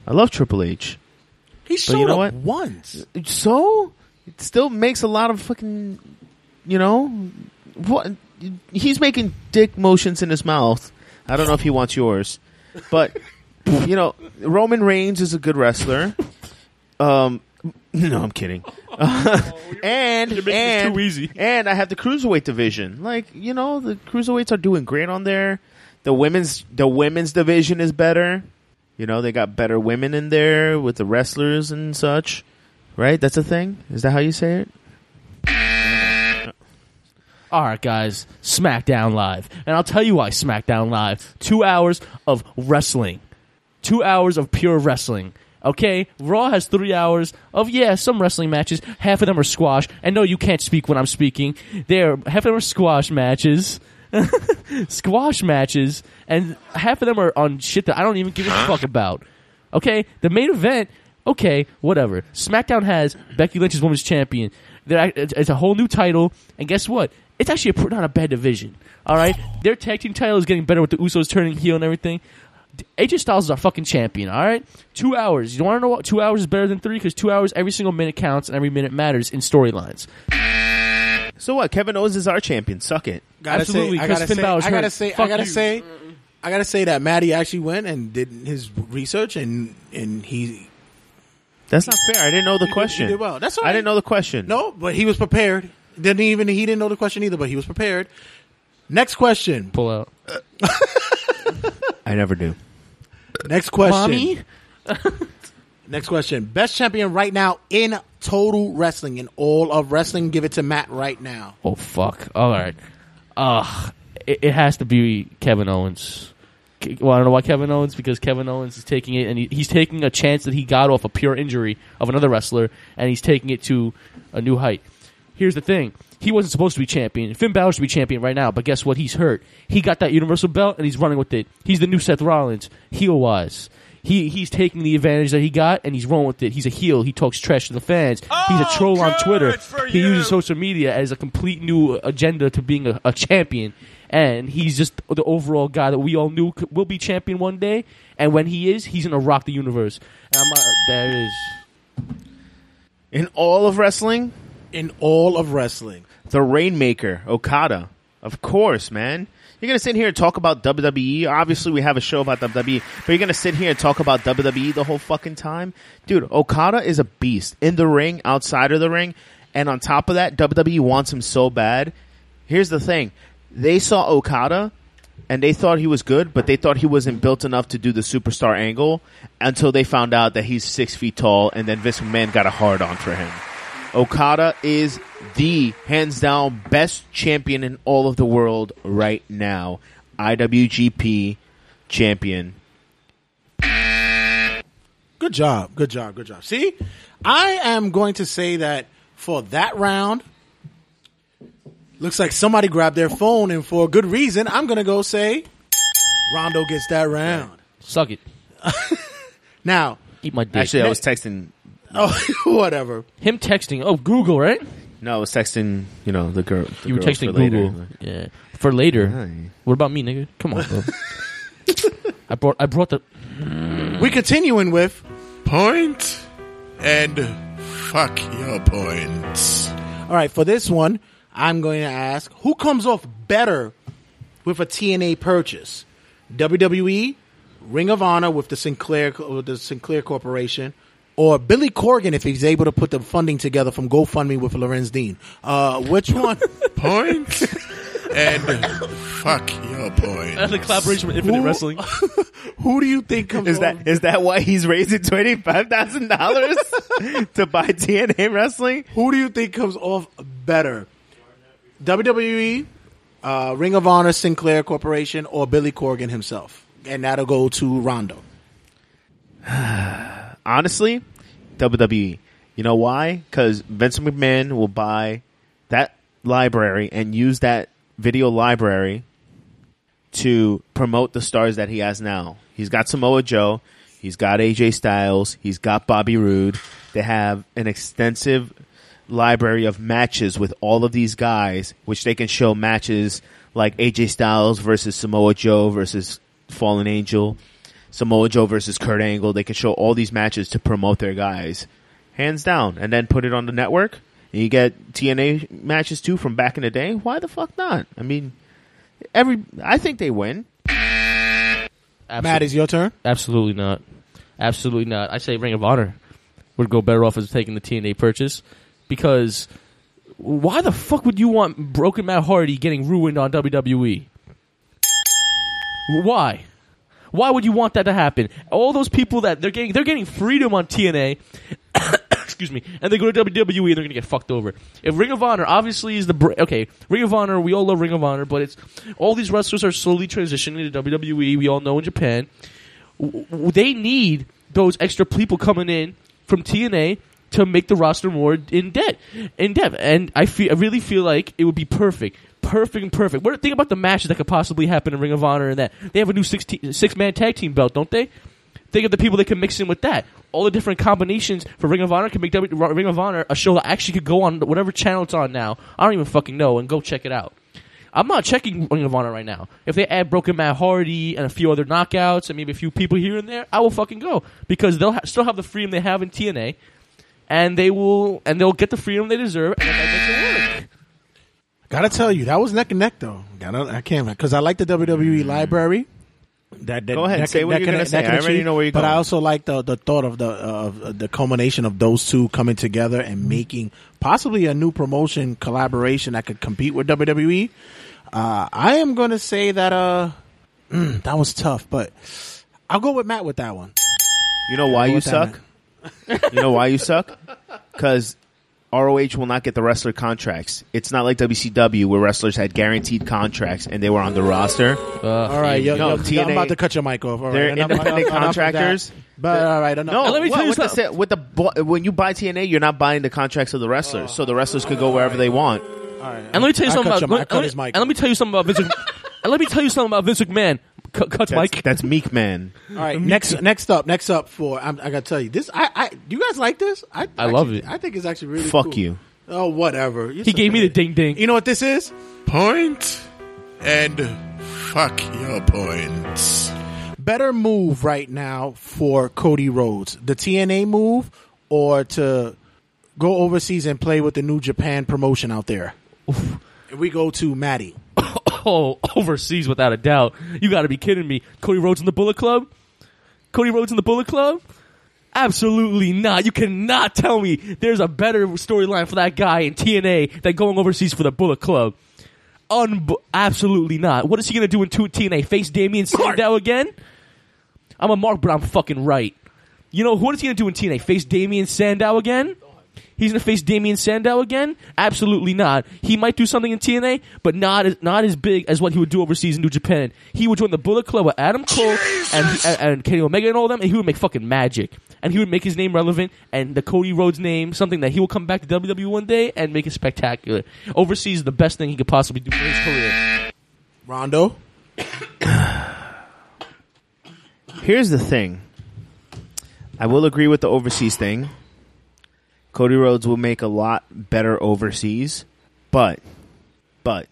I love Triple H. He showed you know up what? once. So it still makes a lot of fucking, you know, what? He's making dick motions in his mouth. I don't know if he wants yours, but you know, Roman Reigns is a good wrestler. Um, no, I'm kidding. and this and too easy. and I have the cruiserweight division. Like you know, the cruiserweights are doing great on there. The women's the women's division is better. You know, they got better women in there with the wrestlers and such. Right? That's a thing. Is that how you say it? All right, guys, SmackDown Live. And I'll tell you why SmackDown Live. Two hours of wrestling. Two hours of pure wrestling. Okay? Raw has three hours of, yeah, some wrestling matches. Half of them are squash. And no, you can't speak when I'm speaking. They're, half of them are squash matches. squash matches. And half of them are on shit that I don't even give a fuck about. Okay? The main event, okay, whatever. SmackDown has Becky Lynch's women's champion. They're, it's a whole new title, and guess what? It's actually a, not a bad division. All right, their tag team title is getting better with the Usos turning heel and everything. AJ Styles is our fucking champion. All right, two hours. You want to know what? Two hours is better than three because two hours, every single minute counts and every minute matters in storylines. So what? Kevin Owens is our champion. Suck it. Gotta Absolutely, say, I 'cause gotta Finn say, Balor's I gotta hurt. say, I Fuck gotta you. say, I gotta say that Maddie actually went and did his research and and he That's not fair. I didn't know the he question. did well. That's all I right. didn't know the question. no, but he was prepared. Didn't even he didn't know the question either, but he was prepared. Next question. Pull out. I never do. Next question. Mommy? Next question. Best champion right now in total wrestling in all of wrestling. Give it to Matt right now. Oh fuck! All right. Ugh. It, it has to be Kevin Owens. Well, I don't know why Kevin Owens because Kevin Owens is taking it and he, he's taking a chance that he got off a pure injury of another wrestler and he's taking it to a new height. Here's the thing: he wasn't supposed to be champion. Finn Balor should be champion right now, but guess what? He's hurt. He got that Universal belt and he's running with it. He's the new Seth Rollins, heel wise. He he's taking the advantage that he got and he's rolling with it. He's a heel. He talks trash to the fans. he's a troll on Twitter. He uses social media as a complete new agenda to being a, a champion. And he's just the overall guy that we all knew could- will be champion one day. And when he is, he's gonna rock the universe. And I'm not, there it is. In all of wrestling, In all of wrestling. the Rainmaker, Okada. Of course, man. You're gonna sit here and talk about WWE. Obviously, we have a show about WWE, but you're gonna sit here and talk about WWE the whole fucking time, dude. Okada is a beast in the ring, outside of the ring, and on top of that, WWE wants him so bad. Here's the thing: they saw Okada and they thought he was good, but they thought he wasn't built enough to do the superstar angle until they found out that he's six feet tall, and then Vince McMahon got a hard on for him. Okada is the hands down best champion in all of the world right now. IWGP champion. Good job. Good job. Good job. See, I am going to say that for that round, looks like somebody grabbed their phone, and for a good reason, I'm going to go say Rondo gets that round. Suck it. Now, Eat my dick. Actually, I was texting. oh, whatever. Him texting. Oh, Google, right? No, I was texting. You know the girl. the You were texting for later. Google. Yeah. For later. Aye. What about me, nigga? Come on, bro. I brought I brought the We continuing with Point and fuck your points. All right, for this one, I'm going to ask who comes off better with a TNA purchase? WWE, Ring of Honor with the Sinclair with the Sinclair Corporation, or Billy Corgan if he's able to put the funding together from GoFundMe with Lorenz Dean. Uh, which one? Points Point and fuck your points. That's a collaboration with Infinite Who- Wrestling. who do you think comes Is off? that is that why he's raising twenty five thousand dollars to buy TNA wrestling? Who do you think comes off better? WWE, uh, Ring of Honor, Sinclair Corporation, or Billy Corgan himself? And that'll go to Rondo. Honestly, WWE. You know why? Because Vince McMahon will buy that library and use that video library to promote the stars that he has now. He's got Samoa Joe, he's got AJ Styles, he's got Bobby Roode. They have an extensive library of matches with all of these guys, which they can show matches like AJ Styles versus Samoa Joe versus Fallen Angel, Samoa Joe versus Kurt Angle. They can show all these matches to promote their guys, hands down, and then put it on the network. And you get TNA matches too from back in the day. Why the fuck not? I mean, every I think they win. Matt, is your turn. Absolutely not. Absolutely not. I say Ring of Honor would go better off as taking the TNA purchase because why the fuck would you want Broken Matt Hardy getting ruined on WWE? Why? Why would you want that to happen? All those people that they're getting they're getting freedom on TNA. excuse me, and they go to WWE and they're gonna get fucked over. If Ring of Honor obviously is the br- okay, Ring of Honor, we all love Ring of Honor, but it's all these wrestlers are slowly transitioning to WWE. We all know in Japan, W- they need those extra people coming in from TNA to make the roster more in debt, in depth. And I feel, I really feel like it would be perfect, perfect perfect. What think about the matches that could possibly happen in Ring of Honor and that they have a new six six man tag team belt, don't they? Think of the people that can mix in with that. All the different combinations for Ring of Honor can make w- Ring of Honor a show that actually could go on whatever channel it's on now. I don't even fucking know, and go check it out. I'm not checking Ring of Honor right now. If they add Broken Matt Hardy and a few other knockouts and maybe a few people here and there, I will fucking go because they'll ha- still have the freedom they have in TNA, and they will and they'll get the freedom they deserve, and that makes it work. Gotta tell you, that was neck and neck though. Gotta, I can't because I like the WWE library. That, that Go ahead, say what you're gonna say. I already know where you're But I also like the the thought of the of the culmination of those two coming together and making possibly a new promotion collaboration that could compete with WWE. Uh, I am going to say that uh, mm, that was tough, but I'll go with Matt with that one. You know why you suck? you know why you suck? Because ROH will not get the wrestler contracts. It's not like WCW where wrestlers had guaranteed contracts and they were on the roster. All right, yo, no, yo, TNA, I'm about to cut your mic off. All right, they're enough- independent enough- enough contractors. But all right, enough. No, And let me what- tell you with the, something. sa- with the when you buy TNA, you're not buying the contracts of the wrestlers, so the wrestlers could go wherever they want. All right, and let me tell you I something cut about your mic- I let, cut let his mic and let me tell you something about Vince. Mc- and let me tell you something about Vince McMahon. Cut, cut That's, Mike. that's Meek Man. All right, next next up, next up for I'm, I gotta tell you this. I, I do you guys like this? I I love it. I think it's actually really Fuck cool. you. Oh, whatever. He gave me the ding ding. You know what this is? Point and fuck your points. Better move right now for Cody Rhodes, the TNA move, or to go overseas and play with the New Japan promotion out there. And we go to Maddie. Oh, overseas without a doubt. You got to be kidding me. Cody Rhodes in the Bullet Club? Cody Rhodes in the Bullet Club? Absolutely not. You cannot tell me there's a better storyline for that guy in TNA than going overseas for the Bullet Club. Absolutely not. What is he going to do in two TNA? Face Damien Sandow again? I'm a mark, but I'm fucking right. You know, what is he going to do in TNA? Face Damien Sandow again? He's going to face Damien Sandow again? Absolutely not. He might do something in TNA, but not as, not as big as what he would do overseas in New Japan. He would join the Bullet Club with Adam Cole and, and, and Kenny Omega and all them, and he would make fucking magic. And he would make his name relevant, and the Cody Rhodes name, something that he will come back to WWE one day and make it spectacular. Overseas is the best thing he could possibly do for his career. Rondo. Here's the thing. I will agree with the overseas thing. Cody Rhodes will make a lot better overseas, but but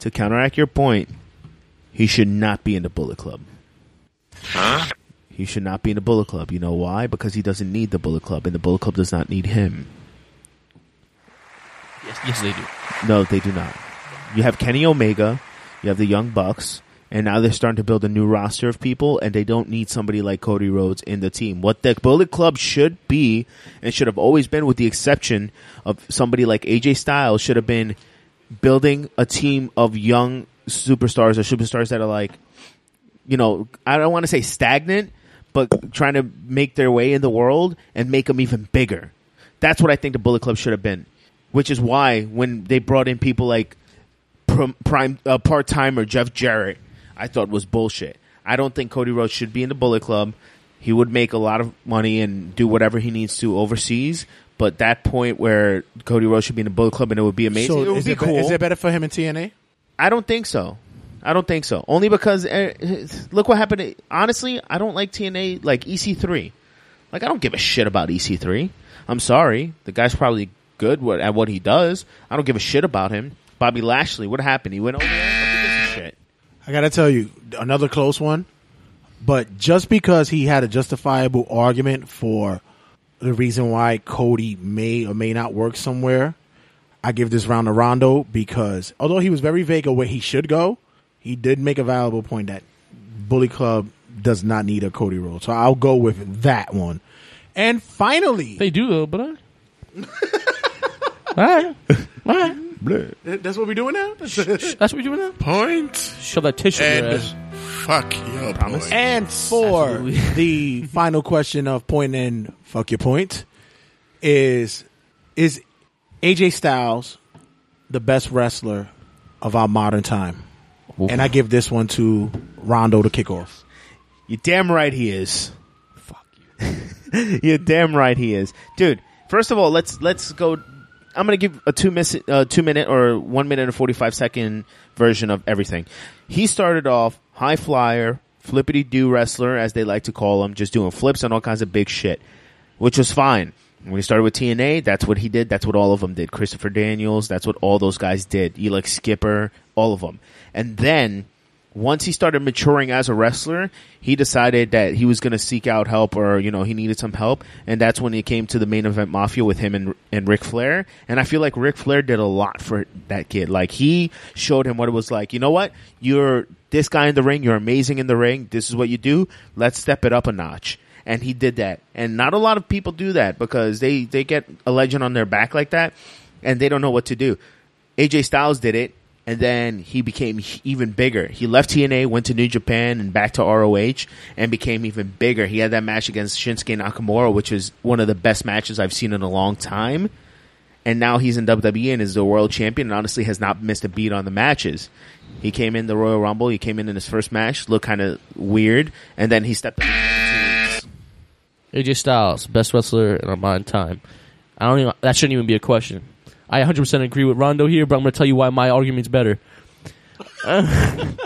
to counteract your point, he should not be in the Bullet Club. Huh? He should not be in the Bullet Club. You know why? Because he doesn't need the Bullet Club, and the Bullet Club does not need him. Yes, yes, they do. No, they do not. You have Kenny Omega, you have the Young Bucks, and now they're starting to build a new roster of people, and they don't need somebody like Cody Rhodes in the team. What the Bullet Club should be, and should have always been, with the exception of somebody like AJ Styles, should have been building a team of young superstars or superstars that are like, you know, I don't want to say stagnant, but trying to make their way in the world and make them even bigger. That's what I think the Bullet Club should have been. Which is why when they brought in people like prim- prime uh, part timer Jeff Jarrett, I thought was bullshit. I don't think Cody Rhodes should be in the Bullet Club. He would make a lot of money and do whatever he needs to overseas. But that point where Cody Rhodes should be in the Bullet Club and it would be amazing, So it would is be it, be- cool. is it better for him in TNA? I don't think so. I don't think so. Only because uh, look what happened. Honestly, I don't like TNA like EC3. Like I don't give a shit about EC3. I'm sorry. The guy's probably good at what he does. I don't give a shit about him. Bobby Lashley, what happened? He went over I gotta tell you, another close one. But just because he had a justifiable argument for the reason why Cody may or may not work somewhere, I give this round to Rondo because although he was very vague of where he should go, he did make a valuable point that Bullet Club does not need a Cody role. So I'll go with that one. And finally, they do though, but I. All right, all right. That's what we're doing now. That's what we're doing now. Point. Shove that tissue in your And fuck your point. And for the final question of point and fuck your point is is AJ Styles the best wrestler of our modern time? And I give this one to Rondo to kick off. You're damn right he is. Fuck you. You're damn right he is, dude. First of all, let's let's go. I'm gonna give a two miss, uh, two minute or one minute and forty five second version of everything. He started off high flyer, flippity do wrestler, as they like to call him, just doing flips and all kinds of big shit, which was fine. When he started with TNA, that's what he did. That's what all of them did. Christopher Daniels, that's what all those guys did. Elix Skipper, all of them. And then once he started maturing as a wrestler, he decided that he was going to seek out help or, you know, he needed some help. And that's when he came to the main event mafia with him and, and Ric Flair. And I feel like Ric Flair did a lot for that kid. Like he showed him what it was like. You know what? You're this guy in the ring. You're amazing in the ring. This is what you do. Let's step it up a notch. And he did that. And not a lot of people do that because they, they get a legend on their back like that and they don't know what to do. AJ Styles did it, and then he became even bigger. He left TNA, went to New Japan, and back to ROH, and became even bigger. He had that match against Shinsuke Nakamura, which is one of the best matches I've seen in a long time. And now he's in WWE and is the world champion, and honestly has not missed a beat on the matches. He came in the Royal Rumble. He came in in his first match, looked kind of weird, and then he stepped up. AJ Styles, best wrestler in our modern time. I don't even. That shouldn't even be a question. I 100% agree with Rondo here, but I'm going to tell you why my argument's better. okay,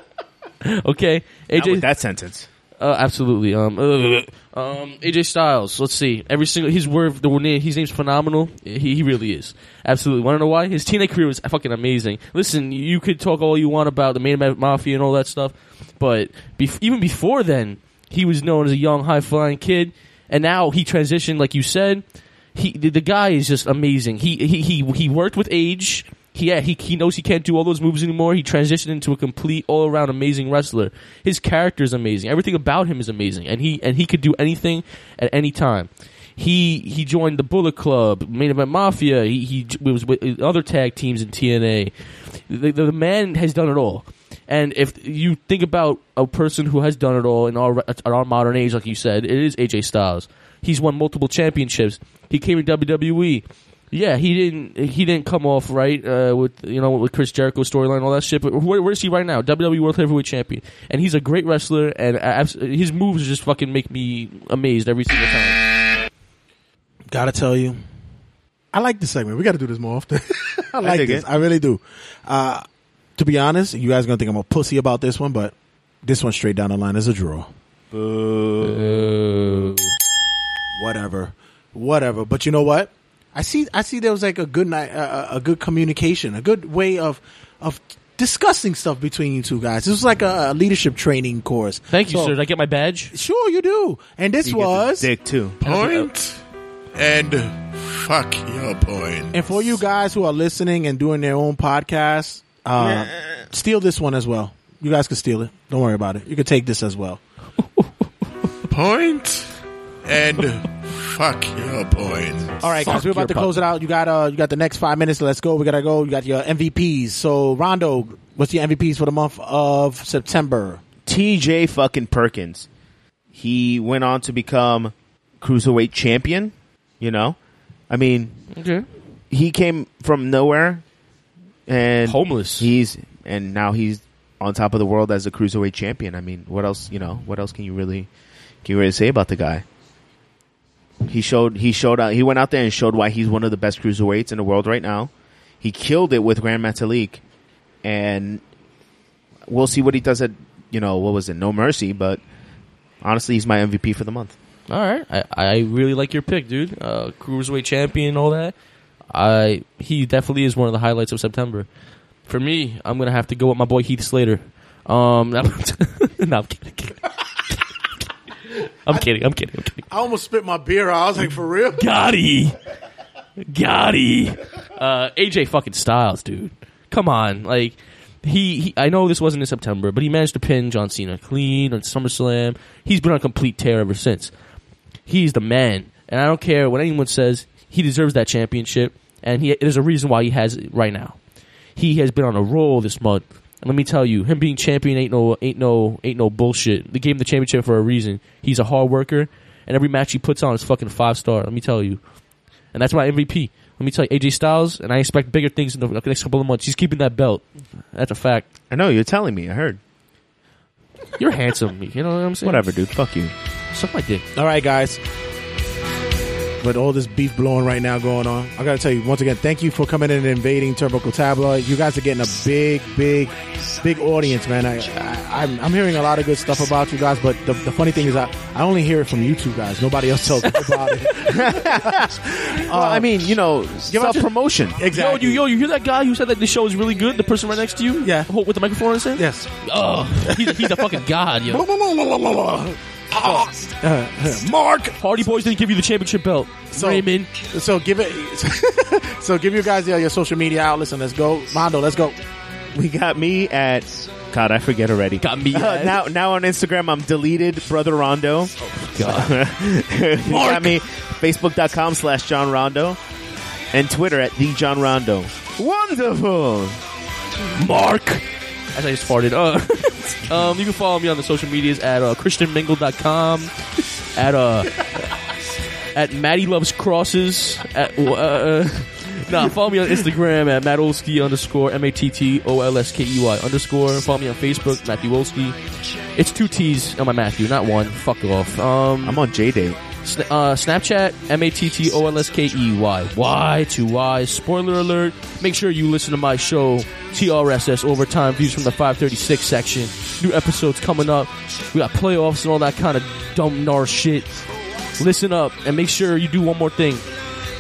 AJ. That sentence. Uh, absolutely. Um, uh, um, AJ Styles. Let's see. Every single he's worth the name. His name's phenomenal. He he really is. Absolutely. Want to know why? His TNA career was fucking amazing. Listen, you could talk all you want about the main event mafia and all that stuff, but bef- even before then, he was known as a young, high flying kid, and now he transitioned, like you said. He the, guy is just amazing. He he he he worked with age. He, yeah, he he knows he can't do all those moves anymore. He transitioned into a complete all around amazing wrestler. His character is amazing. Everything about him is amazing, and he and he could do anything at any time. He he joined the Bullet Club, made Main Event Mafia. He he was with uh, other tag teams in TNA. The, the man has done it all. And if you think about a person who has done it all in our in our modern age, like you said, it is AJ Styles. He's won multiple championships. He came to WWE. Yeah, he didn't. He didn't come off right uh, with you know with Chris Jericho storyline, all that shit. But where, where is he right now? WWE World Heavyweight Champion, and he's a great wrestler. And abs- his moves just fucking make me amazed every single time. Gotta tell you, I like this segment. We got to do this more often. I like dig this. it. I really do. Uh, to be honest, you guys are gonna think I'm a pussy about this one, but this one straight down the line is a draw. Whatever, whatever. But you know what? I see. I see. There was like a good night, uh, a good communication, a good way of of discussing stuff between you two guys. This was like a, a leadership training course. Thank you, So- sir. Did I get my badge? Sure, you do. And this was dick too. Point and fuck your point. And for you guys who are listening and doing their own podcast, uh, steal this one as well. You guys can steal it. Don't worry about it. You can take this as well. Point and fuck your point. All right, guys, we're about to close it out. You got uh, you got the next five minutes. Let's go. We gotta go. You got your MVPs. So, Rondo, what's your MVPs for the month of September? TJ fucking Perkins. He went on to become cruiserweight champion. You know, I mean, Okay. he came from nowhere and Homeless. He's and now he's on top of the world as a cruiserweight champion. I mean, what else? You know, what else can you really can you really say about the guy? He showed he showed out. He went out there and showed why he's one of the best cruiserweights in the world right now. He killed it with Grand Metalik, and we'll see what he does at you know what was it? No Mercy, but honestly, he's my MVP for the month. All right, I, I really like your pick, dude. Uh, cruiserweight champion, all that. I he definitely is one of the highlights of September. For me, I'm gonna have to go with my boy Heath Slater. Um, no, I'm kidding. I'm kidding. I'm kidding. I'm kidding. I almost spit my beer out. I was like, for real? Gotti. Gotti. Uh, AJ fucking Styles, dude. Come on. Like, he, he, I know this wasn't in September, but he managed to pin John Cena clean on SummerSlam. He's been on complete tear ever since. He's the man. And I don't care what anyone says, he deserves that championship. And he, there's a reason why he has it right now. He has been on a roll this month. And let me tell you, him being champion ain't no ain't no ain't no bullshit. They gave him the championship for a reason. He's a hard worker, and every match he puts on is fucking five star. Let me tell you, and that's my MVP. Let me tell you, AJ Styles, and I expect bigger things in the next couple of months. He's keeping that belt. That's a fact. I know you're telling me. I heard. You're handsome. You know what I'm saying? Whatever, dude. Fuck you. Suck my dick. All right, guys. With all this beef blowing right now going on, I gotta tell you once again, thank you for coming in and invading Turnbuckle Tabloid. You guys are getting a big, big, big audience, man. I, I I'm, I'm hearing a lot of good stuff about you guys, but the, the funny thing is, I, I only hear it from you two guys. Nobody else tells me about it. well, I uh, mean, you know, out self promotion. Exactly. Yo, you, yo, you hear that guy who said that the show is really good? The person right next to you? Yeah. With the microphone in his hand? Yes. Oh, he's, he's a fucking god, yo. Uh, Mark Hardy Boys didn't give you the championship belt. So, Raymond. So give it. so give you guys your, your social media outlets and let's go, Mondo. Let's go. We got me at God, I forget already. Got me Uh, now. Now on Instagram, I'm deleted, brother Rondo. God. you got me Facebook.com slash John Rondo, and Twitter at the John Rondo. Wonderful. Mark. As I just farted. Uh, um, you can follow me on the social medias at uh, christianmingle.com, at uh, at Maddie Loves Crosses, at uh, nah, follow me on Instagram at Matt Olskey underscore M A T T O L S K E Y underscore. Follow me on Facebook, Matthew Olskey. It's two T's on my Matthew, not one. Fuck off. Um, I'm on J Date. Sna- uh, Snapchat, M A T T O L S K E Y. Y, two Y's. Spoiler alert. Make sure you listen to my show, TRSS Overtime Views from the 536 section. New episodes coming up. We got playoffs and all that kind of dumb nar shit. Listen up and make sure you do one more thing.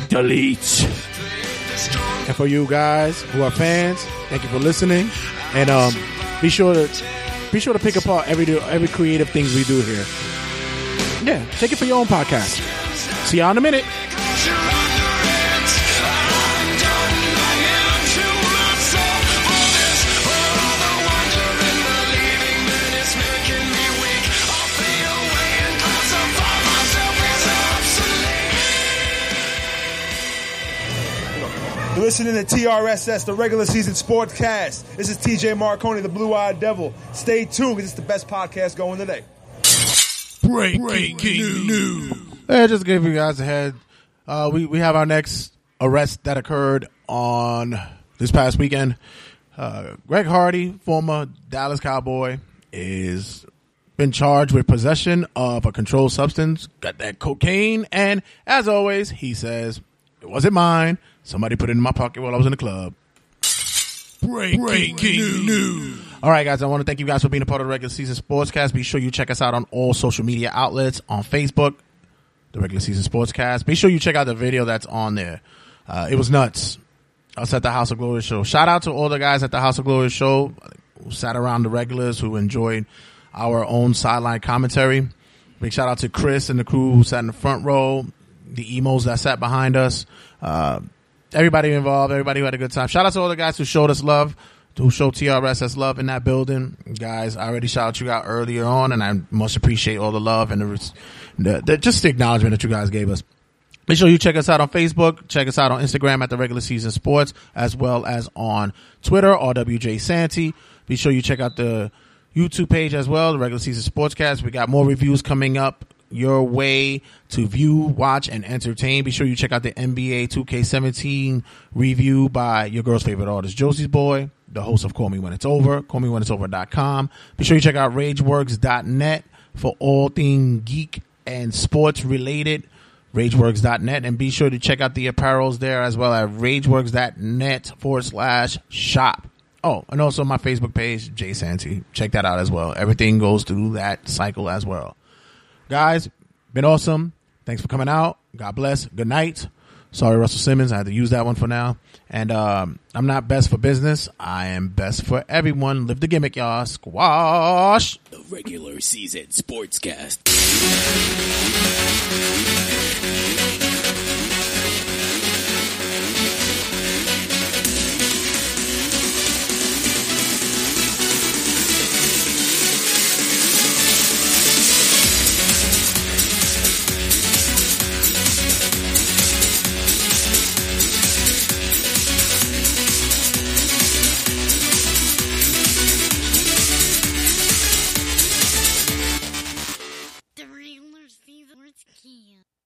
Delete. And for you guys who are fans, thank you for listening. And um, be sure to be sure to pick apart every every creative things we do here. Yeah, take it for your own podcast. See y'all in a minute. Listening to TRSS, the regular season sportscast. This is TJ Marconi, the Blue Eyed Devil. Stay tuned because it's the best podcast going today. Breaking, news. Yeah, just to give you guys a head. Uh, we we have our next arrest that occurred on this past weekend. Uh, Greg Hardy, former Dallas Cowboy, is been charged with possession of a controlled substance. Got that cocaine, and as always, he says it wasn't mine. Somebody put it in my pocket while I was in the club. Breaking, news. All right, guys, I want to thank you guys for being a part of the regular season sportscast. Be sure you check us out on all social media outlets on Facebook, the regular season sportscast. Be sure you check out the video that's on there. Uh, it was nuts. Us at the House of Glory show. Shout out to all the guys at the House of Glory show who sat around the regulars who enjoyed our own sideline commentary. Big shout out to Chris and the crew who sat in the front row, the emos that sat behind us. Uh, everybody involved, everybody who had a good time. Shout out to all the guys who showed us love, who showed TRSS love in that building. Guys, I already shouted you out earlier on, and I must appreciate all the love and the, the, the just the acknowledgement that you guys gave us. Make sure you check us out on Facebook. Check us out on Instagram at the regular season sports, as well as on Twitter, RWJ Santy. Be sure you check out the YouTube page as well, the regular season sportscast. We got more reviews coming up your way to view, watch, and entertain. Be sure you check out the NBA 2K17 review by your girl's favorite artist, Josie's Boy, the host of Call Me When It's Over, callmewhenitsover.com. Be sure you check out rageworks.net for all thing geek and sports related. Rageworks.net and be sure to check out the apparels there as well at rageworks.net forward slash shop. Oh, and also my Facebook page, Jay Santy. Check that out as well. Everything goes through that cycle as well. Guys, been awesome. Thanks for coming out. God bless. Good night. Sorry, Russell Simmons. I had to use that one for now. And um, I'm not best for business. I am best for everyone. Live the gimmick, y'all. Squash. The regular season sportscast.